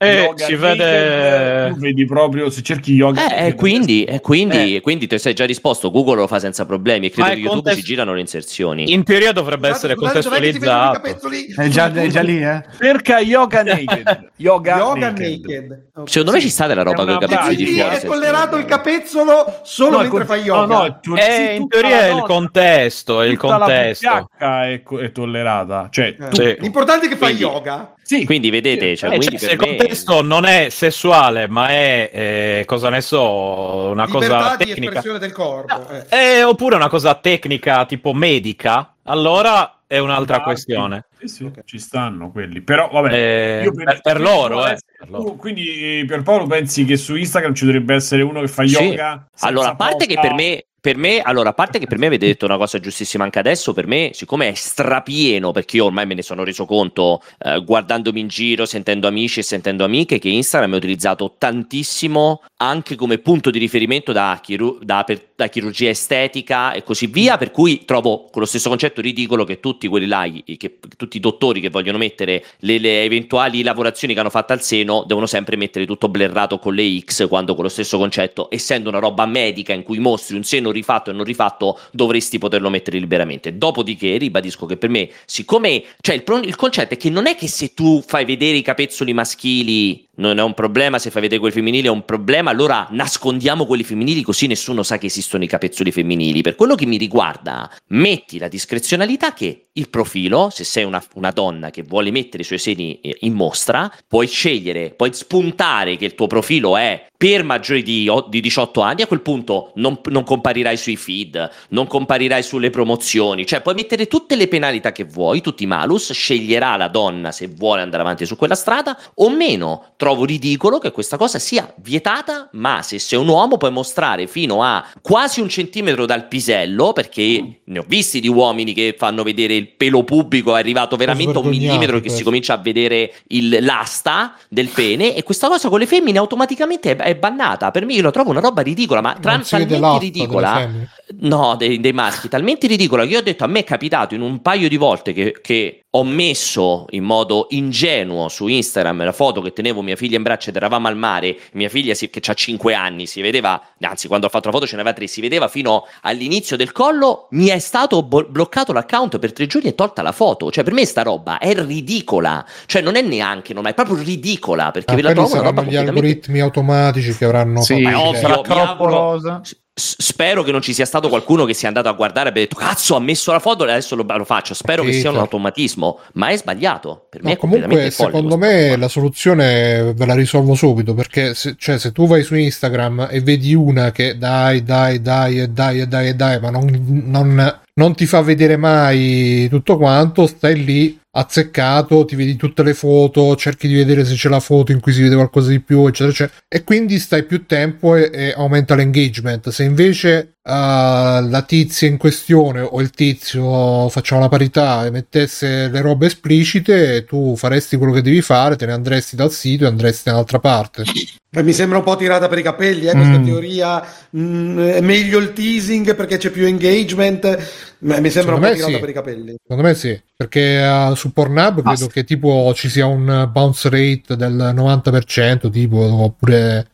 Eh, yoga si vede- tu vedi proprio se cerchi yoga Eh, naked, quindi, e quindi, Eh. e quindi te sei già risposto, Google lo fa senza problemi e credo che YouTube contesto- ci girano le inserzioni. In teoria dovrebbe essere i contestualizzato. È già, è già lì, eh? cerca yoga naked <laughs> yoga, Yoga naked. naked. Secondo me ci sta della roba con i E capezzoli di fuori. è tollerato il capezzolo solo No, mentre fai yoga. no, Eh, in teoria la è il contesto, è il la contesto. PH è, è tollerata cioè Eh. tu- Sì. L'importante è che fai Quindi- yoga. sì, Quindi vedete, cioè, Eh, quindi cioè, se il me... contesto non è sessuale, ma è eh, cosa ne so, una Libertà cosa di tecnica. espressione del corpo. eh. Eh, oppure una cosa tecnica tipo medica, allora è un'altra Ah, questione. sì, sì, ci stanno quelli però vabbè Eh, io per, per loro, eh. Per loro. Quindi per Paolo pensi che su Instagram ci dovrebbe essere uno che fa Sì. yoga Allora, a parte che posta? per me, per me, allora, a parte che per me avete detto una cosa giustissima anche adesso, per me, siccome è strapieno, perché io ormai me ne sono reso conto eh, guardandomi in giro, sentendo amici e sentendo amiche, che Instagram è utilizzato tantissimo anche come punto di riferimento da, chiru- da per- da chirurgia estetica e così via, per cui trovo con lo stesso concetto ridicolo che tutti quelli là, che, tutti i dottori che vogliono mettere le, le eventuali lavorazioni che hanno fatto al seno, devono sempre mettere tutto blerrato con le X, quando con lo stesso concetto, essendo una roba medica in cui mostri un seno rifatto e non rifatto, dovresti poterlo mettere liberamente. Dopodiché, ribadisco che per me, siccome, cioè il, pro- il concetto è che non è che se tu fai vedere i capezzoli maschili non è un problema, se fai vedere quelli femminili è un problema, allora nascondiamo quelli femminili così nessuno sa che esistono i capezzoli femminili. Per quello che mi riguarda, metti la discrezionalità che il profilo, se sei una, una donna che vuole mettere i suoi seni eh, in mostra, puoi scegliere, puoi spuntare che il tuo profilo è per maggiori di, di 18 anni, a quel punto non, non comparirai sui feed, non comparirai sulle promozioni, cioè puoi mettere tutte le penalità che vuoi, tutti i malus, sceglierà la donna se vuole andare avanti su quella strada o meno. Trovo ridicolo che questa cosa sia vietata, ma se sei un uomo puoi mostrare fino a quasi un centimetro dal pisello, perché ne ho visti di uomini che fanno vedere il pelo pubblico, è arrivato veramente a un millimetro che questo. si comincia a vedere il- l'asta del pene e questa cosa con le femmine automaticamente è, è bannata. Per me io la trovo una roba ridicola, ma tra- non si vede talmente l'asta delle ridicola. No, dei, dei maschi, talmente ridicola che io ho detto a me è capitato in un paio di volte che, che ho messo in modo ingenuo su Instagram la foto che tenevo mia figlia in braccio ed eravamo al mare, mia figlia si- che ha 5 anni, si vedeva, anzi quando ho fatto la foto ce n'aveva 3, si vedeva fino all'inizio del collo, mi è stato bo- bloccato l'account per tre giorni e tolta la foto, cioè per me sta roba è ridicola, cioè non è neanche, non è proprio ridicola perché Ah, ve la trovo una roba gli completamente... algoritmi automatici che avranno Sì, Ma è fatto ovvio, mi troppo auguro- spero che non ci sia stato qualcuno che sia andato a guardare e abbia detto cazzo ha messo la foto e adesso lo, lo faccio. Spero che Sì, sia un automatismo ma è sbagliato. Per me No, è completamente comunque, secondo me la soluzione ve la risolvo subito perché se, cioè, se tu vai su Instagram e vedi una che dai, dai, dai, e dai, e dai, e dai, ma non, non- non ti fa vedere mai tutto quanto, stai lì azzeccato, ti vedi tutte le foto, cerchi di vedere se c'è la foto in cui si vede qualcosa di più, eccetera, eccetera, e quindi stai più tempo e, e aumenta l'engagement. Se invece la tizia in questione o il tizio, facciamo la parità, e mettesse le robe esplicite, tu faresti quello che devi fare, te ne andresti dal sito e andresti da un'altra parte. Mi sembra un po' tirata per i capelli, eh, questa Mm. teoria. mm, è meglio il teasing perché c'è più engagement. Ma Mi sembra un Secondo po' me tirata sì. per i capelli. Secondo me sì, perché uh, su Pornhub credo che tipo ci sia un bounce rate del 90%, tipo, oppure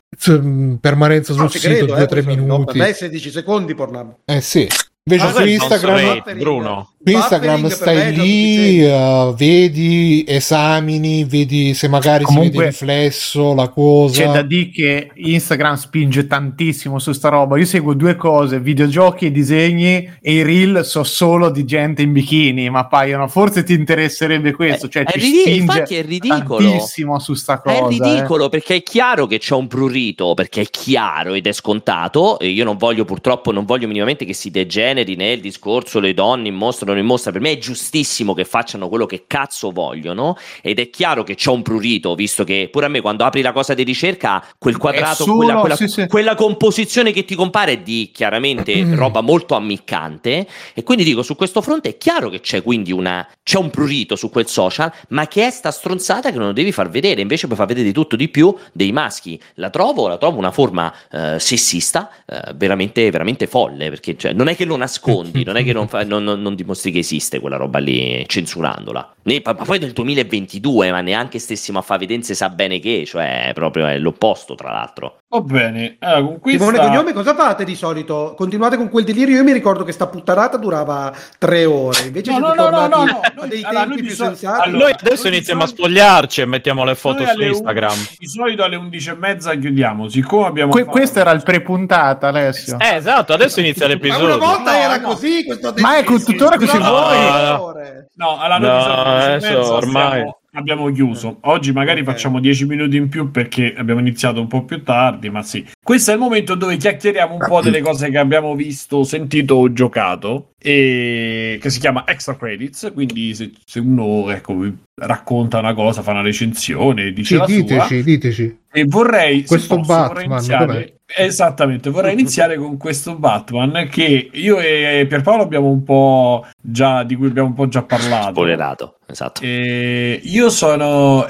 permanenza sul No, sito credo, eh, 2-3 questo- no, minuti. per me è 16 secondi Pornhub. Eh sì. Invece Cos'è su Instagram, rate, Bruno? Su Instagram stai lì, uh, vedi, esamini, vedi se magari si Comunque- vede riflesso la cosa. C'è da dire che Instagram spinge tantissimo su sta roba. Io seguo due cose: videogiochi e disegni, e i reel so solo di gente in bikini. Ma appaiono, forse ti interesserebbe questo. Cioè, è ti ridi- spinge infatti è ridicolo. tantissimo su sta cosa. È eh. ridicolo perché è chiaro che c'è un prurito, perché è chiaro ed è scontato. E io non voglio, purtroppo, non voglio minimamente che si degeneri nel discorso le donne mostrano mettono in mostra, per me è giustissimo che facciano quello che cazzo vogliono ed è chiaro che c'è un prurito, visto che pure a me quando apri la cosa di ricerca, quel quadrato, solo- quella, quella- sì, sì. quella composizione che ti compare è di chiaramente Mm. roba molto ammiccante e quindi dico su questo fronte è chiaro che c'è quindi una c'è un prurito su quel social ma che è sta stronzata che non lo devi far vedere invece puoi far vedere di tutto di più dei maschi la trovo, la trovo una forma eh, sessista eh, veramente, veramente folle perché cioè, non è che lo nascondi non è che non, fa- non- non- non dimostri che esiste quella roba lì censurandola? Ne- ma poi nel 2022 ma neanche stessimo a fare se sa bene che cioè proprio è l'opposto tra l'altro Va bene, allora, con questa... Simone Cognome, cosa fate di solito? Continuate con quel delirio? Io mi ricordo che sta puttanata durava tre ore, invece No, no, no, no, no, no, a dei allora, tempi noi più di so- sensati. allora, Noi adesso noi iniziamo a spogliarci e mettiamo le foto su Instagram. 11 di solito alle 11 e mezza chiudiamo. Siccome abbiamo Que- fatto- questo era il pre-puntata, Alessio. Eh, esatto, adesso inizia Ma l'episodio. una volta No, era no. così, questo Ma è tuttora così Durava vuoi? No, no. No, No, noi di solito alle 11 e adesso ormai- stiamo- abbiamo chiuso. Oggi magari Ok. facciamo 10 minuti in più perché abbiamo iniziato un po' più tardi, ma sì. Questo è il momento dove chiacchieriamo un po' delle cose che abbiamo visto, sentito o giocato e che si chiama Extra Credits, quindi se, se uno ecco, racconta una cosa, fa una recensione, dice Sì, la sua diteci, diteci. e vorrei Questo posso, vorrei Batman, iniziare- com'è? esattamente vorrei <laughs> iniziare con questo Batman che io e Pierpaolo abbiamo un po' già di cui abbiamo un po' già parlato spoilerato esatto e io sono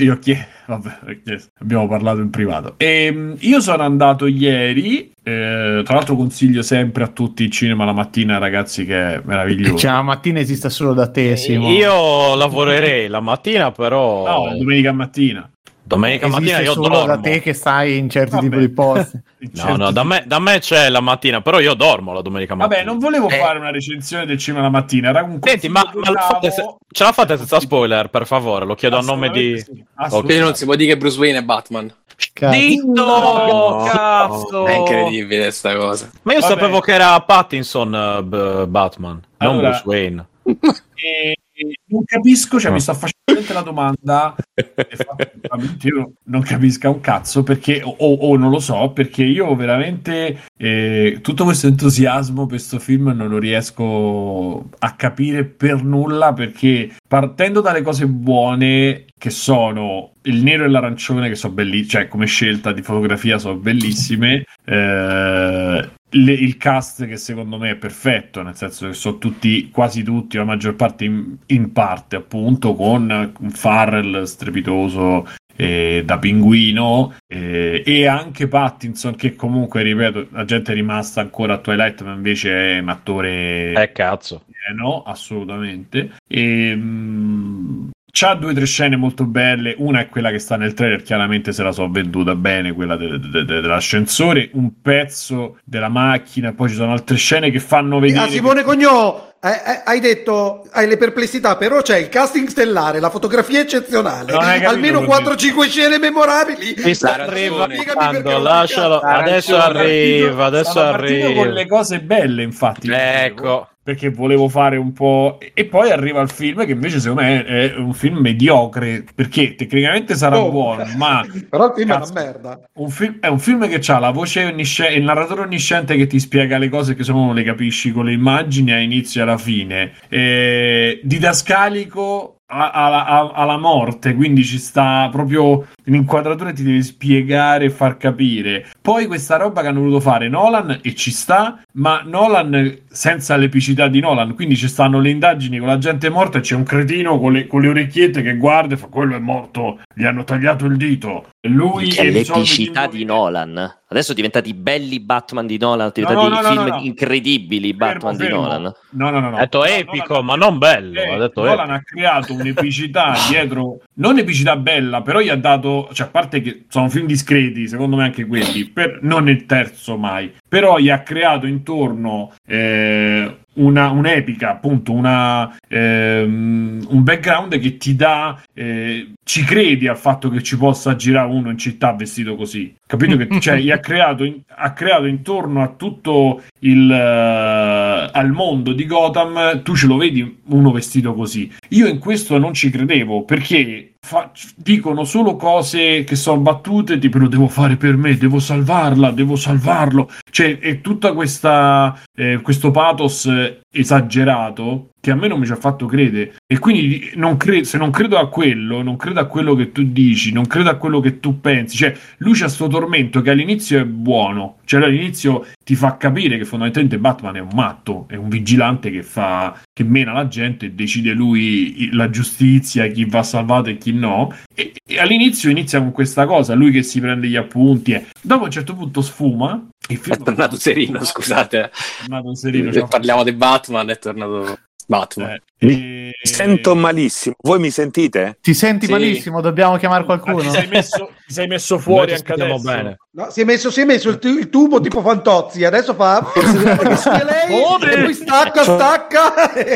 io chie- vabbè, abbiamo parlato in privato e io sono andato ieri eh, tra l'altro consiglio sempre a tutti il cinema la mattina ragazzi che è meraviglioso Cioè, la mattina esiste solo da te, Simo. Io lavorerei la mattina, però no domenica mattina domenica esiste mattina io solo dormo. da te che stai in certi Vabbè. tipi di posti. <laughs> No, no, da me, da me c'è la mattina, però io dormo la domenica mattina. vabbè non volevo Eh. fare una recensione del cinema la mattina era un Senti, ma, ma la fate se- ce la fate senza spoiler, per favore? Lo chiedo a nome di... Sì. Quindi non si può dire che Bruce Wayne è Batman. Cazzo. Ditto! No. Cazzo! È incredibile sta cosa. Ma io Vabbè. sapevo che era Pattinson eh, b- Batman, non Allora- Bruce Wayne. Non capisco, cioè No. mi sta facendo veramente la domanda. e <laughs> io non capisco un cazzo perché, o, o non lo so, perché io veramente eh, tutto questo entusiasmo per questo film non lo riesco a capire per nulla perché partendo dalle cose buone che sono il nero e l'arancione che sono bellissimi, cioè come scelta di fotografia sono bellissime, eh, le- il cast che secondo me è perfetto, nel senso che sono tutti, quasi tutti, la maggior parte in, in parte appunto, con un Farrell strepitoso eh, da pinguino eh, e anche Pattinson che comunque, ripeto, la gente è rimasta ancora a Twilight ma invece è un attore Eh, cazzo. pieno, assolutamente. E, mh, c'ha due o tre scene molto belle. Una è quella che sta nel trailer, chiaramente se la so venduta bene, quella de- de- de- dell'ascensore, un pezzo della macchina, poi ci sono altre scene che fanno vedere. Ah, Simone Cognò, eh, eh, hai detto hai le perplessità, però c'è il casting stellare, la fotografia eccezionale, capito almeno cosa 4-5 scene memorabili. Non ti lascialo, adesso arriva, adesso arriva. con le cose belle, infatti. Ecco. Perché volevo fare un po'. E poi arriva il film che invece secondo me è un film mediocre. Perché tecnicamente sarà Oh. buono, ma <laughs> Però il film Cazzo. è una merda. Un film, è un film che ha la voce onnisciente, il narratore onnisciente che ti spiega le cose che se no non le capisci con le immagini a inizio e alla fine. Eh, didascalico alla morte, quindi ci sta proprio l'inquadratura ti deve spiegare e far capire. Poi questa roba che hanno voluto fare Nolan e ci sta, ma Nolan senza l'epicità di Nolan, quindi ci stanno le indagini con la gente morta e c'è un cretino con le, con le orecchiette che guarda e fa quello è morto, gli hanno tagliato il dito. E lui Che risolve l'epicità di Nolan. Adesso diventati belli Batman di Nolan, No, diventati no, no, no, film no, no. incredibili Batman Fermo, di fermo. Nolan. No, no, no, no. Ha detto epico, Nolan- ma non bello. Eh, ha detto Nolan epico. ha creato un'epicità <laughs> dietro, non epicità bella, però gli ha dato, cioè a parte che sono film discreti, secondo me anche quelli, per, non il terzo mai, però gli ha creato intorno eh, una, un'epica, appunto, una, ehm, un background che ti dà, eh, ci credi al fatto che ci possa girare uno in città vestito così. Capito che cioè, gli ha creato, in- ha creato intorno a tutto il eh, al mondo di Gotham, tu ce lo vedi uno vestito così. Io in questo non ci credevo perché fa- dicono solo cose che sono battute, tipo lo devo fare per me, devo salvarla, devo salvarlo. Cioè, è questa eh, questo pathos eh, esagerato che a me non mi ci ha fatto credere. E quindi non cre- se non credo a quello, non credo a quello che tu dici, non credo a quello che tu pensi. Cioè, lui c'ha sto tormento che all'inizio è buono. Cioè, all'inizio ti fa capire che fondamentalmente Batman è un matto, è un vigilante che fa che mena la gente e decide lui la giustizia, chi va salvato e chi no. E, e all'inizio inizia con questa cosa, lui che si prende gli appunti. E dopo a un certo punto sfuma. È tornato <laughs> serino, scusate. È tornato serino. Se parliamo di Batman, è tornato Batman. Mi sento malissimo. Voi mi sentite? Ti senti Sì. malissimo? Dobbiamo chiamare qualcuno? Ti sei messo, <laughs> ti sei messo fuori anche adesso. bene. No, si, è messo, si è messo il, il tubo tipo Fantozzi, adesso fa <laughs> lei e poi stacca, stacca.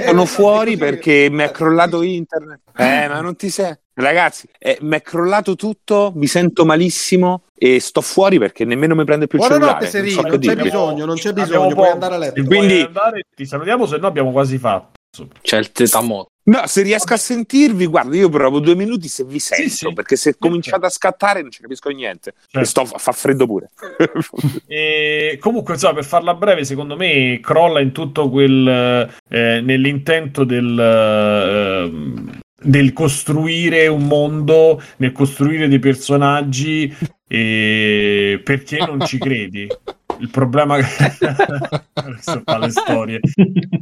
Sono <laughs> fuori perché mi è crollato internet. Eh, ma non ti sei. Ragazzi, eh, mi è crollato tutto, mi sento malissimo e sto fuori perché nemmeno mi prende più il Buonanotte cellulare. Serino, so non c'è dire. bisogno, non c'è bisogno, puoi andare a letto. Quindi- andare, ti salutiamo, se no abbiamo quasi fatto. C'è il tetamot. No, se riesco a sentirvi, guarda, io provo due minuti se vi sento, sì. perché se cominciate a scattare non ci capisco niente. Certo. E sto, fa freddo pure. <laughs> E comunque, insomma, per farla breve, secondo me crolla in tutto quel eh, nell'intento del, ehm, del costruire un mondo, nel costruire dei personaggi, e perché non ci credi? <laughs> Il problema. <laughs>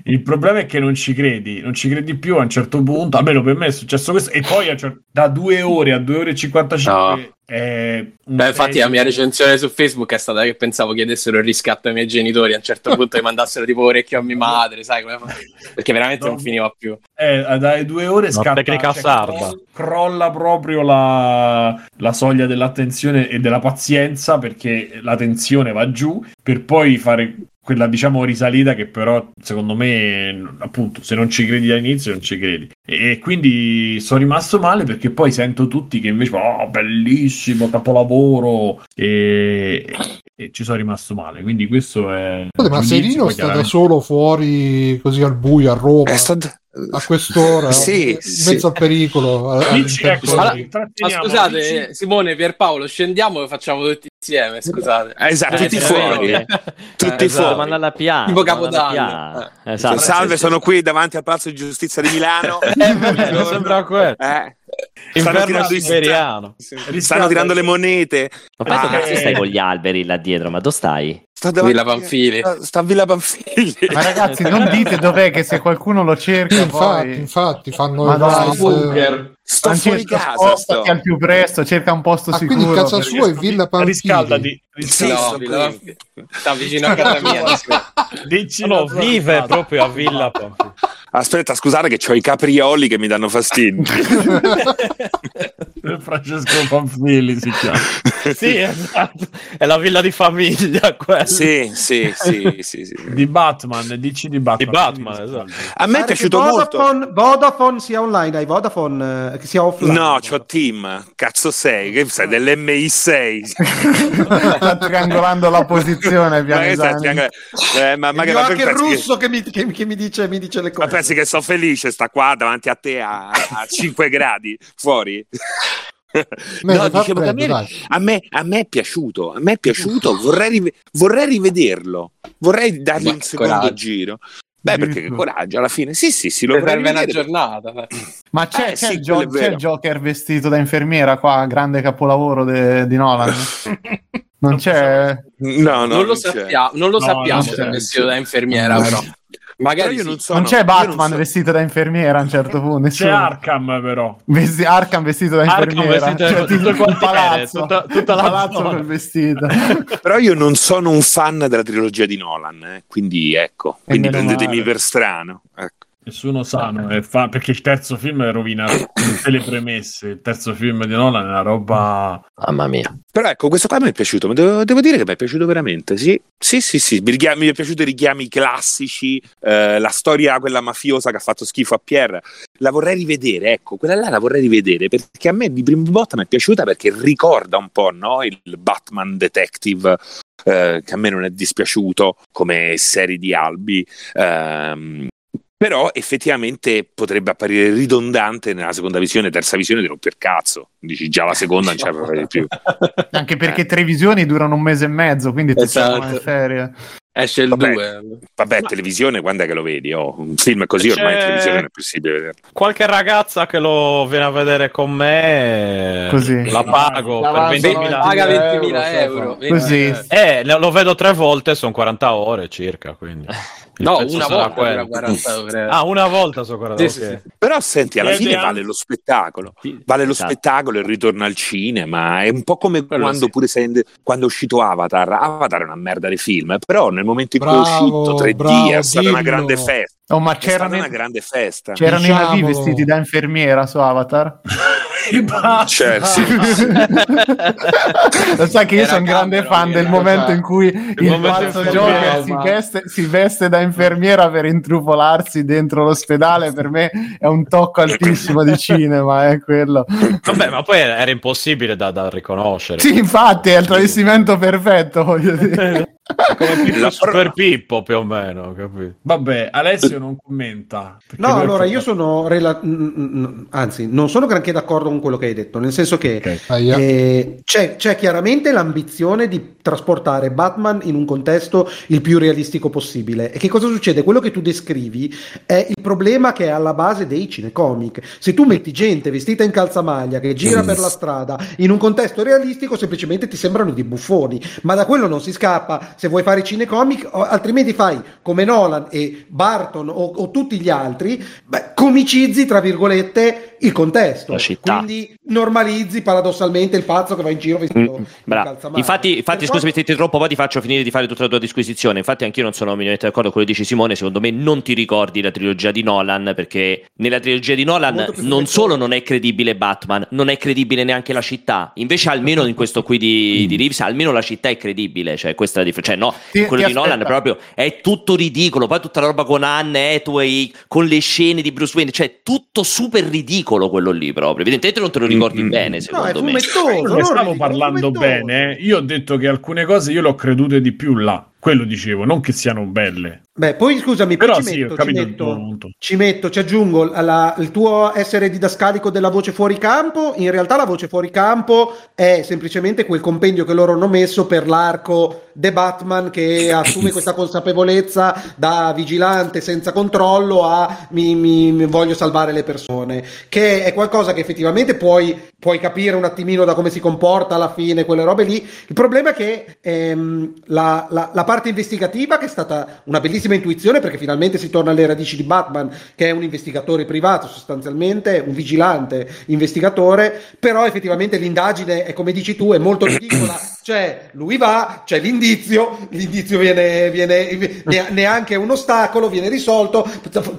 Il problema è che non ci credi, non ci credi più a un certo punto. Almeno per me è successo questo. E poi a un cer- da due ore a due ore e 55 No. Beh, infatti la mia recensione su Facebook è stata che pensavo chiedessero il riscatto ai miei genitori. A un certo punto mi mandassero tipo orecchio a mia madre, sai come? Perché veramente non No. finiva più. Eh, dalle due ore scatta, tecnica cioè, sarda. crolla- crolla proprio la, la soglia dell'attenzione e della pazienza perché la tensione va giù per poi fare quella diciamo risalita che però secondo me appunto se non ci credi all'inizio non ci credi. E quindi sono rimasto male perché poi sento tutti che invece oh bellissimo capolavoro! E, e ci sono rimasto male quindi questo è Scusate, ma Serino sta da solo fuori così al buio a Roma Eh, sto- a quest'ora <laughs> Sì, in sì. mezzo al pericolo Dici, ecco, Allora, Ma intratteniamo, scusate, dici- eh, Simone, Pierpaolo, scendiamo e facciamo tutti insieme. Scusate. Eh, esatto, Eh, tutti veramente. fuori. Tutti Eh, fuori. Manda alla PA. Tipo Capodanno. PA. Esatto. Salve, sono qui davanti al Palazzo di Giustizia di Milano. <laughs> Eh, sembra quello. Eh, stanno Inverno tirando, siberiano. stanno tirando le monete. Ma poi Ah, cazzo eh. stai con gli alberi là dietro? Ma dove stai? Sta davanti- Villa Panfili. Sta, sta a Villa Panfili. <laughs> Ma ragazzi, non dite dov'è che se qualcuno lo cerca, infatti, poi... infatti fanno Madonna, i live, bunker. Sto fuori casa. spostati Sto. al più presto, cerca un posto Ah, sicuro. quindi casa sua è Villa Panfili. riscaldati Sì, No. Panfili. Sta vicino a casa mia. <laughs> Dici No, vive proprio a Villa Panfili. Aspetta, scusate che ho i caprioli che mi danno fastidio. <laughs> Francesco Panfili si chiama. Sì, esatto. È la villa di famiglia quella. sì, sì, sì, sì, sì. Di Batman, dici di Batman. Di Batman, esatto. A me è piaciuto molto. Vodafone, Vodafone sia online, hai Vodafone eh, che sia offline. No, c'ho Team. Cazzo sei? Che sei dell'MI6? <laughs> Sta triangolando la posizione, Pianesani. triangolando? Eh, ma magari io ma anche il pensi che- russo che, mi, che- che mi dice, mi dice le Ma cose. pensi che sto felice, sta qua davanti a te a, a <laughs> 5 gradi fuori? No, dicevo che a me, a, me, a me è piaciuto, a me è piaciuto, vorrei, rive- vorrei rivederlo, vorrei dargli Ma un secondo coraggio. giro. Beh, perché che coraggio alla fine. Sì, sì, sì, lo serve una giornata. Ma c'è, Eh, c'è sì, il, Gio- c'è il Joker vestito da infermiera qua, grande capolavoro de- di Nolan. <laughs> Non c'è... No, no, non lo c'è. sappiamo, non lo No, sappiamo non se c'è. è vestito da infermiera, No. però. Magari Però io non sono, non c'è Batman non so- vestito da infermiera a un certo punto. C'è nessuno. Arkham, però. Vesti- Arkham vestito da Arkham infermiera. vestito- Cioè, tutto il palazzo. tutta- tutta la palazzo col vestito. <laughs> Però io non sono un fan della trilogia di Nolan, eh, quindi ecco, quindi prendetemi male. per strano. Ecco. Nessuno sano, e fa- perché il terzo film rovina tutte le premesse. Il terzo film di Nolan è una roba. Mamma mia. Però ecco, questo qua mi è piaciuto, devo, devo dire che mi è piaciuto veramente, sì. Sì, sì, sì, mi, richiami- mi è piaciuto i richiami classici, eh, la storia, quella mafiosa che ha fatto schifo a Pierre, la vorrei rivedere, ecco, quella là la vorrei rivedere, perché a me di primo botta mi è piaciuta perché ricorda un po', no, il Batman Detective, eh, che a me non è dispiaciuto come serie di albi. ehm, però effettivamente potrebbe apparire ridondante nella seconda visione, terza visione di romper cazzo. Dici già la seconda non c'è proprio di più. Anche perché tre visioni durano un mese e mezzo, quindi ti Esatto. le ferie. Esce il Vabbè, 2. Vabbè, televisione, quando è che lo vedi? Oh, un film così ormai in C'è- televisione non è possibile vederlo. Qualche ragazza che lo viene a vedere con me, Così. la pago per Avanzano 20.000 Paga 20.000 euro, euro. Così. Eh, lo lo vedo tre volte, sono 40 ore circa, quindi. <laughs> Il No, una volta quello. dura 40 ore. Ah, una volta sono 40 Sì, sì, ok. sì. Però senti, alla fine vale lo spettacolo. Vale lo Esatto. spettacolo e il ritorno al cinema. È un po' come Quello quando sì. pure sei quando è uscito Avatar. Avatar è una merda di film, però nel momento in cui Bravo, è uscito 3D bravo, è stata una dillo. grande festa. Oh, ma È stata c'erano, una i- grande festa. c'erano i navi Diciamolo. vestiti da infermiera su Avatar? <laughs> E basta. Cioè, sì. Lo sai che io sono un grande fan del momento in cui il pazzo infermiera, Joker si veste, si veste da infermiera per intrufolarsi dentro l'ospedale. Per me è un tocco altissimo di cinema, è quello. Vabbè, ma poi era impossibile da, da riconoscere. Sì, infatti è il travestimento perfetto, voglio dire. <laughs> Come <laughs> Pippo La- Super Pippo più o meno, capito? Vabbè, Alessio non commenta. No, allora io sono rela- anzi, non sono granché d'accordo con quello che hai detto, nel senso che Ok. Aia. eh, c'è, c'è chiaramente l'ambizione di trasportare Batman in un contesto il più realistico possibile. E che cosa succede? Quello che tu descrivi è il problema che è alla base dei cinecomic. Se tu metti gente vestita in calzamaglia che gira per la strada in un contesto realistico, semplicemente ti sembrano dei buffoni. Ma da quello non si scappa se vuoi fare cinecomic, o- altrimenti fai come Nolan e Barton o, o tutti gli altri, beh, comicizzi tra virgolette il contesto. La città. Quindi normalizzi paradossalmente il pazzo che va in giro vestito Mm, in. Infatti, infatti scusami se ti interrompo, poi ti faccio finire di fare tutta la tua disquisizione. Infatti, anch'io non sono minimamente d'accordo con quello che dici Simone. Secondo me, non ti ricordi la trilogia di Nolan, perché nella trilogia di Nolan non solo non è credibile Batman, non è credibile neanche la città. Invece, almeno in questo qui di, di Reeves, almeno la città è credibile. Cioè, questa è la differenza. Cioè, no, Ti- quello ti di Nolan aspetta. proprio è tutto ridicolo. Poi tutta la roba con Anne Hathaway, con le scene di Bruce Wayne, cioè tutto super ridicolo quello lì proprio. Evidentemente non te lo ricordi Mm. bene, No, è secondo me. fumettoso. Io non ne stavo ridicolo, parlando fumettoso. bene. Io ho detto che alcune cose io le ho credute di più là. Quello dicevo, non che siano belle. Beh, poi scusami, poi Però ci, sì, metto, ci, metto, ci metto, ci aggiungo alla- il tuo essere didascalico della voce fuori campo. In realtà la voce fuori campo è semplicemente quel compendio che loro hanno messo per l'arco The Batman che assume questa consapevolezza da vigilante senza controllo a mi, mi- mi voglio salvare le persone, che è qualcosa che effettivamente puoi, puoi capire un attimino da come si comporta alla fine, quelle robe lì. Il problema è che ehm, la, la- la parte investigativa, che è stata una bellissima intuizione, perché finalmente si torna alle radici di Batman, che è un investigatore privato sostanzialmente, un vigilante investigatore, però effettivamente l'indagine è come dici tu, è molto ridicola. Cioè, lui va, c'è l'indizio, l'indizio viene, viene ne- neanche un ostacolo, viene risolto,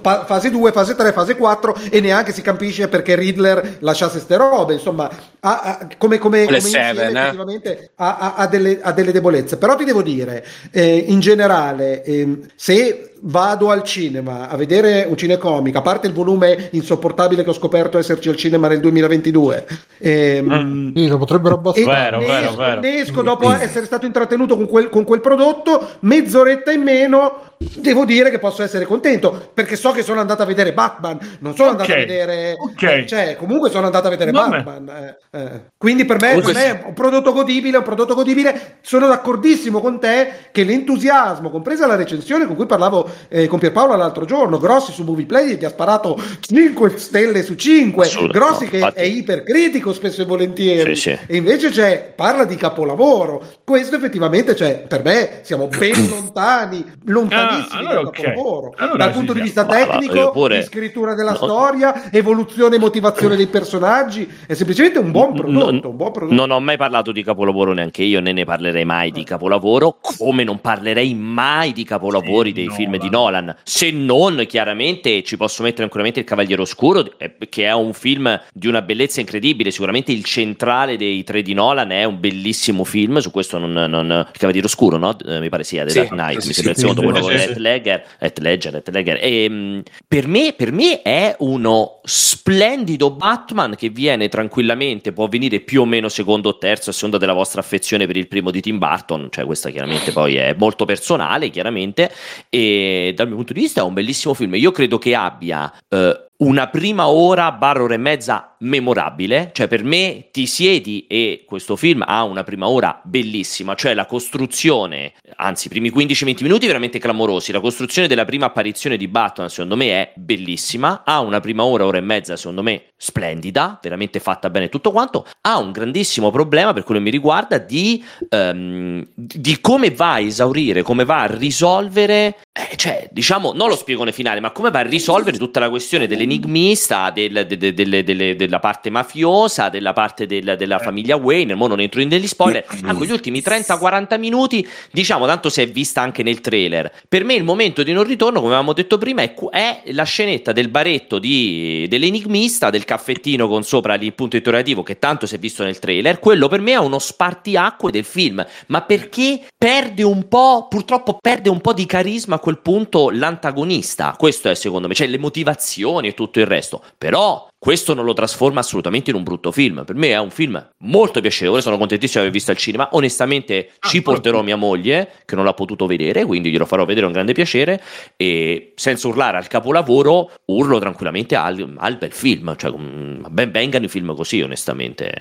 fa- fase 2, fase 3, fase 4 e neanche si capisce perché Riddler lasciasse ste robe, insomma, ha- ha- come, come, come Seven, insieme eh. effettivamente ha, ha- delle, ha delle debolezze. Però ti devo dire, eh, in generale, ehm, se vado al cinema a vedere un cinecomic, a parte il volume insopportabile che ho scoperto esserci al cinema nel 2022, ehm, Sì, lo potrebbero e abbassare. Vero, ne, vero, esco, vero. ne esco dopo essere stato intrattenuto con quel, con quel prodotto, mezz'oretta in meno. Devo dire che posso essere contento perché so che sono andato a vedere Batman, non sono andato a vedere, ok. eh, cioè, comunque sono andato a vedere Vabbè. Batman. eh, eh. Quindi per me, Comunque è un prodotto godibile, un prodotto godibile. Sono d'accordissimo con te che l'entusiasmo, compresa la recensione con cui parlavo eh, con Pierpaolo l'altro giorno, Grossi su Movie Play gli ha sparato 5 stelle su 5, Assolutamente, Grossi no, che infatti. è ipercritico spesso e volentieri. Sì, sì. E invece c'è, parla di capolavoro. Questo effettivamente, cioè, per me siamo ben lontani, lontanissimi Ah, allora dal ok. capolavoro. Allora dal punto di vista tecnico, pure- di scrittura della No. storia, evoluzione e motivazione dei personaggi, è semplicemente un buon prodotto. Non- un buon prodotto. Non ho mai parlato di capolavoro neanche io, né ne parlerei mai di capolavoro, come non parlerei mai di capolavori Sì, dei Nolan. film di Nolan. Se non, chiaramente, ci posso mettere ancoramente Il Cavaliere Oscuro, eh, che è un film di una bellezza incredibile. Sicuramente il centrale dei tre di Nolan è un bellissimo film. Su questo non. non- il Cavaliere Oscuro, no? Eh, mi pare sia The Sì, Dark Knight. sì, mi sì, sembra il sì, secondo sì, quello sì, Ledger, Heath Ledger. E, mh, per, me, per me è uno splendido Batman che viene tranquillamente, può venire più o meno secondo o terzo a seconda della vostra affezione per il primo di Tim Burton, cioè questa chiaramente poi è molto personale, chiaramente, e dal mio punto di vista è un bellissimo film. Io credo che abbia eh, una prima ora, barra ora e mezza memorabile, cioè per me ti siedi e questo film ha una prima ora bellissima, cioè la costruzione, anzi i primi 15-20 minuti veramente clamorosi, la costruzione della prima apparizione di Batman secondo me è bellissima, ha una prima ora, ora e mezza secondo me splendida, veramente fatta bene tutto quanto, ha un grandissimo problema per quello che mi riguarda di, ehm, di come va a esaurire, come va a risolvere, eh, cioè diciamo, non lo spiegone finale, ma come va a risolvere tutta la questione dell'enigmista, del, de- de- delle- della parte mafiosa, della parte del- della famiglia Wayne, mo non entro in degli spoiler, anche gli ultimi 30-40 minuti, diciamo, tanto si è vista anche nel trailer. Per me il momento di non ritorno, come avevamo detto prima, è, è la scenetta del baretto di- dell'enigmista, del caffettino con sopra il punto interrogativo, che tanto si è visto nel trailer. Quello per me è uno spartiacque del film, ma perché perde un po', purtroppo perde un po' di carisma quel punto l'antagonista. Questo è secondo me, cioè le motivazioni e tutto il resto. Però questo non lo trasforma assolutamente in un brutto film. Per me è un film molto piacevole. Sono contentissimo di aver visto al cinema. Onestamente, ci porterò mia moglie, che non l'ha potuto vedere, quindi glielo farò vedere un grande piacere. E senza urlare al capolavoro, urlo tranquillamente al, al bel film. Cioè, mm, ben vengano i film così, onestamente,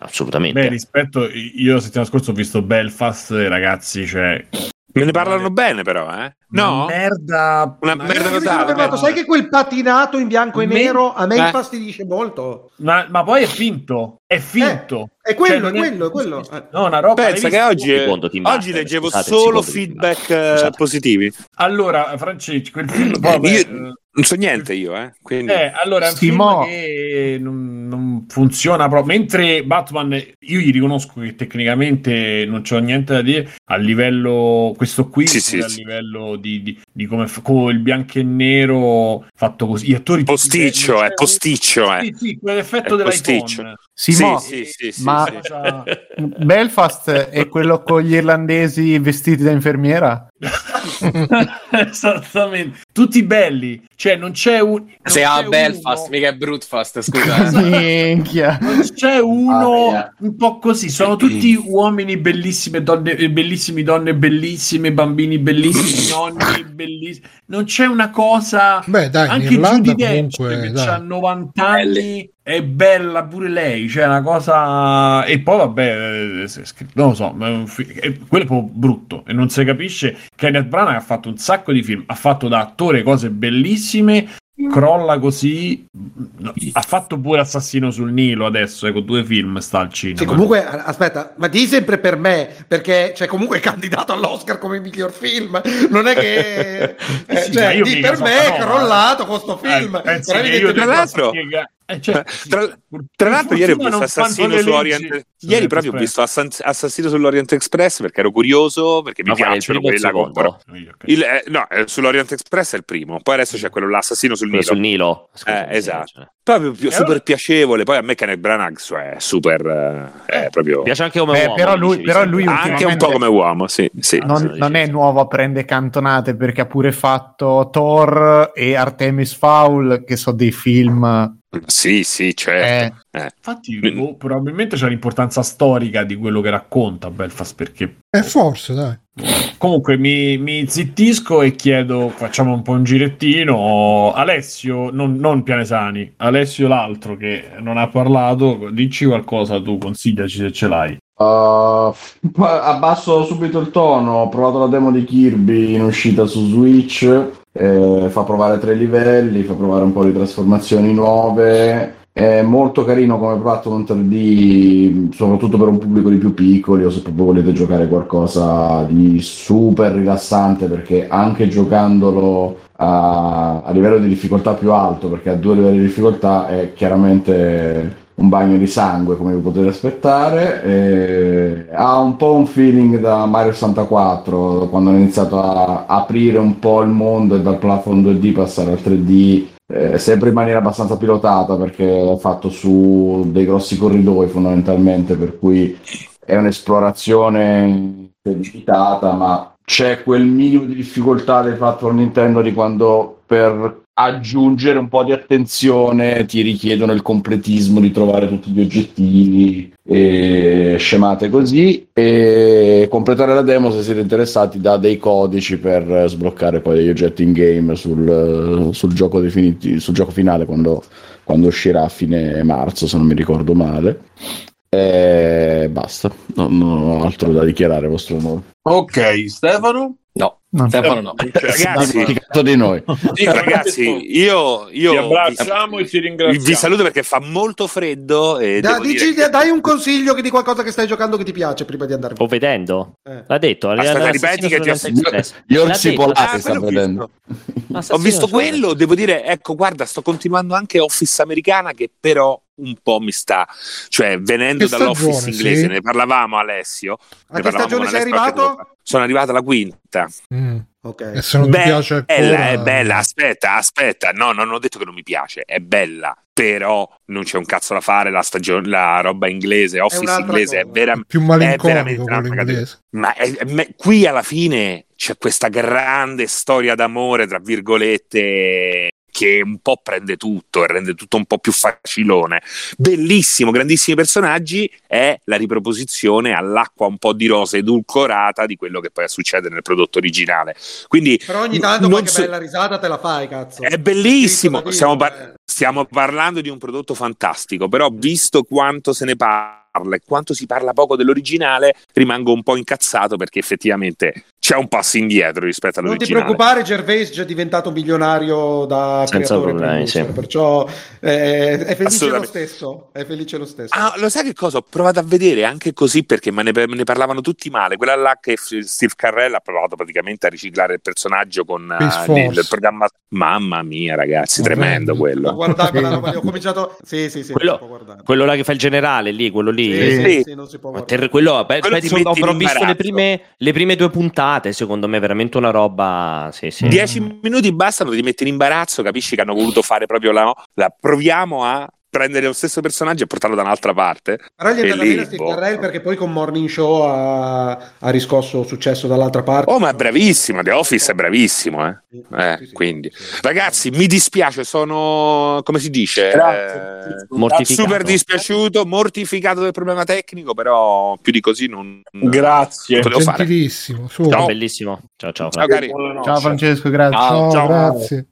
assolutamente. Beh, rispetto, io la settimana scorsa ho visto Belfast, ragazzi, cioè... Me ne parlano bene, però, eh? No? Una merda. Una merda Io totale. fatto, sai che quel patinato in bianco e Me- nero a me Eh. infastidisce molto. Ma, ma poi è finto, è finto. È quello, Cioè, è quello, è quello. Eh. No, una roba. Pensa che oggi, Secondo oggi leggevo scusate, solo feedback eh, positivi. Allora, Francesco, quel film. vabbè, Io eh, non so niente io, eh? Quindi... Eh, allora è un Simo. film che non, non funziona proprio. Mentre Batman, io gli riconosco che tecnicamente non c'ho niente da dire a livello questo qui, Sì, sì, a sì. livello di, di, di come f- con il bianco e nero fatto così. Gli attori Posticcio, è cioè, posticcio, eh. Sì, sì, quell'effetto dell'iPhone. posticcio. Simo, Sì, sì, sì, ma- sì, sì. <laughs> Cosa- Belfast è quello con gli irlandesi vestiti da infermiera? <laughs> Esattamente, tutti belli, cioè non c'è un. non c'è a uno- Belfast, mica è Brutfast, scusa. <laughs> eh. Minchia. Non c'è uno Ah, un po' così, sono tutti uomini bellissime, donne, eh, bellissimi, donne bellissime, bambini bellissimi, <laughs> nonni bellissimi. Non c'è una cosa. Beh, dai, Anche Irlanda Judy Dench che ha 90 anni è bella pure lei, cioè una cosa e poi vabbè, eh, non lo so, ma è un fi- è- quello è proprio brutto e non si capisce. Kenneth Branagh ha fatto un sacco di film, ha fatto da attore cose bellissime, crolla così. ha fatto pure Assassino sul Nilo adesso, eh, con due film sta al cinema. Sì, comunque, aspetta, ma di sempre per me, perché cioè, comunque è candidato all'Oscar come miglior film. Non è che <laughs> eh, Sì, cioè, di per me è crollato con sto Eh, film. evidentemente- Tra l'altro- spiega- eh, cioè, sì, Tra, tra l'altro, ieri ho visto Assassino su Orient. Ieri proprio ho visto Assassino sull'Orient Express perché ero curioso, perché mi piacciono quelli secondo? Ok. Il, eh, no, eh, sull'Orient Express è il primo, poi adesso c'è quello l'assassino sul Quello Nilo. sul Nilo. Scusami, Eh, esatto. cioè. Proprio più- E super allora- piacevole. Poi a me Kenneth Branagh è super. eh, è proprio. Piace anche come Beh, uomo. però lui- però lui Anche un po' come uomo, sì. sì. Ah, Non, non è nuovo a prendere cantonate perché ha pure fatto Thor e Artemis Fowl, che sono dei film. Sì, sì, certo. Eh. Infatti, boh, probabilmente c'è l'importanza storica di quello che racconta Belfast perché E forse, dai. Comunque mi, mi zittisco e chiedo, facciamo un po' un girettino. Alessio, non, non Pianesani, Alessio l'altro che non ha parlato, dici qualcosa tu, consigliaci se ce l'hai. Uh, abbasso subito il tono. Ho provato la demo di Kirby in uscita su Switch. eh, fa provare tre livelli, fa provare un po' di trasformazioni nuove. È molto carino come platform 3D, soprattutto per un pubblico di più piccoli o se proprio volete giocare qualcosa di super rilassante perché anche giocandolo a, a livello di difficoltà più alto, perché a due livelli di difficoltà è chiaramente un bagno di sangue come vi potete aspettare. ha un po' un feeling da Mario 64 quando hanno iniziato a aprire un po' il mondo e dal platform 2D passare al 3D. Eh, sempre in maniera abbastanza pilotata perché è fatto su dei grossi corridoi fondamentalmente per cui è un'esplorazione limitata, ma c'è quel minimo di difficoltà del fatto Nintendo di quando per aggiungere un po' di attenzione ti richiedono il completismo di trovare tutti gli oggettivi e scemate così. E completare la demo se siete interessati dà dei codici per sbloccare poi degli oggetti in game sul, sul gioco, definiti- sul gioco finale quando, quando uscirà a fine marzo se non mi ricordo male. E basta. Non, non ho altro da dichiarare vostro onore. Ok, Stefano? No, No. Stefano no. Ragazzi, dimenticato di noi Sì, ragazzi, io, io ti abbracciamo e ti vi, ringraziamo. vi saluto perché fa molto freddo e Da- devo dici- dire che- Dai un consiglio che di qualcosa che stai giocando che ti piace prima di andare via. O vedendo? Eh. L'ha detto. Aspetta, ripeti che ti Express. gli orsi polari Ah, sta quello ho vedendo Ho visto quello, devo dire, ecco, guarda, sto continuando anche Office americana che però un po' mi sta, cioè venendo dall'Office inglese, sì? ne parlavamo Alessio. A ne che stagione sei arrivato? Sono arrivato alla quinta. Mm. Ok. E se non ti piace ancora... Bella, è bella, aspetta, aspetta, no, non ho detto che non mi piace, è bella, però non c'è un cazzo da fare, la, stagione, la roba inglese, Office un'altra inglese è, cosa. vera- più è malinconico inglese. Ma è- è- qui alla fine c'è questa grande storia d'amore, tra virgolette, che un po' prende tutto e rende tutto un po' più facilone. Bellissimo, grandissimi personaggi, è la riproposizione all'acqua un po' di rosa edulcorata di quello che poi succede nel prodotto originale. Quindi Però ogni tanto qualche so- bella risata te la fai, cazzo. è bellissimo, stiamo, Dio, par- stiamo parlando di un prodotto fantastico, però visto quanto se ne parla e quanto si parla poco dell'originale, rimango un po' incazzato perché effettivamente c'è un passo indietro rispetto Non ti all'originale. preoccupare, Gervais è già diventato milionario da Senza creatore problemi, sì. perciò eh, è felice lo stesso. È felice lo stesso. Ah, lo sai che cosa? Ho provato a vedere anche così perché me ne, me ne parlavano tutti male. Quella là che Steve Carrell ha provato praticamente a riciclare il personaggio con eh, Space Force. il programma. Mamma mia, ragazzi, tremendo Orrendo. Ma quello. guardate quella roba lì, ho cominciato. Sì, sì, sì, Quello-. Quello là che fa il generale lì, quello lì. Sì, sì, Sì. sì, non si può guardare. ter- quello, beh, Quello beh, avrò visto le prime, le prime due puntate, secondo me, veramente una roba. Sì, sì. Dieci minuti bastano, ti metti in imbarazzo, capisci che hanno voluto fare proprio la, la proviamo a prendere lo stesso personaggio e portarlo da un'altra parte. Però gli è E andata bene Steve boh. Carrell perché poi con Morning Show ha, ha riscosso successo dall'altra parte. Oh, ma è bravissimo, The Office è bravissimo, eh. Sì, Eh, sì, sì, quindi. sì. Ragazzi, mi dispiace, sono come si dice? Grazie. Eh, Mortificato. super dispiaciuto, mortificato del problema tecnico, però più di così non, Grazie. non. Gentilissimo. Ciao, bellissimo. Ciao, ciao. Ciao. Ciao Francesco, grazie. Ciao, ciao. grazie.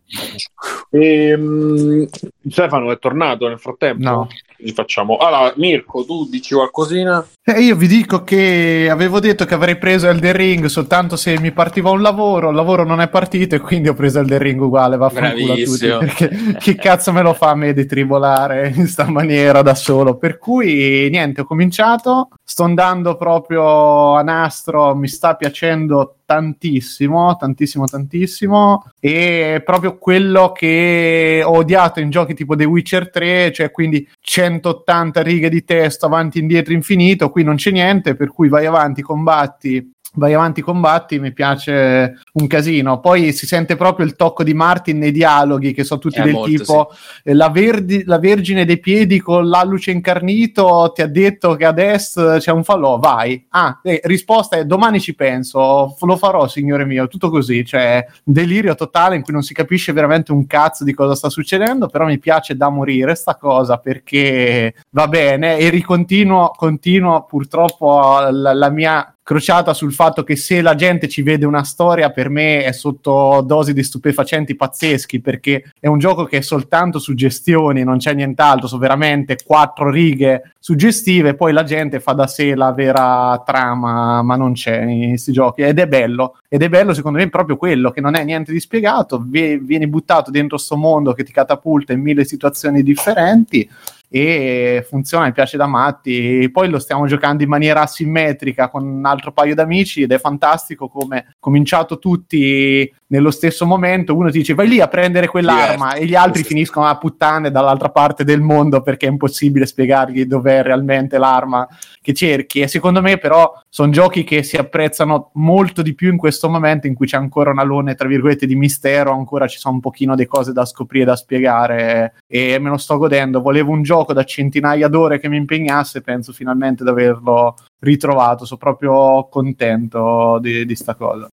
Ehm, Stefano è tornato nel frattempo? No. Ci facciamo. Allora, Mirko, tu dici qualcosina? Eh, io vi dico che avevo detto che avrei preso Elden Ring soltanto se mi partiva un lavoro, il lavoro non è partito e quindi ho preso Elden Ring uguale, vaffanculo a tutti, perché chi cazzo me lo fa a me di tribolare in sta maniera da solo? Per cui niente, ho cominciato, sto andando proprio a nastro, mi sta piacendo tantissimo, tantissimo, tantissimo. E proprio quello che ho odiato in giochi tipo The Witcher 3, cioè quindi 180 righe di testo avanti e indietro infinito, qui non c'è niente, per cui vai avanti, combatti, vai avanti, combatti, mi piace un casino. Poi si sente proprio il tocco di Martin nei dialoghi che sono tutti Eh, del molto, tipo eh, la, verdi- la vergine dei piedi con l'alluce incarnito ti ha detto che ad est c'è un falò, vai. Ah, eh, risposta è domani ci penso, lo farò signore mio, tutto così, cioè delirio totale in cui non si capisce veramente un cazzo di cosa sta succedendo, però mi piace da morire sta cosa perché va bene e ricontinuo continuo purtroppo la, la mia crociata sul fatto che se la gente ci vede una storia per me è sotto dosi di stupefacenti pazzeschi perché è un gioco che è soltanto suggestioni, non c'è nient'altro, sono veramente quattro righe suggestive, poi la gente fa da sé la vera trama, ma non c'è in questi giochi. Ed è bello, ed è bello secondo me proprio quello che non è niente di spiegato, vie- vieni buttato dentro sto mondo che ti catapulta in mille situazioni differenti e funziona, mi piace da matti. Poi lo stiamo giocando in maniera asimmetrica con un altro paio d'amici ed è fantastico come cominciato tutti nello stesso momento. Uno ti dice vai lì a prendere quell'arma e gli altri finiscono a puttane dall'altra parte del mondo perché è impossibile spiegargli dov'è realmente l'arma che cerchi. E secondo me, però, sono giochi che si apprezzano molto di più in questo momento in cui c'è ancora un alone, tra virgolette, di mistero, ancora ci sono un pochino di cose da scoprire, da spiegare e me lo sto godendo. Volevo un gioco da centinaia d'ore che mi impegnasse, penso finalmente di averlo, ritrovato. Sono proprio contento di, di sta cosa.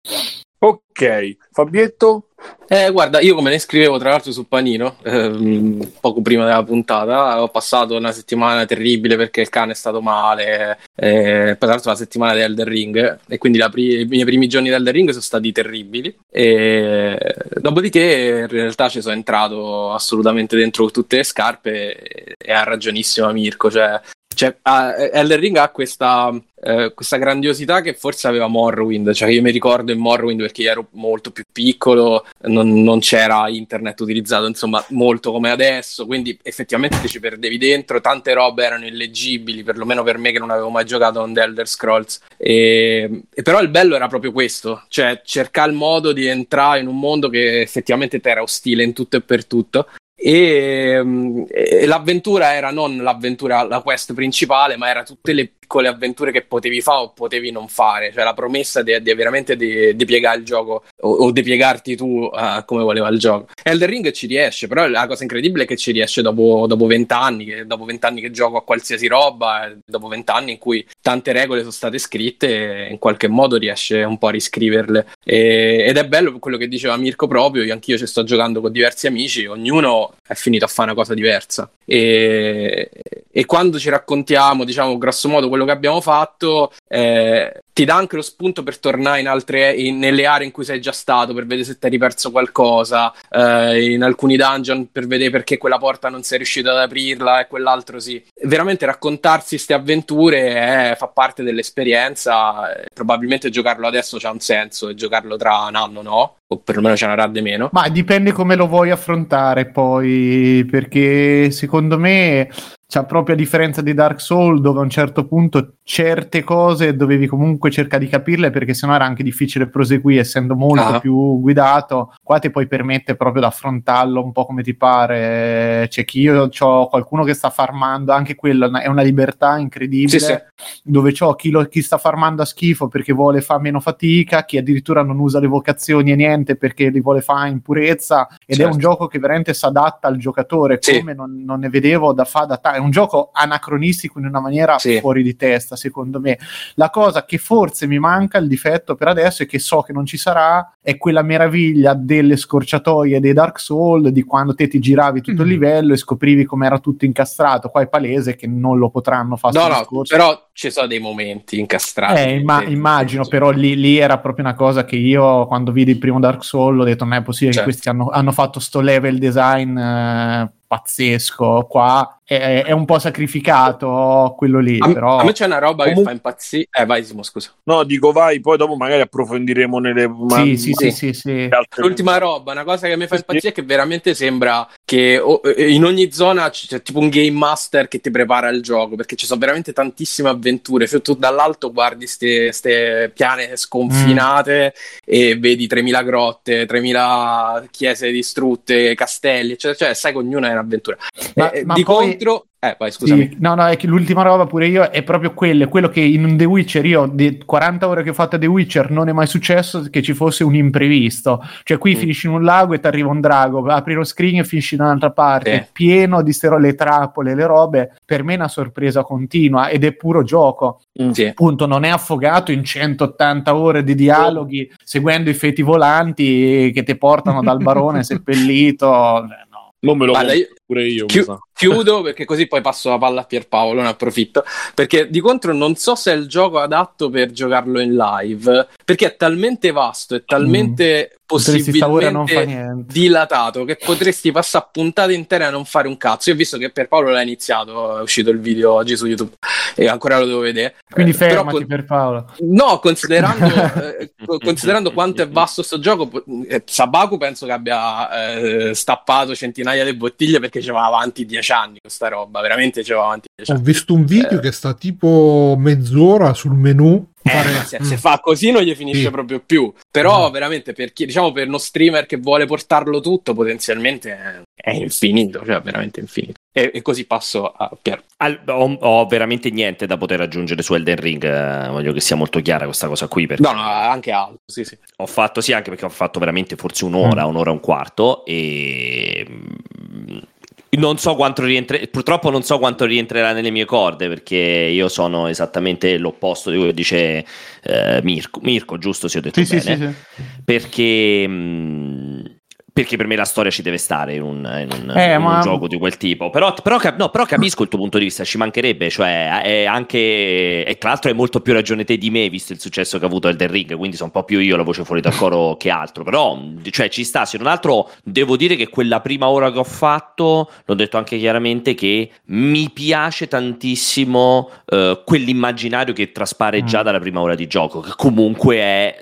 Ok, Fabietto? Eh, guarda, io come ne scrivevo tra l'altro su Panino, ehm, poco prima della puntata, ho passato una settimana terribile perché il cane è stato male, eh, tra l'altro la settimana di Elden Ring, e quindi pri- i miei primi giorni di Elden Ring sono stati terribili, e dopodiché in realtà ci sono entrato assolutamente dentro tutte le scarpe e ha ragionissimo Mirko, cioè cioè, ah, Elden Ring ha questa, eh, questa grandiosità che forse aveva Morrowind, cioè io mi ricordo in Morrowind perché ero molto più piccolo, non, non c'era internet utilizzato, insomma, molto come adesso, quindi effettivamente ti ci perdevi dentro, tante robe erano illeggibili, perlomeno per me che non avevo mai giocato a The Elder Scrolls, e, e però il bello era proprio questo, cioè cercare il modo di entrare in un mondo che effettivamente ti era ostile in tutto e per tutto, e, e, l'avventura era non l'avventura, la quest principale, ma era tutte le piccole avventure che potevi fare o potevi non fare, cioè la promessa di, di veramente di, di, piegare il gioco o, o di piegarti tu uh, come voleva il gioco. Elden Ring ci riesce, però la cosa incredibile è che ci riesce dopo, vent'anni, che, dopo vent'anni che gioco a qualsiasi roba, dopo vent'anni in cui tante regole sono state scritte, in qualche modo riesce un po' a riscriverle. E, ed è bello quello che diceva Mirko proprio, io anch'io ci sto giocando con diversi amici, ognuno è finito a fare una cosa diversa. E, e quando ci raccontiamo, diciamo, grosso modo quello che abbiamo fatto, eh, ti dà anche lo spunto per tornare in altre, in, nelle aree in cui sei già stato, per vedere se ti hai riperso qualcosa, eh, in alcuni dungeon per vedere perché quella porta non sei riuscito ad aprirla e quell'altro sì. Veramente raccontarsi queste avventure eh, fa parte dell'esperienza, probabilmente giocarlo adesso c'ha un senso e giocarlo tra un anno no, o perlomeno ce n'avrà di meno. Ma dipende come lo vuoi affrontare poi, perché secondo me c'è proprio a differenza di Dark Souls dove a un certo punto certe cose dovevi comunque cercare di capirle perché sennò era anche difficile proseguire essendo molto ah. più guidato qua ti puoi permettere proprio di affrontarlo un po' come ti pare c'è chi io ho qualcuno che sta farmando anche quello è una libertà incredibile sì, sì. dove c'ho chi, lo, chi sta farmando a schifo perché vuole fare meno fatica chi addirittura non usa le vocazioni e niente perché li vuole fare in purezza ed certo. è un certo. gioco che veramente si adatta al giocatore sì. come non, non, ne vedevo da fare da tanto è un gioco anacronistico in una maniera fuori di testa secondo me. La cosa che forse mi manca, il difetto per adesso, e che so che non ci sarà, è quella meraviglia delle scorciatoie dei Dark Souls, di quando te ti giravi tutto il mm. livello e scoprivi com'era tutto incastrato. Qua è palese che non lo potranno fare. No, no, però ci sono dei momenti incastrati. Eh, imma- immagino, però lì, lì, era proprio una cosa che io quando vidi il primo Dark Souls ho detto non è possibile certo. che questi hanno, hanno, fatto sto level design eh, pazzesco qua è, è, un po' sacrificato quello lì a, però a me c'è una roba Comun- che fa impazzire eh vai Simo scusa no dico vai poi dopo magari approfondiremo nelle sì, sì, sì, sì, sì. l'ultima roba una cosa che mi fa impazzire è che veramente sembra che in ogni zona c'è tipo un game master che ti prepara il gioco perché ci sono veramente tantissime avventure cioè, tu dall'alto guardi queste piane sconfinate mm. e vedi 3000 grotte 3000 chiese distrutte castelli cioè, cioè sai che ognuno è un'avventura ma, eh, ma di poi... contro eh, vai, scusami. Sì, no, no, è che l'ultima roba pure io è proprio quello, quello che in The Witcher io, di 40 ore che ho fatto a The Witcher, non è mai successo che ci fosse un imprevisto. Cioè qui mm. finisci in un lago e ti arriva un drago, apri lo screen e finisci da un'altra parte, eh. pieno di stero- le trappole, le robe. Per me è una sorpresa continua ed è puro gioco. Mm. Sì. Appunto, non è affogato in 180 ore di dialoghi, seguendo i feti volanti che ti portano dal barone <laughs> seppellito. No. Non me lo Guarda, io, pure io. Chi- chiudo perché così poi passo la palla a Pierpaolo, ne approfitto. Perché di contro non so se è il gioco adatto per giocarlo in live, perché è talmente vasto, è talmente mm. possibilmente dilatato che potresti passare puntate intere a non fare un cazzo. Io ho visto che Pierpaolo l'ha iniziato, è uscito il video oggi su YouTube e ancora lo devo vedere. Quindi eh, fermati però, Pierpaolo. No, considerando, <laughs> eh, considerando quanto è vasto questo gioco, eh, Sabaku penso che abbia eh, stappato centinaia di bottiglie perché ci va avanti dieci anni questa roba, veramente ci va avanti dieci Ho visto un video eh. che sta tipo mezz'ora sul menu eh, se, se, fa così non gli finisce sì. proprio più. Però, no. veramente, per chi, diciamo, per uno streamer che vuole portarlo tutto, potenzialmente è, è infinito, cioè veramente infinito. E, e così passo a Pier. Al, ho, ho, veramente niente da poter aggiungere su Elden Ring. Eh, voglio che sia molto chiara questa cosa qui. Perché no, no, anche altro. Sì, sì. Ho fatto sì, anche perché ho fatto veramente forse un'ora, mm. un'ora e un quarto. E Non so quanto rientre- purtroppo non so quanto rientrerà nelle mie corde perché io sono esattamente l'opposto di quello che dice eh, Mirko. Mirko, giusto se ho detto Sì, sì, bene? sì, sì. Perché, mh, perché per me la storia ci deve stare in un, in un- Eh, in un ma- gioco di quel tipo. Però, però no, però capisco il tuo punto di vista, ci mancherebbe. Cioè, è anche. E tra l'altro hai molto più ragione te di me, visto il successo che ha avuto Elden Ring. Quindi sono un po' più io la voce fuori dal coro <laughs> che altro. Però, cioè, ci sta. Se non altro, devo dire che quella prima ora che ho fatto, l'ho detto anche chiaramente, che mi piace tantissimo eh, quell'immaginario che traspare già dalla prima ora di gioco. Che comunque è,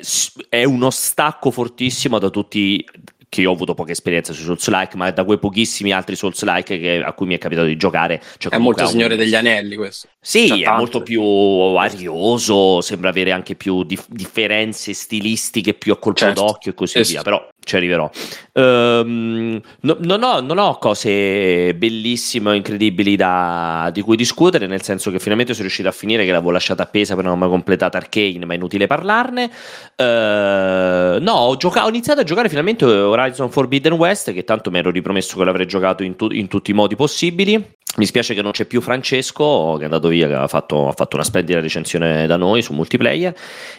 è uno stacco fortissimo da tutti che io ho avuto poca esperienza su Souls-like, ma da quei pochissimi altri Souls-like che- a cui mi è capitato di giocare. Cioè, È molto un- Signore degli Anelli questo. Sì, C'ha è tanto. molto più arioso, sembra avere anche più dif- differenze stilistiche più a colpo Certo. d'occhio e così Sì, via, però ci arriverò. Ehm, no- non, ho, non ho cose bellissime o incredibili da- di cui discutere, nel senso che finalmente sono riuscito a finire, che l'avevo lasciata appesa per non aver completato Arcane, ma è inutile parlarne. Eh, no, ho, gioca- ho iniziato a giocare finalmente Horizon Forbidden West, che tanto mi ero ripromesso che l'avrei giocato in, tu- in tutti i modi possibili. Mi spiace che non c'è più Francesco, che è andato via, che ha fatto, ha fatto una splendida recensione da noi su multiplayer.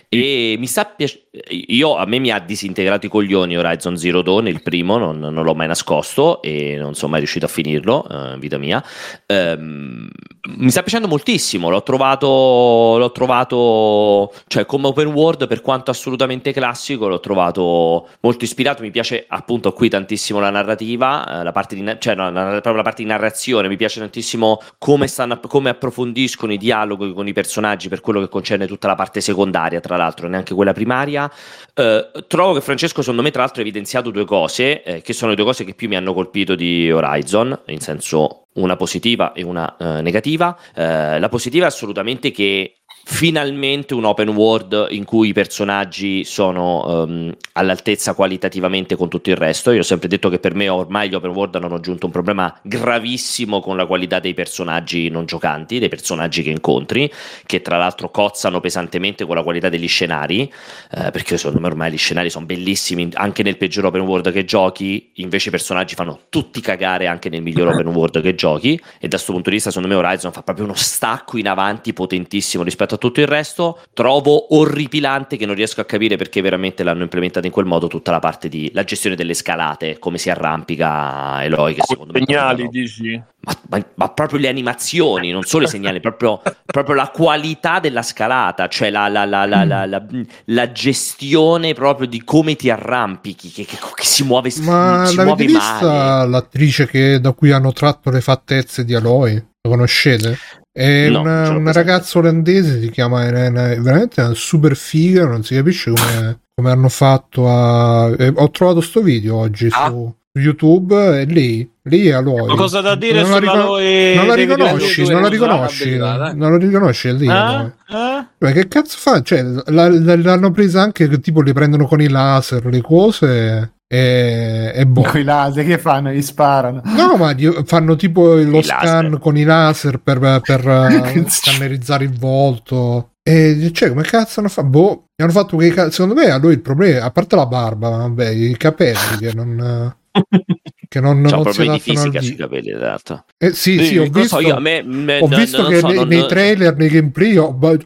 E mi sta piacendo. A me mi ha disintegrato i coglioni Horizon Zero Dawn, il primo, non, non l'ho mai nascosto e non sono mai riuscito a finirlo eh, vita mia. Ehm, mi sta piacendo moltissimo. L'ho trovato, l'ho trovato, cioè, come open world, per quanto assolutamente classico, l'ho trovato molto ispirato. Mi piace appunto qui tantissimo la narrativa, eh, la parte di, cioè, no, la- proprio la parte di narrazione. Mi piace tantissimo come, stanno, come approfondiscono i dialoghi con i personaggi per quello che concerne tutta la parte secondaria, tra l'altro, neanche quella primaria. Eh, trovo che Francesco, secondo me, tra l'altro, evidenziato due cose, eh, che sono le due cose che più mi hanno colpito di Horizon, in senso una positiva e una eh, negativa. Eh, la positiva è assolutamente che finalmente un open world in cui i personaggi sono ehm, all'altezza qualitativamente con tutto il resto. Io ho sempre detto che per me ormai gli open world hanno aggiunto un problema gravissimo con la qualità dei personaggi non giocanti, dei personaggi che incontri, che tra l'altro cozzano pesantemente con la qualità degli scenari, eh, perché secondo me ormai gli scenari sono bellissimi anche nel peggior open world che giochi, invece i personaggi fanno tutti cagare anche nel miglior open world che giochi e da questo punto di vista secondo me Horizon fa proprio uno stacco in avanti potentissimo rispetto a tutto il resto. Trovo orripilante che non riesco a capire perché veramente l'hanno implementata in quel modo tutta la parte di la gestione delle scalate, come si arrampica Eloy che secondo me Segnali, dici? ma, ma- ma proprio le animazioni, non solo i segnali, proprio, proprio la qualità della scalata, cioè la, la- la- la- la- la- la gestione proprio di come ti arrampichi, che, che- che si muove, Ma si muove vista male. l'attrice che, da cui hanno tratto le fattezze di Aloy? La conoscete? È No, una, una ragazza olandese, si chiama, una- è veramente una super figa, non si capisce come, come hanno fatto a... eh, ho trovato sto video oggi Ah. su, su YouTube e lei, lei è Aloy. Qualcosa da dire non la, sulla ricon- Aloy non la riconosci, non la riconosci, non dai. non la riconosci, è lei. Eh? Eh? Beh, che cazzo fa? Cioè, la- la- l'hanno presa anche che tipo li prendono con i laser, le cose. E, e boh. Con i laser che fanno? Gli sparano. No, ma fanno tipo lo I scan laser. con i laser per, per <laughs> eh, scannerizzare il volto. E cioè, come cazzo hanno fatto? Boh, mi hanno fatto che secondo me a lui il problema, a parte la barba, vabbè, i capelli che non. <laughs> che non, C'ha non si problemi di fisica sui capelli, esatto. Eh, sì, Sì, sì, ho visto, so, io a me- me- ho no, visto non che so, nei, non- nei trailer, nei gameplay,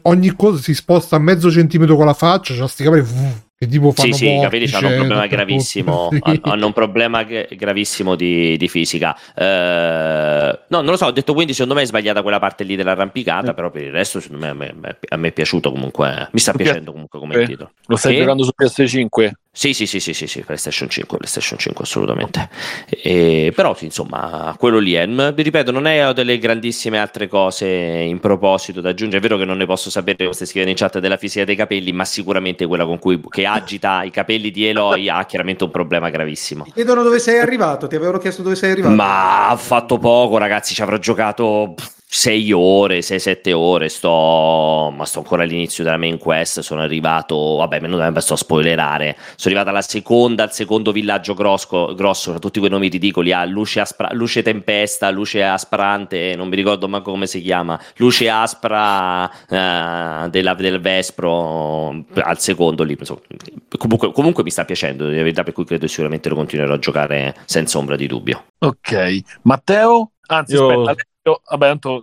ogni cosa si sposta a mezzo centimetro con la faccia, c'ha sti capelli che tipo fanno Sì, sì, capelli vortice hanno un problema gravissimo. Sì. han- Hanno un problema gra- gravissimo di, di fisica. Eh, no, non lo so. Ho detto quindi, secondo me è sbagliata quella parte lì dell'arrampicata. Però per il resto, secondo me, a me, a me- è piaciuto comunque. Mi sta piacendo comunque come Eh, titolo. Lo stai Che? giocando su PS5? Sì, sì, sì, sì, sì, sì, PlayStation 5, PlayStation 5 assolutamente. E- però insomma, quello lì è, m- vi ripeto, non è ho delle grandissime altre cose in proposito da aggiungere. È vero che non ne posso sapere, stai scrivendo in chat, della fisica dei capelli, ma sicuramente quella con cui che agita i capelli di Eloy ha chiaramente un problema gravissimo. Ti chiedono dove sei arrivato, ti avevano chiesto dove sei arrivato. Ma ha fatto poco, ragazzi. Ci avrò giocato pff, 6 ore, 6-7 ore, sto, ma sto ancora all'inizio della main quest, sono arrivato, vabbè, non dovrebbe sto a spoilerare, sono arrivato alla seconda, al secondo villaggio grosso, grosso con tutti quei nomi ridicoli, a luce, aspra, luce tempesta, luce asprante, non mi ricordo manco come si chiama, luce aspra eh, della, del Vespro, al secondo lì, insomma. comunque, comunque mi sta piacendo, di verità, per cui credo sicuramente lo continuerò a giocare senza ombra di dubbio. Ok, Matteo? Anzi, Io- aspetta, Alessio, vabbè, tanto,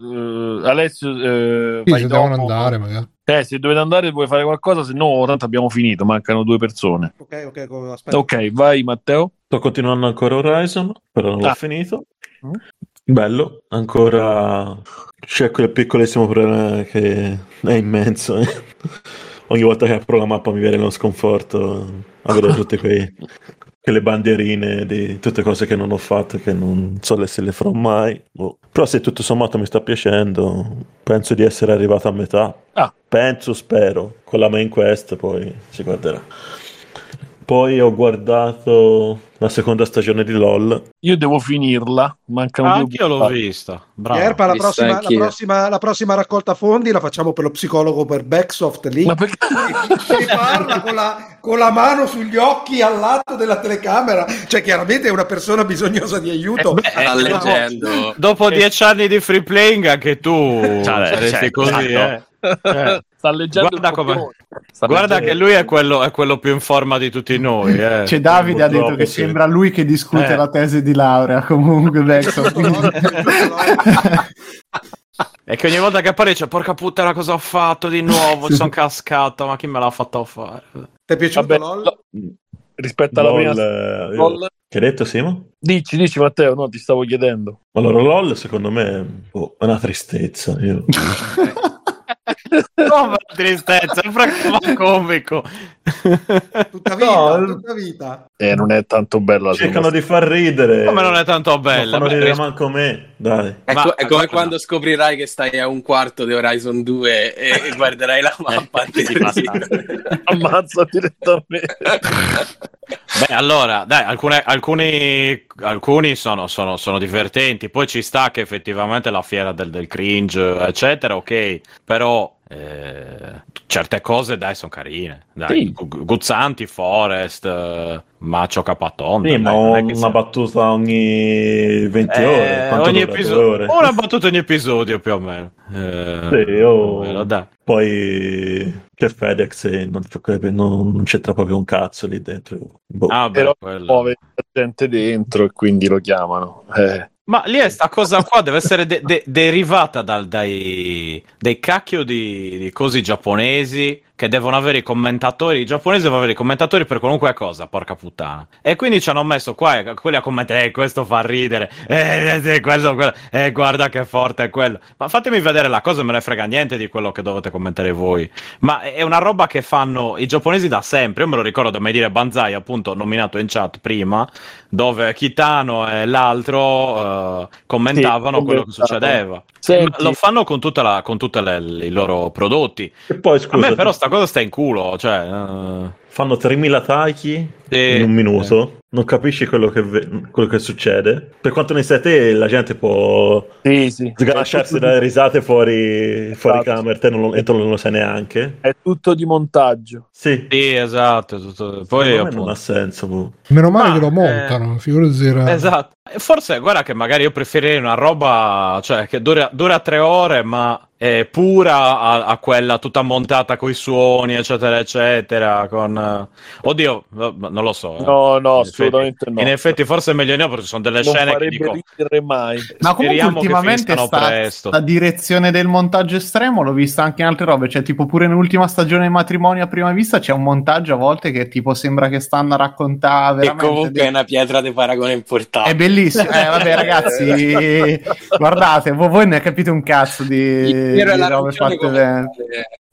eh, Alessio, eh, Sì, se dopo. devono andare, magari. Eh, se dovete andare vuoi fare qualcosa, se no tanto abbiamo finito, mancano due persone. Ok, ok, aspetta. Ok, vai Matteo. Sto continuando ancora Horizon, però non l'ho Ah. finito. Bello, ancora c'è quel piccolissimo problema che è immenso. eh. Ogni volta che apro la mappa mi viene lo sconforto a vedere tutte <laughs> quei- quelle bandierine di tutte cose che non ho fatto, che non so se le farò mai. Boh. Però se tutto sommato mi sta piacendo, penso di essere arrivato a metà. Ah. Penso, spero, con la main quest poi si guarderà. Poi ho guardato la seconda stagione di LOL. Io devo finirla, mancano Ah, due anch'io l'ho vista. Bravo. Pierpa, la prossima, la, prossima, la prossima raccolta fondi la facciamo per lo psicologo per Backsoft lì. Ma perché? Che parla con la, con la mano sugli occhi al lato della telecamera, cioè chiaramente è una persona bisognosa di aiuto. Eh, beh, eh, leggendo. Dopo dieci anni di free playing, anche tu Cioè, saresti cioè, così, esatto. eh. Eh. Sta leggendo Guarda come-. Sta Guarda leggendo- che lui è quello, è quello più in forma di tutti noi. Eh. <laughs> C'è Davide ha detto che sì. sembra lui che discute Eh. la tesi di laurea comunque Backsoft, quindi- E che ogni volta che appare dice porca puttana cosa ho fatto di nuovo, sono cascato, ma chi me l'ha fatto fare? Ti è piaciuto Vabbè, LOL? lo- rispetto alla LOL, prima eh, LOL. Che hai detto Simo? Dici, dici Matteo, no, ti stavo chiedendo. Allora, LOL secondo me boh, è una tristezza. Io... <laughs> No, ma tristezza, proprio comico. Tutta vita, No, tutta vita. Eh, non è tanto bella. Cercano di far ridere. Come non è tanto Non bella? fanno ridere manco me, dai. È, Ma- co- è come guarda. quando scoprirai che stai a un quarto di Horizon 2 e, e guarderai la mappa Eh, ti. <laughs> Ammazza direttamente. Beh, allora, dai, alcune- alcuni, alcuni sono, sono- sono divertenti. Poi ci sta che effettivamente la fiera del, del cringe, eccetera, ok. Però eh, certe cose, dai, sono carine. Dai, Sì. Gu- Guzzanti, Forest, eh, Macio Capatonda. Sì, ma una sia- battuta ogni 20 Eh, ore. Ogni episodio, ore? una battuta ogni episodio più o meno. Eh, Sì, io- quello, dai. Poi che FedEx eh, non, non- non c'entra proprio un cazzo lì dentro. Boh. Ah, beh, Però quello. muove la gente dentro e quindi lo chiamano. Eh. Ma lì è sta cosa qua deve essere de- de- derivata dal- dai, dai cacchio di, di cosi giapponesi che devono avere i commentatori. I giapponesi devono avere i commentatori per qualunque cosa, porca puttana. E quindi ci hanno messo qua eh, quelli a commentare, eh, questo fa ridere, eh, eh, quello, quello, eh, guarda che forte è quello. Ma fatemi vedere la cosa, me ne frega niente di quello che dovete commentare voi. Ma è una roba che fanno i giapponesi da sempre. Io me lo ricordo da mai dire Banzai, appunto, nominato in chat prima, dove Kitano e l'altro eh, commentavano Sì, quello che succedeva. Senti. Lo fanno con, tutta la- con tutti i loro prodotti. E poi A scusa, me però sta cosa sta in culo, cioè... eh, fanno 3000 taiki sì, in un minuto, non capisci quello che, ve- quello che succede. Per quanto ne sai te, la gente può Sì, sì. sganasciarsi dalle risate fuori, fuori Esatto. camera, te non lo, e tu non lo sai neanche. È tutto di montaggio. Sì, Sì, esatto. tutto- Poi appunto- non ha senso. boh. Meno male Ma, che lo eh, montano, figurati se era- Esatto. E Forse, guarda che magari io preferirei una roba, cioè, che dura, dura tre ore, ma è pura a, a quella tutta montata con i suoni, eccetera, eccetera. Con... eh, Oddio, no, non lo so. eh. No, no, In effetti- assolutamente no. In effetti, forse è meglio no, perché ci sono delle non scene che dico. mai. Ma comunque ultimamente sta, presto. sta direzione del montaggio estremo l'ho vista anche in altre robe, cioè tipo pure nell'ultima stagione di matrimonio a prima vista c'è un montaggio a volte che tipo sembra che stanno a raccontare E veramente comunque dei- è una pietra di paragone importante. È bellissimo, eh, vabbè ragazzi, <laughs> guardate, voi, voi ne capite un cazzo di, di la robe fatte bene.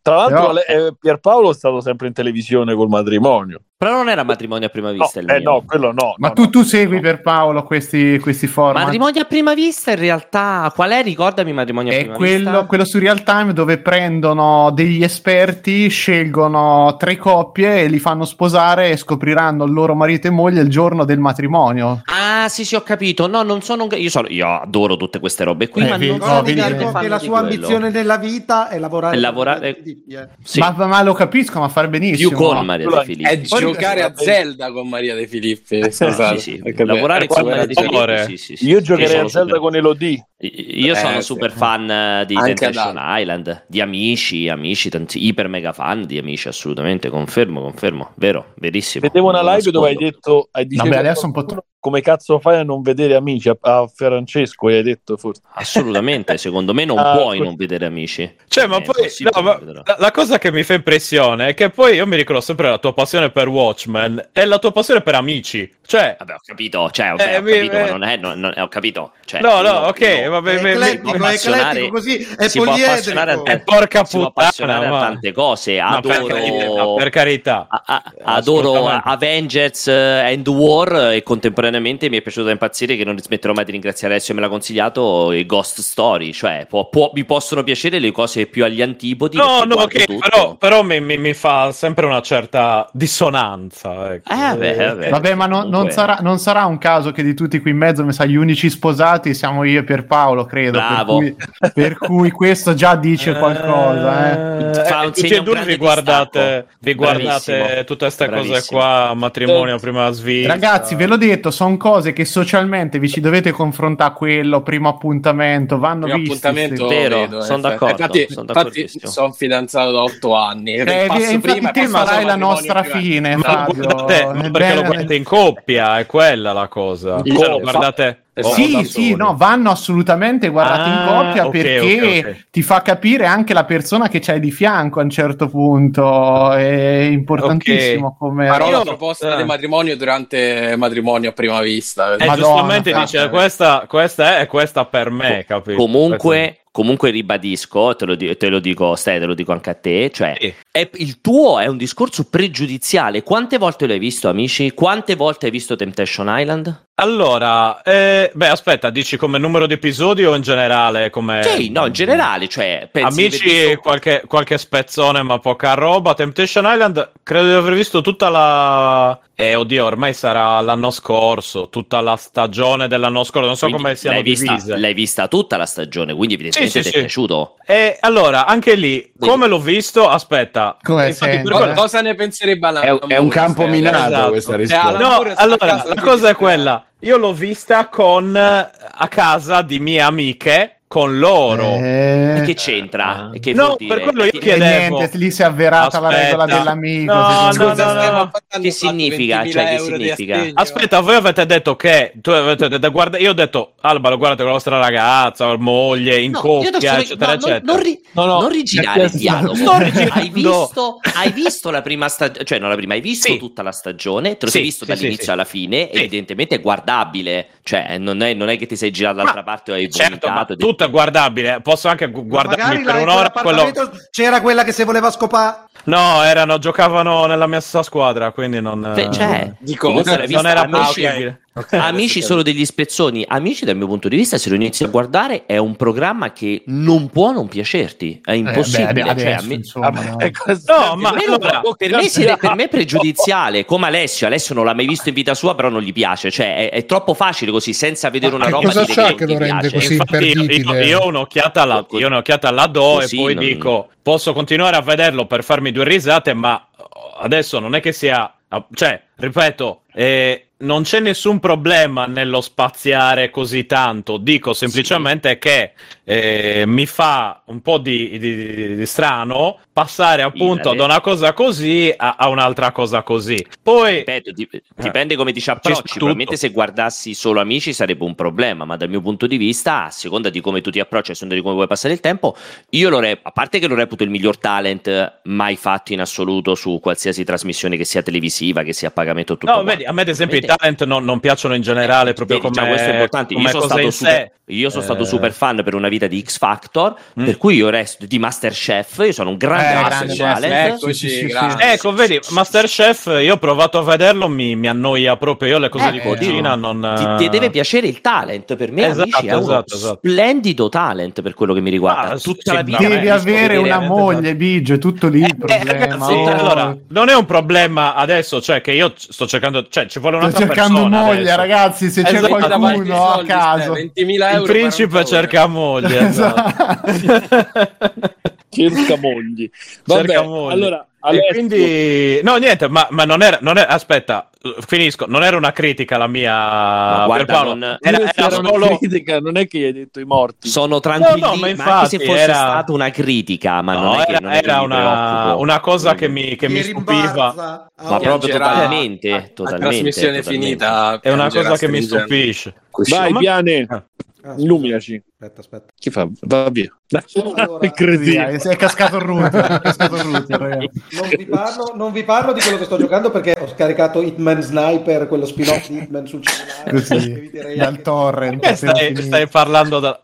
Tra l'altro, Però- eh, Pierpaolo è stato sempre in televisione col matrimonio. Però non era matrimonio a prima vista il eh mio. no, quello no. Ma no, tu, no. tu segui per Paolo questi, questi format? Matrimonio a prima vista in realtà qual è? Ricordami matrimonio a È prima quello, vista. quello su real time dove prendono degli esperti, scelgono tre coppie e li fanno sposare e scopriranno il loro marito e moglie il giorno del matrimonio. Ah, sì, sì, ho capito. No, non sono un... io, sono... io adoro tutte queste robe qui, Eh, ma vi- non no, Dico che la sua quello. ambizione nella vita è lavorare È lavorare- eh. Sì. Ma, ma lo capisco, ma fare benissimo. più con Maria De Filippi. È giocare a Zelda con Maria De Filippi. Ah, Esatto. sì, sì. Lavorare con Maria De. Filippi, sì, sì, sì. Io Io giocherei a Zelda con Elodie. Io sono Eh, super sì. fan eh, di Temptation Island, di amici, amici, tanti, iper mega fan di amici, assolutamente, confermo, confermo, vero, verissimo. Vedevo una live dove hai detto, hai dicevo Vabbè, adesso un po' qualcuno, come cazzo fai a non vedere amici a, a Francesco? Hai detto forse. Assolutamente, secondo me non <laughs> Ah, puoi non vedere amici. Cioè, ma È poi no, ma la, la cosa che mi fa impressione è che poi io mi ricordo sempre la tua passione per Watchmen e la tua passione per amici. Cioè, Vabbè, ho capito, cioè, Eh, ho mi- capito, ma eh. non è, non- non- ho capito. Cioè, no, no, ok, vabbè, È eclettico, è eclettico così, è si può appassionare a poliedrico. eh, porca puttana, ma- tante cose. ma per Adoro, carità, per carità. a- a- adoro Assolutamente. Avengers eh, End War e contemporaneamente mi è piaciuto da impazzire che non smetterò mai di ringraziare Alessio me l'ha consigliato i Ghost Story, cioè può- può- mi possono piacere le cose più agli antipodi. No, no, ok, tutto. però, però mi, mi- mi fa sempre una certa dissonanza. ecco. Eh, vabbè, vabbè. Vabbè, ma no- non, Comunque- sarà, non sarà un caso che di tutti qui in mezzo, mi sa, gli unici sposati siamo io e Pierpaolo, credo. Per Bravo. cui, per cui questo già dice qualcosa. Eh. Fa un tutti segno e due grande vi guardate, vi guardate queste cose Bravissimo. qua, matrimonio prima svista. Ragazzi, ve l'ho detto, sono cose che socialmente vi ci dovete confrontare quello, primo appuntamento, vanno Primo visti. appuntamento sì. Vero, vedo, son in effetti. d'accordo, Infatti, son infatti sono fidanzato da otto anni. Eh, Passo infatti prima e te farai la nostra fine, Ma Fabio. guardate, perché lo guardate in coppia, è quella la cosa. Cioè, lo guardate Sì, sì, no, vanno assolutamente guardati in Ah, coppia ok, perché ok, ok. ti fa capire anche la persona che c'hai di fianco a un certo punto. È importantissimo come. Farò la Io- proposta eh. di matrimonio durante matrimonio a prima vista. Eh, Madonna, giustamente dice questa, questa è e questa per me, capito? Comunque, comunque ribadisco, te lo, di- te lo dico, stai, te lo dico anche a te, cioè Sì. è- il tuo è un discorso pregiudiziale. Quante volte l'hai visto, amici? Quante volte hai visto Temptation Island? Allora, eh, beh, aspetta, dici come numero di episodi o in generale? Come... Sì, no, in generale, cioè, pensi di aver Amici, visto- qualche, qualche spezzone, ma poca roba. Temptation Island, credo di aver visto tutta la. Eh, oddio, ormai sarà l'anno scorso, tutta la stagione dell'anno scorso. Non so Quindi come siano l'hai vista, divise. l'hai vista tutta la stagione, quindi evidentemente Sì, sì, ti è sì. piaciuto. E allora, anche lì, come l'ho visto? Aspetta, Come infatti, quello- Co- Cosa ne penserebbe Alan È, è un campo minato esatto. questa risposta. Alan No, allora, la cosa è quella. Io l'ho vista con a casa di mie amiche, con loro. Eh, E che c'entra? E che No, per quello io chiedevo. niente, lì si è avverata la Aspetta. regola dell'amico. No, no, no, no. Che significa? 20.000 Cioè, che significa? Aspetta, voi avete detto che tu avete detto, guarda, io ho detto Alba lo guardate con la vostra ragazza, o moglie, in No, coppia, eccetera, no, non- eccetera. Non, ri- No, no, non rigirare il dialogo. Hai visto, hai visto la prima stagione, cioè non la prima, hai visto Sì. tutta la stagione, te lo Sì, sei visto sì, dall'inizio alla fine, Sì. evidentemente è guardabile, cioè non è, non è che ti sei girato dall'altra parte o hai Certo, vomitato. Tutto è guardabile. Posso anche gu- guardarmi per un'ora quello... c'era quella che se voleva scopare. No, erano, giocavano nella mia stessa squadra, quindi non... Cioè, Dico, l'hai non vista- era amici, possibile. amici solo degli spezzoni, amici dal mio punto di vista, se lo inizi a guardare è un programma che non può non piacerti, è Eh, impossibile. cioè, adesso, me- insomma, no. No, ma per me, allora, per, me si- per me è pregiudiziale, come Alessio. Alessio non l'ha mai visto in vita sua, però non gli piace. Cioè, è, è troppo facile così, senza vedere una roba cosa non che lo rende piace. così? Infatti io, imperdibile. io- io ho un'occhiata la, io ho un'occhiata la do Così e poi non- dico posso continuare a vederlo per farmi due risate ma adesso non è che sia cioè ripeto eh, non c'è nessun problema nello spaziare così tanto. Dico semplicemente che eh, mi fa un po' di, di- di strano passare appunto da una cosa così a, a un'altra cosa così. Poi Ripeto, dip- dipende come ti ci approcci. Probabilmente se guardassi solo amici sarebbe un problema, ma dal mio punto di vista, a seconda di come tu ti approcci, a seconda di come vuoi passare il tempo, io lo reputo, a parte che lo reputo il miglior talent mai fatto in assoluto su qualsiasi trasmissione che sia televisiva, che sia a pagamento tutto. No, vedi, a me ad esempio i talent non, non piacciono in generale proprio Vedi, come, già, questo è importante. Io sono stato, super, io sono stato Eh, super fan per una vita di X Factor, Mm. per cui io resto di Masterchef. Io sono un grande Eh, Masterchef grande talent. Eccoci, Sì, sì. Ecco, vedi, Masterchef, io ho provato a vederlo, mi, mi annoia proprio. Io le cose di Ecco, cucina non. Ti, ti deve piacere il talent per me, Esatto, amici, è uno esatto, esatto. splendido talent per quello che mi riguarda. Ah, Tutta la vita Devi avere una moglie, Biggio, è tutto lì Eh, ragazzi, Oh. allora, non è un problema adesso, cioè che io sto cercando, cioè ci vuole un'altra cercando persona moglie, adesso. ragazzi, se c'è Esatto, i qualcuno a caso. Ste, 20.000 euro Il principe 40 ore. cerca moglie. esatto. <laughs> Cerca mogli. Vabbè, Cerca moglie. allora, E Alessio, quindi, no, niente, ma, ma non era, non era- aspetta, finisco. Non era una critica la mia. guarda, per Paolo. non- era, era solo. critica, non è che gli hai detto i morti. Sono tranquilli, No, no, ma ma, infatti anche se fosse era- stata una critica, ma no, non è che, era, non che era una, una cosa che mi, che mi stupiva. a Ma proprio totalmente, a- a totalmente, trasmissione totalmente. finita. È una cosa che mi stupisce. Vai, Ma- Piane, Ah, illuminaci. Aspetta, aspetta. Chi fa? Va via. Allora, <laughs> Cretino. Sì, è cascato il router. È cascato il router. Non vi, parlo, non vi parlo di quello che sto giocando perché ho scaricato Hitman Sniper, quello spin-off di Hitman sul cellulare. Direi dal torrent. Appena stai, stai parlando da.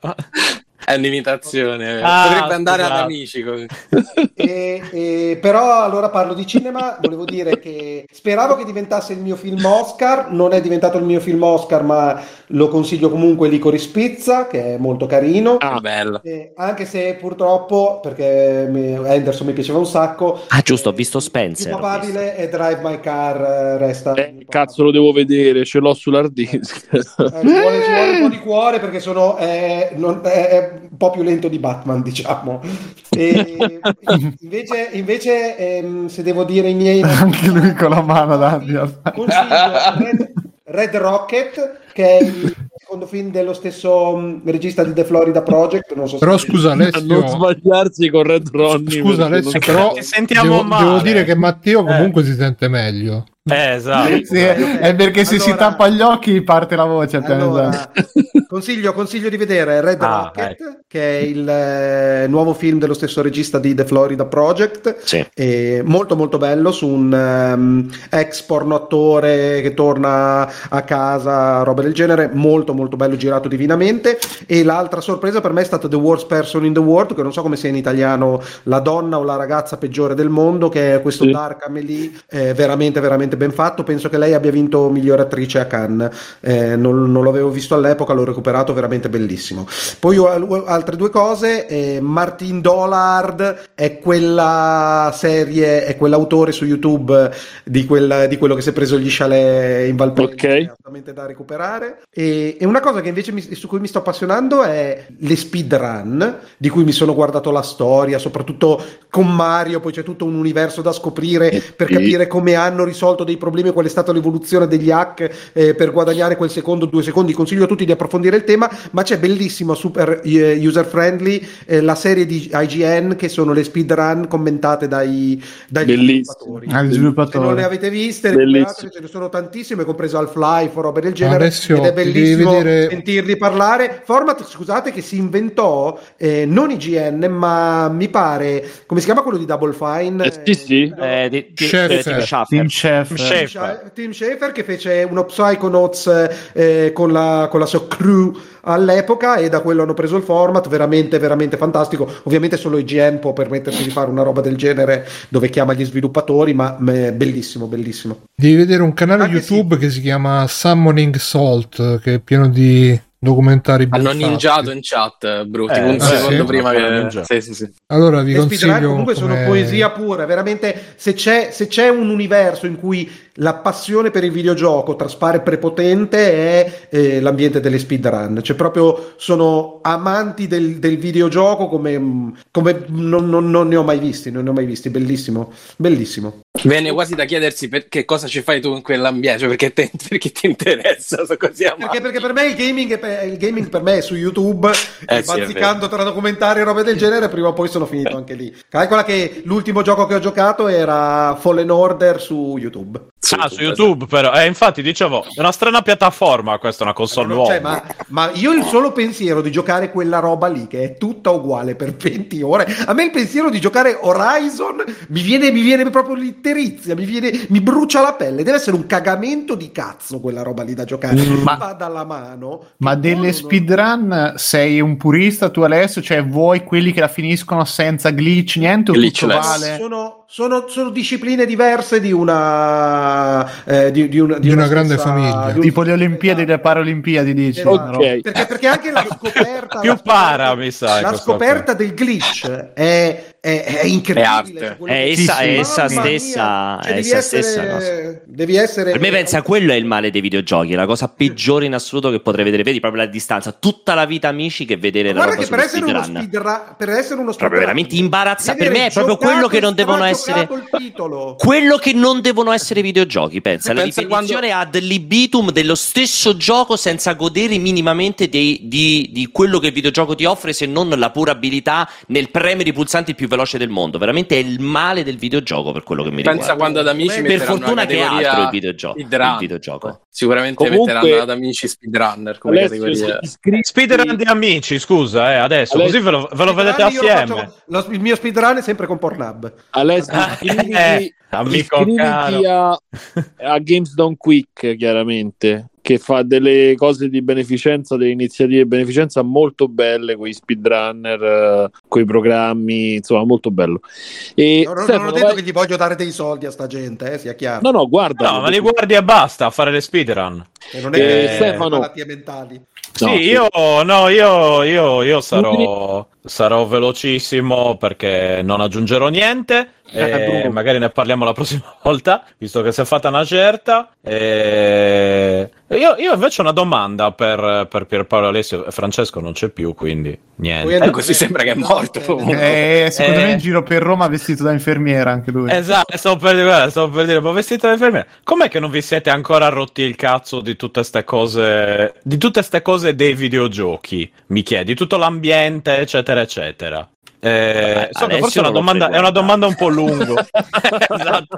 È un'imitazione. Ah, Potrebbe andare scusate. ad amici così. <laughs> E- e- però allora parlo di cinema, volevo dire che speravo che diventasse il mio film Oscar, non è diventato il mio film Oscar, ma lo consiglio comunque Licorice Pizza, che è molto carino. Ah, bello. Eh, anche se purtroppo, perché mi- Anderson mi piaceva un sacco, Ah, giusto, ho eh, visto Spencer. papabile è Drive My Car, eh, resta. Eh, cazzo, lo devo vedere, ce l'ho sull'hard disk. Eh, ci, vuole, ci vuole un po' di cuore perché sono, è, non- è- è un po' più lento di Batman, diciamo. E, <laughs> invece, invece ehm, se devo dire i miei Anche lui con la mano consiglio Red, Red Rocket, che è il secondo film dello stesso mh, regista di The Florida Project. Non so se Però scusa A non Alessio, sbagliarsi con Red Ronnie. scusa Alessio, però Ci sentiamo devo, male. devo dire che Matteo comunque si sente meglio. Eh, esatto. Sì, è perché se si Allora- tappa gli occhi parte la voce. Allora, esatto. <laughs> consiglio, consiglio di vedere Red Ah, Rocket, che è il eh, nuovo film dello stesso regista di The Florida Project. Sì. E molto molto bello su un ehm, ex porno attore che torna a casa, roba del genere, molto molto bello girato divinamente e l'altra sorpresa per me è stata The Worst Person in the World, che non so come sia in italiano la donna o la ragazza peggiore del mondo, che è questo Sì. Dark Amelie, eh, veramente veramente ben fatto, penso che lei abbia vinto migliore attrice a Cannes, Eh, non, non l'avevo visto all'epoca, l'ho recuperato, veramente bellissimo. Poi ho al- altre due cose, eh, Martin Dollard è quella serie, è quell'autore su YouTube di, quel- di quello che si è preso gli chalet in Valpellice, Ok. assolutamente da recuperare. E, e una cosa che invece mi- su cui mi sto appassionando è le speedrun, di cui mi sono guardato la storia, soprattutto con Mario, poi c'è tutto un universo da scoprire per capire come hanno risolto dei problemi, qual è stata l'evoluzione degli hack eh, per guadagnare quel secondo, due secondi. Consiglio a tutti di approfondire il tema, ma c'è bellissimo, super eh, user friendly, eh, la serie di IGN che sono le speedrun commentate dai, dai Bellissimo. sviluppatori. Ah, il Se sviluppatori. non le avete viste, ce ne sono tantissime, compreso Half-Life o robe del genere. Alessio, ed è bellissimo vedere- sentirli parlare. Format, scusate, che si inventò eh, non IGN, ma mi pare come si chiama quello di Double Fine? Eh, sì, sì. Eh, di, di, Chef. eh, Chef. Chef. Scha- Tim Schafer che fece uno Psychonauts eh, con, la, con la sua crew all'epoca e da quello hanno preso il format veramente veramente fantastico. Ovviamente solo IGN può permettersi di fare una roba del genere dove chiama gli sviluppatori ma è bellissimo bellissimo. Devi vedere un canale Anche YouTube che si chiama Summoning Salt, che è pieno di documentari Hanno ninjato in chat, Brutti, Eh, un eh, secondo sì. prima che... Sì, sì, sì. Allora vi speedrun consiglio comunque sono come- poesia pura veramente se c'è, se c'è un universo in cui la passione per il videogioco traspare prepotente è eh, l'ambiente delle speedrun. Cioè proprio sono amanti del, del videogioco come, come non, non- non ne ho mai visti non ne ho mai visti. Bellissimo bellissimo. Viene quasi da chiedersi per- che cosa ci fai tu in quell'ambiente, cioè perché, te- <laughs> perché ti interessa, so così perché, perché per me il gaming, è per, il gaming per me è su YouTube Eh e sì, è bazzicando tra documentari e robe del genere prima o poi sono finito anche lì. Calcola che l'ultimo gioco che ho giocato era Fallen Order su YouTube Ah, su YouTube però. Eh, infatti dicevo, è una strana piattaforma questa, una console No, nuova. cioè, ma, ma io il solo pensiero di giocare quella roba lì, che è tutta uguale per 20 ore, a me il pensiero di giocare Horizon mi viene, mi viene proprio l'itterizia, mi, viene, mi brucia la pelle. Deve essere un cagamento di cazzo quella roba lì da giocare. Ma- Va dalla mano. Ma delle speedrun sei un purista tu Alessio? Cioè vuoi quelli che la finiscono senza glitch, niente o Glitchless. vale? Sono, sono- sono discipline diverse di una, eh, di, di una, Di una grande stessa- famiglia. di un- Tipo le Olimpiadi, le Paralimpiadi dici? Esatto. una roba. Ok. Perché, perché anche la scoperta, <laughs> Più la para, scoperta- mi sa, la scoperta del glitch è, è, è incredibile. È È essa, è essa stessa. cioè, è devi, essa stessa cosa. essere, devi essere Per me pensa quello è il male dei videogiochi, la cosa peggiore in assoluto che potrei vedere. Vedi proprio la distanza, tutta la vita amici che vedere la Guarda roba che per essere, uno speedrun. speedrun, per essere uno Proprio speedrun, veramente imbarazzante. devi Per me è proprio quello che non devono essere. Quello che non devono essere videogiochi, pensa, la Pensa ripetizione ad libitum dello stesso gioco senza godere minimamente dei- di, di quello che il videogioco ti offre se non la pura abilità nel premere i pulsanti più veloce del mondo. Veramente è il male del videogioco per quello che mi Pensa riguarda. quando ad amici Per fortuna una che è altro il videogioco. Il videogioco. Sicuramente Comunque- metteranno ad amici speedrunner come Alessio, categoria. iscritti- Speedrun di amici, scusa, eh, adesso, Alessio- così ve lo, ve lo vedete assieme. faccio- lo- il mio speedrun è sempre con Pornhub. Alessio, Ah, iscriviti, eh, amico iscriviti caro. a, a Games Done Quick, chiaramente, che fa delle cose di beneficenza, delle iniziative di beneficenza molto belle, con i speedrunner, eh, con i programmi, insomma, molto bello. E Non, non- non Stefano, ho detto vai- che gli voglio dare dei soldi a sta gente, eh, sia chiaro. No, no, guarda. No, ma li guardi e basta a fare le speedrun. E non è Eh, che Stefano- malattie mentali. Sì, No, sì. io, no, io, io, io sarò, sarò velocissimo perché non aggiungerò niente. Eh, E magari ne parliamo la prossima <laughs> volta, visto che si è fatta una certa. E... Io, io invece ho una domanda per, per Pierpaolo Alessio. Francesco non c'è più, quindi niente. Eh, così sembra che è morto. comunque. Eh, secondo Eh. me in giro per Roma vestito da infermiera anche lui. Esatto, stavo per dire, guarda, stavo per dire, ma vestito da infermiera. Com'è che non vi siete ancora rotti il cazzo di tutte ste cose, di tutte ste cose dei videogiochi? Mi chiedi, tutto l'ambiente, eccetera, eccetera. Eh, Vabbè, so forse è una, domanda, è una domanda un po' lunga. <laughs> esatto.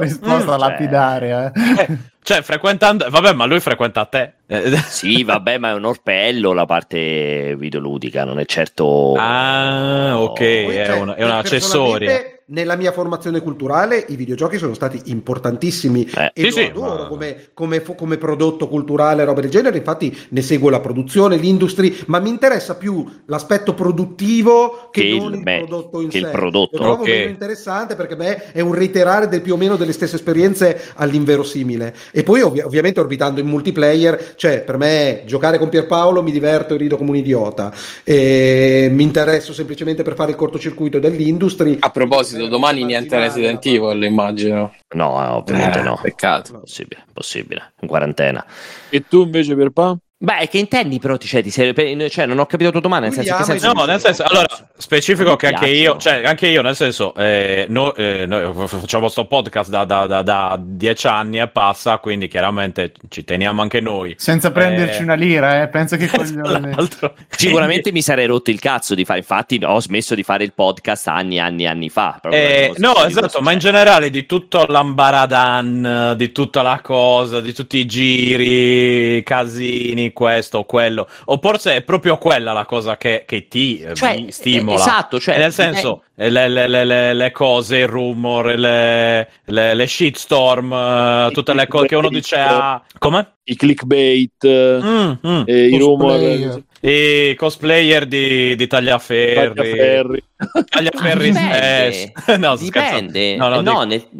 Risposta Mm, lapidaria. eh. Eh, cioè, frequentando, vabbè, ma lui frequenta te. Eh, Sì, vabbè, ma è un orpello la parte videoludica, non è certo. Ah, ok, Poi, è, cioè, una, è un'accessoria. personalmente, Nella mia formazione culturale i videogiochi sono stati importantissimi Eh, e sì, lo adoro ma- come, come come prodotto culturale, roba del genere. Infatti ne seguo la produzione, l'industria, ma mi interessa più l'aspetto produttivo che, Che il- non il, beh, prodotto in che il sé. prodotto. Lo trovo Ok. meno interessante perché beh, è un reiterare del più o meno delle stesse esperienze all'inverosimile. E poi ovvi- ovviamente orbitando in multiplayer, cioè per me giocare con Pierpaolo mi diverto e rido come un idiota. E mi interesso semplicemente per fare il cortocircuito dell'industria. A proposito, domani niente Resident Evil, immagino. No, ovviamente Eh, no. Peccato. Possibile, possibile. In quarantena. E tu invece per Pa? Beh, che intendi però? Ti, cioè, ti sei- cioè, non ho capito la tua domanda. Nel senso, che i senso No, nel senso, allora, specifico che anche io, cioè, anche io, nel senso, eh, no- eh, noi facciamo sto podcast da, da- da- da dieci anni e passa, quindi chiaramente ci teniamo anche noi. Senza prenderci Eh, una lira, eh. Pensa che <laughs> coglione. Sicuramente mi sarei rotto il cazzo di fare. Infatti, ho smesso di fare il podcast anni, anni, anni fa. Eh, no, esatto, ma in generale di tutto l'ambaradan, di tutta la cosa, di tutti i giri, casini, questo, quello. O forse è proprio quella la cosa che, che ti eh, Cioè, stimola. eh, esatto, cioè, nel senso, eh, le, le- le- le- le cose, il rumor, le, le, le shitstorm, eh, tutte le cose che uno dice ah, come? I clickbait, eh, Mm, mm. e i rumor. Cosplayer. I cosplayer di, di Tagliaferri. Tagliaferri. Tagliaferri. Dipende. eh, <laughs> no, dipende. No, no, No, dico- nel- mm,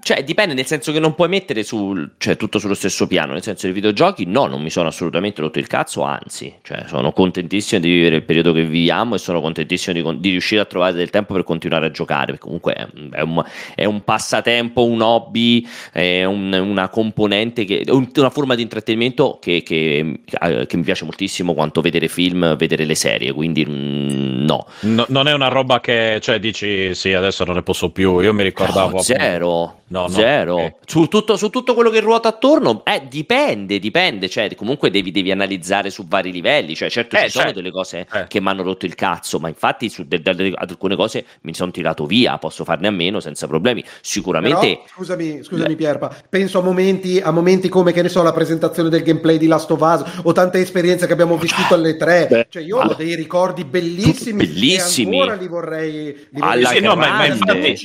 cioè, dipende nel senso che non puoi mettere sul, cioè, tutto sullo stesso piano. Nel senso, i videogiochi, no, non mi sono assolutamente rotto il cazzo. Anzi, cioè, sono contentissimo di vivere il periodo che viviamo e sono contentissimo di, di riuscire a trovare del tempo per continuare a giocare. Perché comunque è, un, è un passatempo, un hobby, è un- una componente, che, un- una forma di intrattenimento che, che- eh, che mi piace moltissimo quanto vedere film, vedere le serie. Quindi, mm, no. No- non è una roba che cioè dici sì adesso non ne posso più io mi ricordavo No, appunto- zero, No, no. Zero. Ok. Su, tutto, su tutto quello che ruota attorno, eh, dipende, dipende. Cioè, comunque devi, devi analizzare su vari livelli. Cioè, certo, Eh, ci sono certo. delle cose Eh. che mi hanno rotto il cazzo, ma infatti su de- delle- alcune cose mi sono tirato via, posso farne a meno senza problemi. Sicuramente. Però, scusami, scusami Pierpa, penso a momenti, a momenti come che ne so, la presentazione del gameplay di Last of Us o tante esperienze che abbiamo vissuto alle tre. Beh, cioè, io ho ma- dei ricordi bellissimi, Bellissimi. e ancora li vorrei, li vorrei Alla Sì, no, ma- ma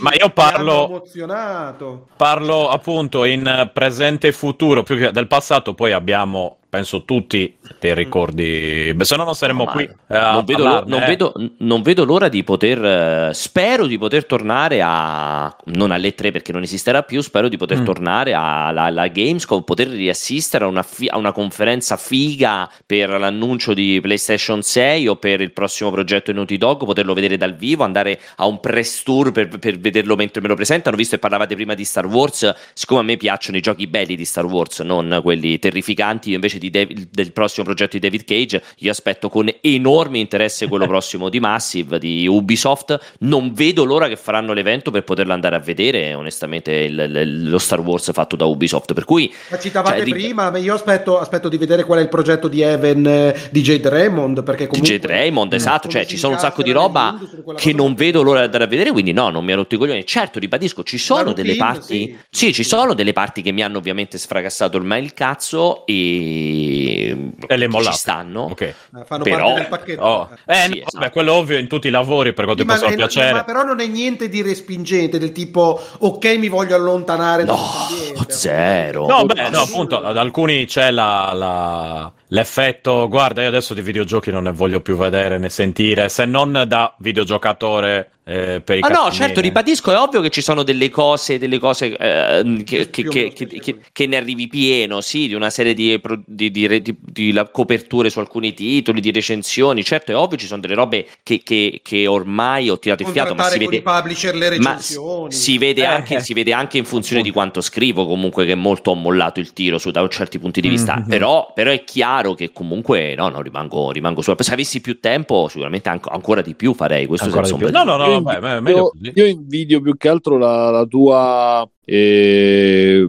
ma io parlo- hanno emozionato. Parlo appunto in presente e futuro, più che del passato, poi abbiamo, penso tutti, dei ricordi. Beh, se no non saremmo Ma qui. eh, non, vedo, parlarne, non eh. vedo- non vedo l'ora di poter. eh, spero di poter tornare a. Non alle 3 perché non esisterà più. Spero di poter Mm. tornare alla, alla Gamescom, poter riassistere a una, fi- a una conferenza figa per l'annuncio di PlayStation 6 o per il prossimo progetto di Naughty Dog. Poterlo vedere dal vivo, andare a un press tour per, per vederlo mentre me lo presentano. Visto che parlavate prima di Star Wars, siccome a me piacciono i giochi belli di Star Wars, non quelli terrificanti, io invece di del prossimo progetto di David Cage, io aspetto con enorme interesse quello <laughs> prossimo di Massive, di Ubisoft. Non vedo l'ora che faranno l'evento per poterlo andare a vedere, onestamente, il- il- lo Star Wars fatto da Ubisoft. Per cui Ma citavate Cioè, ri- prima, ma io aspetto, aspetto di vedere qual è il progetto di Evan eh, di Jade Raymond, perché comunque... DJ Raymond, esatto, come cioè ci sono un sacco di roba che non vedo l'ora di andare a vedere, quindi no, non mi ha rotto i coglioni. Certo, ribadisco, ci sono La delle routine, parti, sì. sì, ci sono delle parti che mi hanno ovviamente sfragassato ormai il cazzo e, E le che mollate. ci stanno. Ok. Eh, Fanno Però- parte del pacchetto. Oh. Eh, Sì, no, esatto. vabbè, quello ovvio in tutti i lavori per quanto Sì, ma, possa piacere. ma però non è niente di respingente, del tipo ok mi voglio allontanare da No, ambiente. zero. No, beh, no, appunto, ad alcuni c'è la, la- l'effetto, guarda, io adesso di videogiochi non ne voglio più vedere né sentire, se non da videogiocatore eh, per i Ah no, certo, ribadisco, è ovvio che ci sono delle cose, delle cose eh, che, che- che- che- ne arrivi pieno, sì, di una serie di, di- di di- coperture su alcuni titoli, di recensioni. Certo, è ovvio, ci sono delle robe che, che- che ormai ho tirato il fiato, ma si vede... i publisher le Ma recensioni. si vede, Eh. anche, si vede anche in funzione di quanto scrivo, comunque, che molto ho mollato il tiro su, da certi punti di vista. Mhm. Però, però è chiaro che comunque no, no, rimango, rimango sulla. Se avessi più tempo, sicuramente anche- ancora di più farei. Questo di più. No, no, no, io, beh, me- meglio io- così. io invidio più che altro la, la tua eh,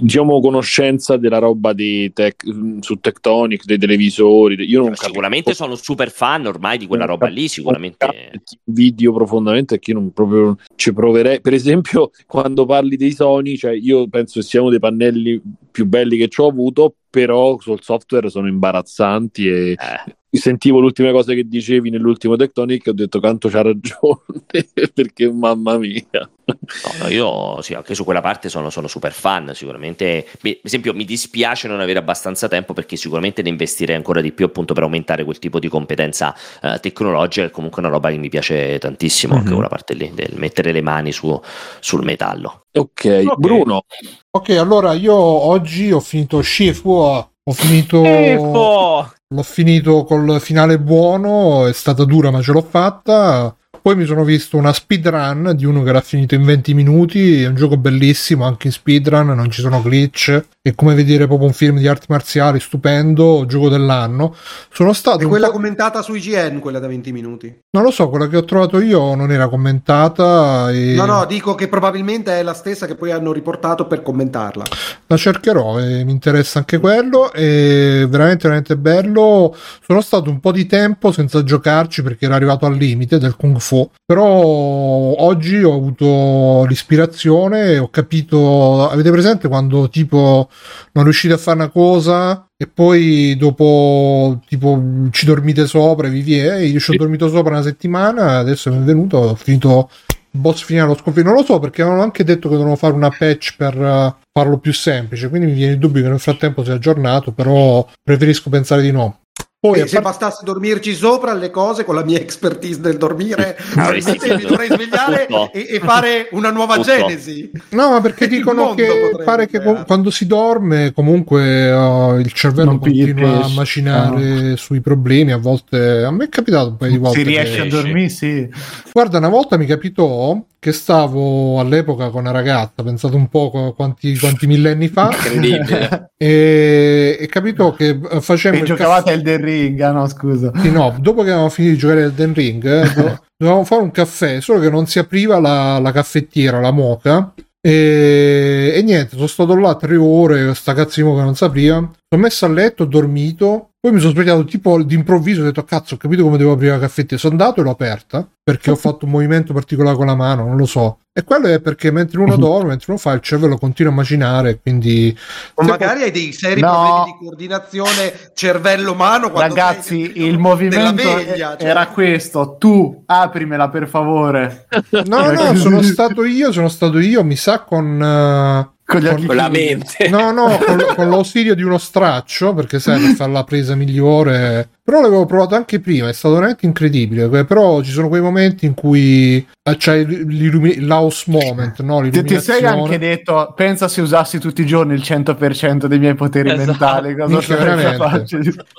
diciamo conoscenza della roba di tech, su Tectonic, dei televisori. Io non capisco- Sicuramente sono super fan ormai di quella roba capisco lì, sicuramente. invidio profondamente che io non proprio ci proverei. Per esempio, quando parli dei Sony, cioè io penso che sia uno dei pannelli più belli che ci ho avuto, però sul software sono imbarazzanti e Eh, sentivo l'ultima cosa che dicevi nell'ultimo Tectonic e ho detto canto c'ha ragione <laughs> perché mamma mia no, no, io sì, anche su quella parte sono, sono super fan. Sicuramente, per esempio, mi dispiace non avere abbastanza tempo perché sicuramente ne investirei ancora di più appunto per aumentare quel tipo di competenza eh, tecnologica. È comunque una roba che mi piace tantissimo, anche Mhm. quella parte lì del mettere le mani su- sul metallo. ok, Ok. Bruno Ok, allora io oggi ho finito Shifu, ho finito... Schifo! L'ho finito col finale buono, è stata dura ma ce l'ho fatta. Poi mi sono visto una speedrun di uno che l'ha finito in 20 minuti, è un gioco bellissimo anche in speedrun, non ci sono glitch, è come vedere proprio un film di arti marziali stupendo, gioco dell'anno. Sono stato un quella po'- commentata su IGN, quella da 20 minuti. Non lo so, quella che ho trovato io non era commentata e No, no, dico che probabilmente è la stessa che poi hanno riportato per commentarla. la cercherò e mi interessa anche quello è veramente veramente bello sono stato un po' di tempo senza giocarci perché era arrivato al limite del kung fu però oggi ho avuto l'ispirazione ho capito avete presente quando tipo non riuscite a fare una cosa e poi dopo tipo ci dormite sopra e vi viene io ci ho dormito sopra una settimana adesso è venuto ho finito boss finale lo sconfitto. Non lo so perché avevano anche detto che dovevano fare una patch per eh, farlo più semplice quindi mi viene il dubbio che nel frattempo sia aggiornato però preferisco pensare di no poi E se parte- bastasse dormirci sopra le cose con la mia expertise del dormire, <laughs> probabilmente <laughs> mi dovrei svegliare e, e fare una nuova Tutto. genesi. No, ma perché <laughs> dicono che potrebbe pare che creare. co- quando si dorme comunque uh, il cervello Non continua a macinare sui problemi. A volte a me è capitato un paio di volte. Si che- riesce a dormire, sì. Guarda, una volta mi capitò che stavo all'epoca con una ragazza, pensate un po' qu- quanti, quanti millenni fa, Incredibile. E, e capitò che eh, facemmo E il giocavate Elden Ring, ah no, scusa. sì, no, dopo che avevamo finito di giocare al Den Ring, eh, <laughs> do- dovevamo fare un caffè, solo che non si apriva la, la caffettiera, la moca, E, e niente, sono stato là tre ore, sta cazzimo che non si apriva. Sono messo a letto, ho dormito. Poi mi sono svegliato tipo d'improvviso, ho detto cazzo, ho capito come devo aprire la caffettiera. Sono andato e l'ho aperta perché ho <laughs> fatto un movimento particolare con la mano, non lo so. E quello è perché mentre uno dorme, mentre uno fa, il cervello continua a macinare, quindi... O magari hai dei seri No. problemi di coordinazione cervello-mano Ragazzi, sei il movimento veglia, cioè. era questo. Tu aprimela per favore. No, no, <laughs> sono stato io, sono stato io, mi sa con... eh, Con gli occhi Con la mente. No, no, con, con l'ausilio di uno straccio, perché sai, per fare la presa migliore. Però l'avevo provato anche prima, è stato veramente incredibile. que- Però ci sono quei momenti in cui eh, c'è l'house moment, no? Ti, ti sei anche detto, pensa se usassi tutti i giorni il 100% dei miei poteri Esatto. mentali. Cosa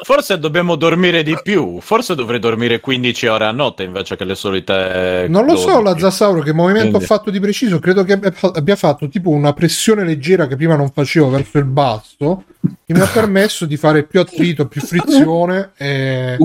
Forse dobbiamo dormire di più. Forse dovrei dormire 15 ore a notte invece che le solite. Non lo so, 12. la Zassauro, che movimento Quindi- ho fatto di preciso. Credo che abbia fatto tipo una pressione leggera che prima non facevo verso il basso, che mi ha permesso di fare più attrito, più <laughs> frizione. E...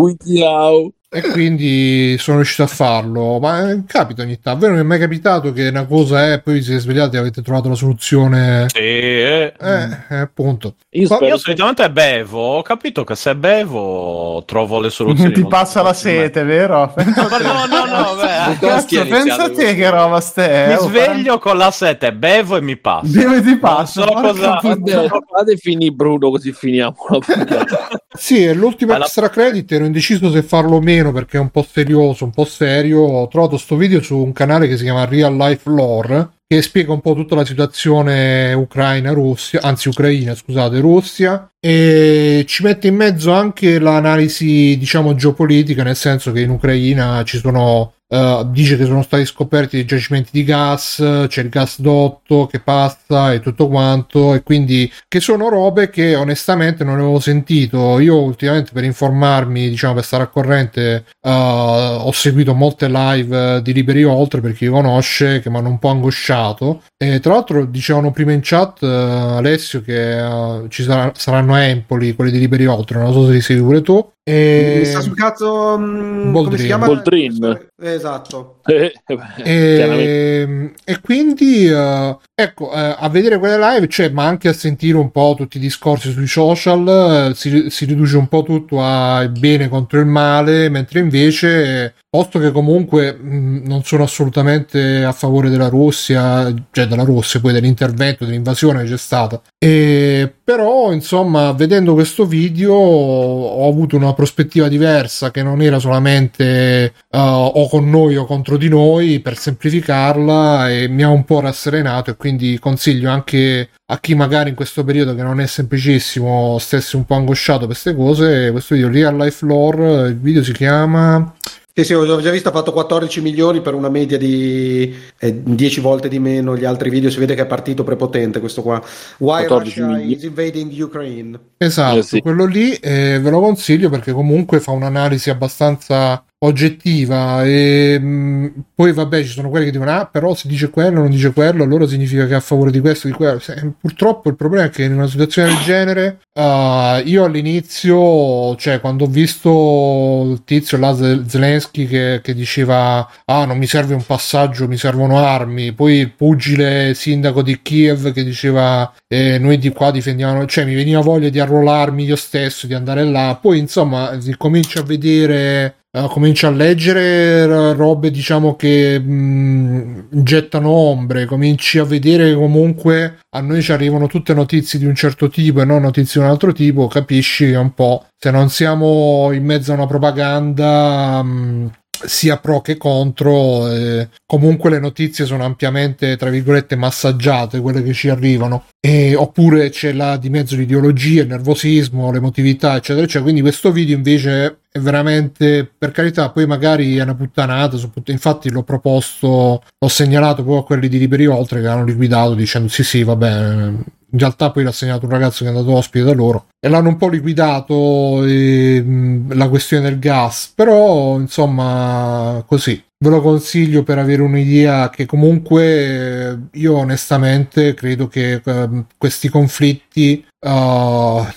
E quindi sono riuscito a farlo. Ma eh, capita ogni tanto. Voi non è mai capitato che una cosa è, poi vi siete svegliati e avete trovato la soluzione. Sì, eh. Eh, eh, appunto. Io Ma- Io solitamente bevo. Ho capito che se bevo trovo le soluzioni. Ti passa la sete, vero? <laughs> No, no, no, beh. Cazzo, pensa a te che roba ste. Mi sveglio con la sete, bevo e mi passa. Dove ti Non passa? so Porca cosa. Fate, finì Bruno così finiamo la puntata. Sì, e l'ultimo extra credit ero indeciso se farlo o meno perché è un po' serioso, un po' serio. Ho trovato sto video su un canale che si chiama Real Life Lore che spiega un po' tutta la situazione Ucraina-Russia, anzi Ucraina, scusate, Russia e ci mette in mezzo anche l'analisi, diciamo, geopolitica, nel senso che in Ucraina ci sono eh, dice che sono stati scoperti dei giacimenti di gas, c'è il gasdotto che passa e tutto quanto, e quindi che sono robe che onestamente non avevo sentito. Io ultimamente per informarmi, diciamo per stare a corrente, eh, ho seguito molte live di Liberi Oltre per chi conosce, che mi hanno un po' angosciato. E tra l'altro dicevano prima in chat, eh, Alessio, che ci sarà- saranno Empoli, quelli di Liberi Oltre, non so se li segui pure tu. E... Mi sta sul cazzo. mm, come Boldrin. si chiama? Boldrin. Esatto. Eh, chiaramente. E, e quindi eh, ecco eh, a vedere quelle live cioè, ma anche a sentire un po' tutti i discorsi sui social eh, si, si riduce un po' tutto a il bene contro il male mentre invece eh, posto che comunque mh, non sono assolutamente a favore della Russia cioè della Russia poi dell'intervento dell'invasione che c'è stata. E, però insomma vedendo questo video ho avuto una prospettiva diversa che non era solamente eh, o con noi o contro di noi per semplificarla e mi ha un po' rasserenato e quindi consiglio anche a chi magari in questo periodo che non è semplicissimo stesse un po' angosciato per queste cose questo video Real Life Lore il video si chiama Sì, sì, ho già visto, ha fatto 14 milioni per una media di eh, 10 volte di meno gli altri video, si vede che è partito prepotente questo qua. Why 14 Russia milioni. is invading Ukraine. Esatto, Eh sì. quello lì eh, ve lo consiglio perché comunque fa un'analisi abbastanza oggettiva e mh, poi vabbè ci sono quelli che dicono ah però se dice quello non dice quello allora significa che è a favore di questo di quello Se- purtroppo il problema è che in una situazione del genere ah, io all'inizio cioè quando ho visto il tizio là Zel- Zelensky che, che diceva ah non mi serve un passaggio mi servono armi poi il pugile sindaco di Kiev che diceva eh, noi di qua difendiamo cioè mi veniva voglia di arruolarmi io stesso di andare là poi insomma si comincia a vedere eh, comincia a leggere robe diciamo che mh, gettano ombre cominci a vedere che comunque a noi ci arrivano tutte notizie di un certo tipo e non notizie di un altro tipo capisci un po' se non siamo in mezzo a una propaganda mh, sia pro che contro, eh, comunque le notizie sono ampiamente, tra virgolette, massaggiate, quelle che ci arrivano, e, oppure c'è là di mezzo l'ideologia, il nervosismo, l'emotività, eccetera, eccetera. Quindi questo video invece è veramente, per carità, poi magari è una puttanata, infatti l'ho proposto, l'ho segnalato poi a quelli di Liberi Oltre che hanno liquidato dicendo sì sì, vabbè, in realtà poi l'ha segnato un ragazzo che è andato ospite da loro. E l'hanno un po' liquidato eh, mh, la questione del gas però insomma così ve lo consiglio per avere un'idea che comunque eh, io onestamente credo che eh, questi conflitti uh,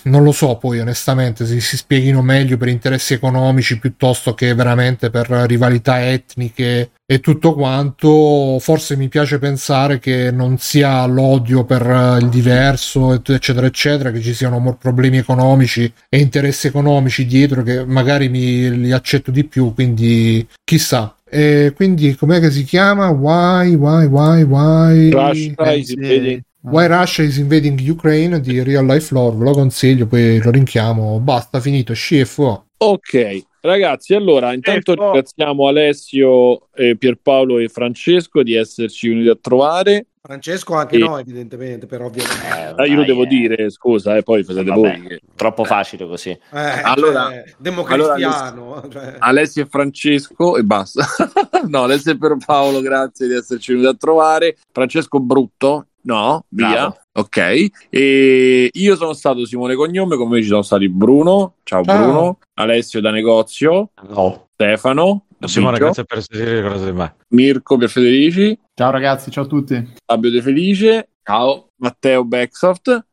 non lo so poi onestamente se si spieghino meglio per interessi economici piuttosto che veramente per rivalità etniche e tutto quanto forse mi piace pensare che non sia l'odio per eh, il diverso eccetera eccetera che ci siano problemi economici e interessi economici dietro che magari mi li accetto di più quindi chissà e quindi com'è che si chiama why why why why Russia is invading- Why Russia is invading Ukraine di Real Life Lore, ve lo consiglio, poi lo rinchiamo. Basta, finito, scifo. Ok, ragazzi, allora intanto Ecco. ringraziamo Alessio, eh, Pierpaolo e Francesco di esserci venuti a trovare. Francesco anche E- no, evidentemente, per ovvie Ah, io lo devo dire, scusa, e poi fate Vabbè, voi. che- Troppo facile così. Eh, Allora- cioè, democristiano. cioè. Alessio e Francesco e basta. <laughs> no, Alessio e Pierpaolo, grazie di esserci venuti a trovare. Francesco Brutto, no, via. Ok, e io sono stato Simone Cognome, come ci sono stati Bruno, ciao, Ciao. Bruno, Alessio da negozio, No. Stefano, Simone, grazie per sentire cosa di me. Mirko per Federici, Ciao ragazzi, ciao a tutti. Fabio De Felice, ciao, Matteo Backsoft.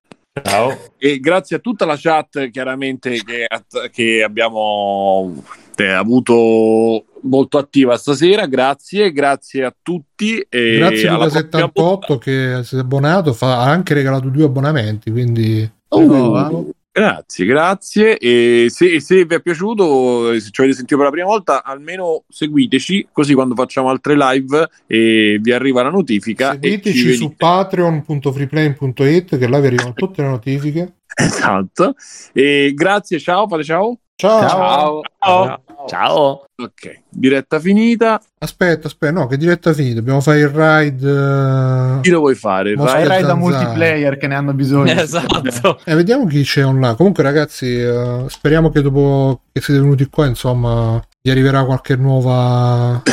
Ciao. E grazie a tutta la chat, chiaramente, che, che abbiamo eh, avuto molto attiva stasera. Grazie, grazie a tutti. E Grazie alla Luca prossima 78 che si è abbonato, fa- ha anche regalato due abbonamenti, quindi Uh, grazie, grazie. E se, se vi è piaciuto, se ci avete sentito per la prima volta, almeno seguiteci, così quando facciamo altre live e vi arriva la notifica. ci seguiteci su patreon.freeplane.it che là vi arrivano tutte le notifiche. <laughs> Esatto. E grazie, ciao, fate ciao. Ciao. Ciao. Ciao. Ciao. Ok, diretta finita. Aspetta, aspetta, no, che diretta finita, dobbiamo fare il ride. eh, Chi lo vuoi fare? Il Rai- raid da multiplayer che ne hanno bisogno. Esatto. <laughs> Eh, vediamo chi c'è online. Comunque, ragazzi, eh, speriamo che dopo che siete venuti qua, insomma, vi arriverà qualche nuova. <laughs>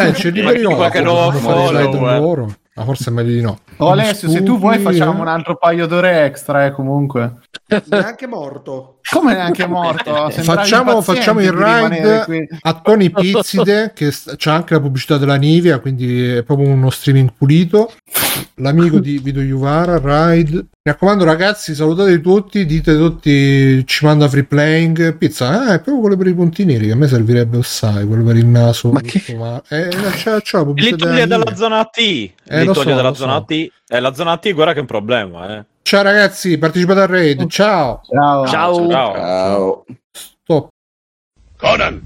eh, c'è liberi Qualche nuovo follower. Ma forse è meglio di no. Oh, Alessio, se tu vuoi facciamo eh. un altro paio d'ore extra, eh, comunque. Neanche morto. Come neanche morto? <laughs> Facciamo, facciamo il ride a Tony Pizzide che st- c'ha anche la pubblicità della Nivea quindi è proprio uno streaming pulito l'amico di Vito Juvara ride mi raccomando ragazzi salutate tutti dite tutti ci manda free playing pizza ah, è proprio quello per i punti neri che a me servirebbe assai quello per il naso ma che ma... eh, c'ha, c'ha la pubblicità Li della toglie dalla zona T. Eh, Li lo toglie so, dalla zona so. T. E la zona T, guarda che è un problema, eh. Ciao ragazzi partecipate al raid ciao Ciao. Ciao. Ciao. stop Conan,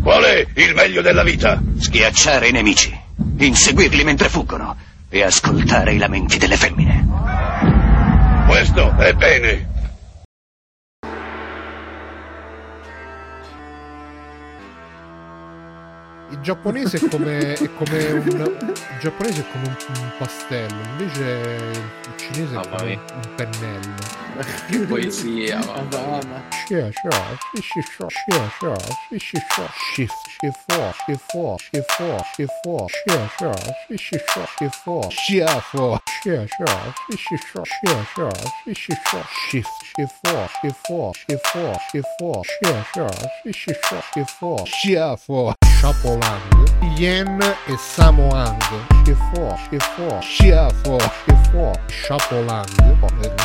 qual è il meglio della vita? Schiacciare i nemici, inseguirli mentre fuggono e ascoltare i lamenti delle femmine. Questo è bene. Il giapponese è come, è come un il giapponese è come un, un pastello, invece il cinese è come un, un pennello. Che poesia, mamma. Shia, shia, shi, shi, shia, shia, shia, shi, shi, shia, shif, shifo, shifo, shifo, shifo, shia, shia, shi, shi, shia, shifo, shiafo, shia, she sure she sure she sure she sure she she for she for she for she for she sure she sure she for she for Chapolang, Yen e Samoang, Shifor, Shifor, Shifor, Shifor, Chapolang,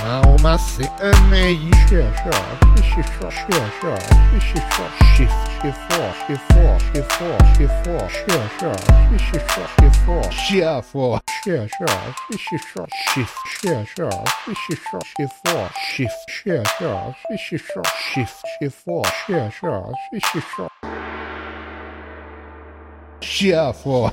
Naomase, Emei, Shishor, Shishor, Shishor, Shishor, Shif, Shifor, Shifor, Shifor, Shifor, Shishor, Shishor, Shifor, Shifor, Shishor, Shishor, shift, share, share shift, share shift, four, shift, share, share, shift, share, shift, shift, four, share, share shift, sure, share, four.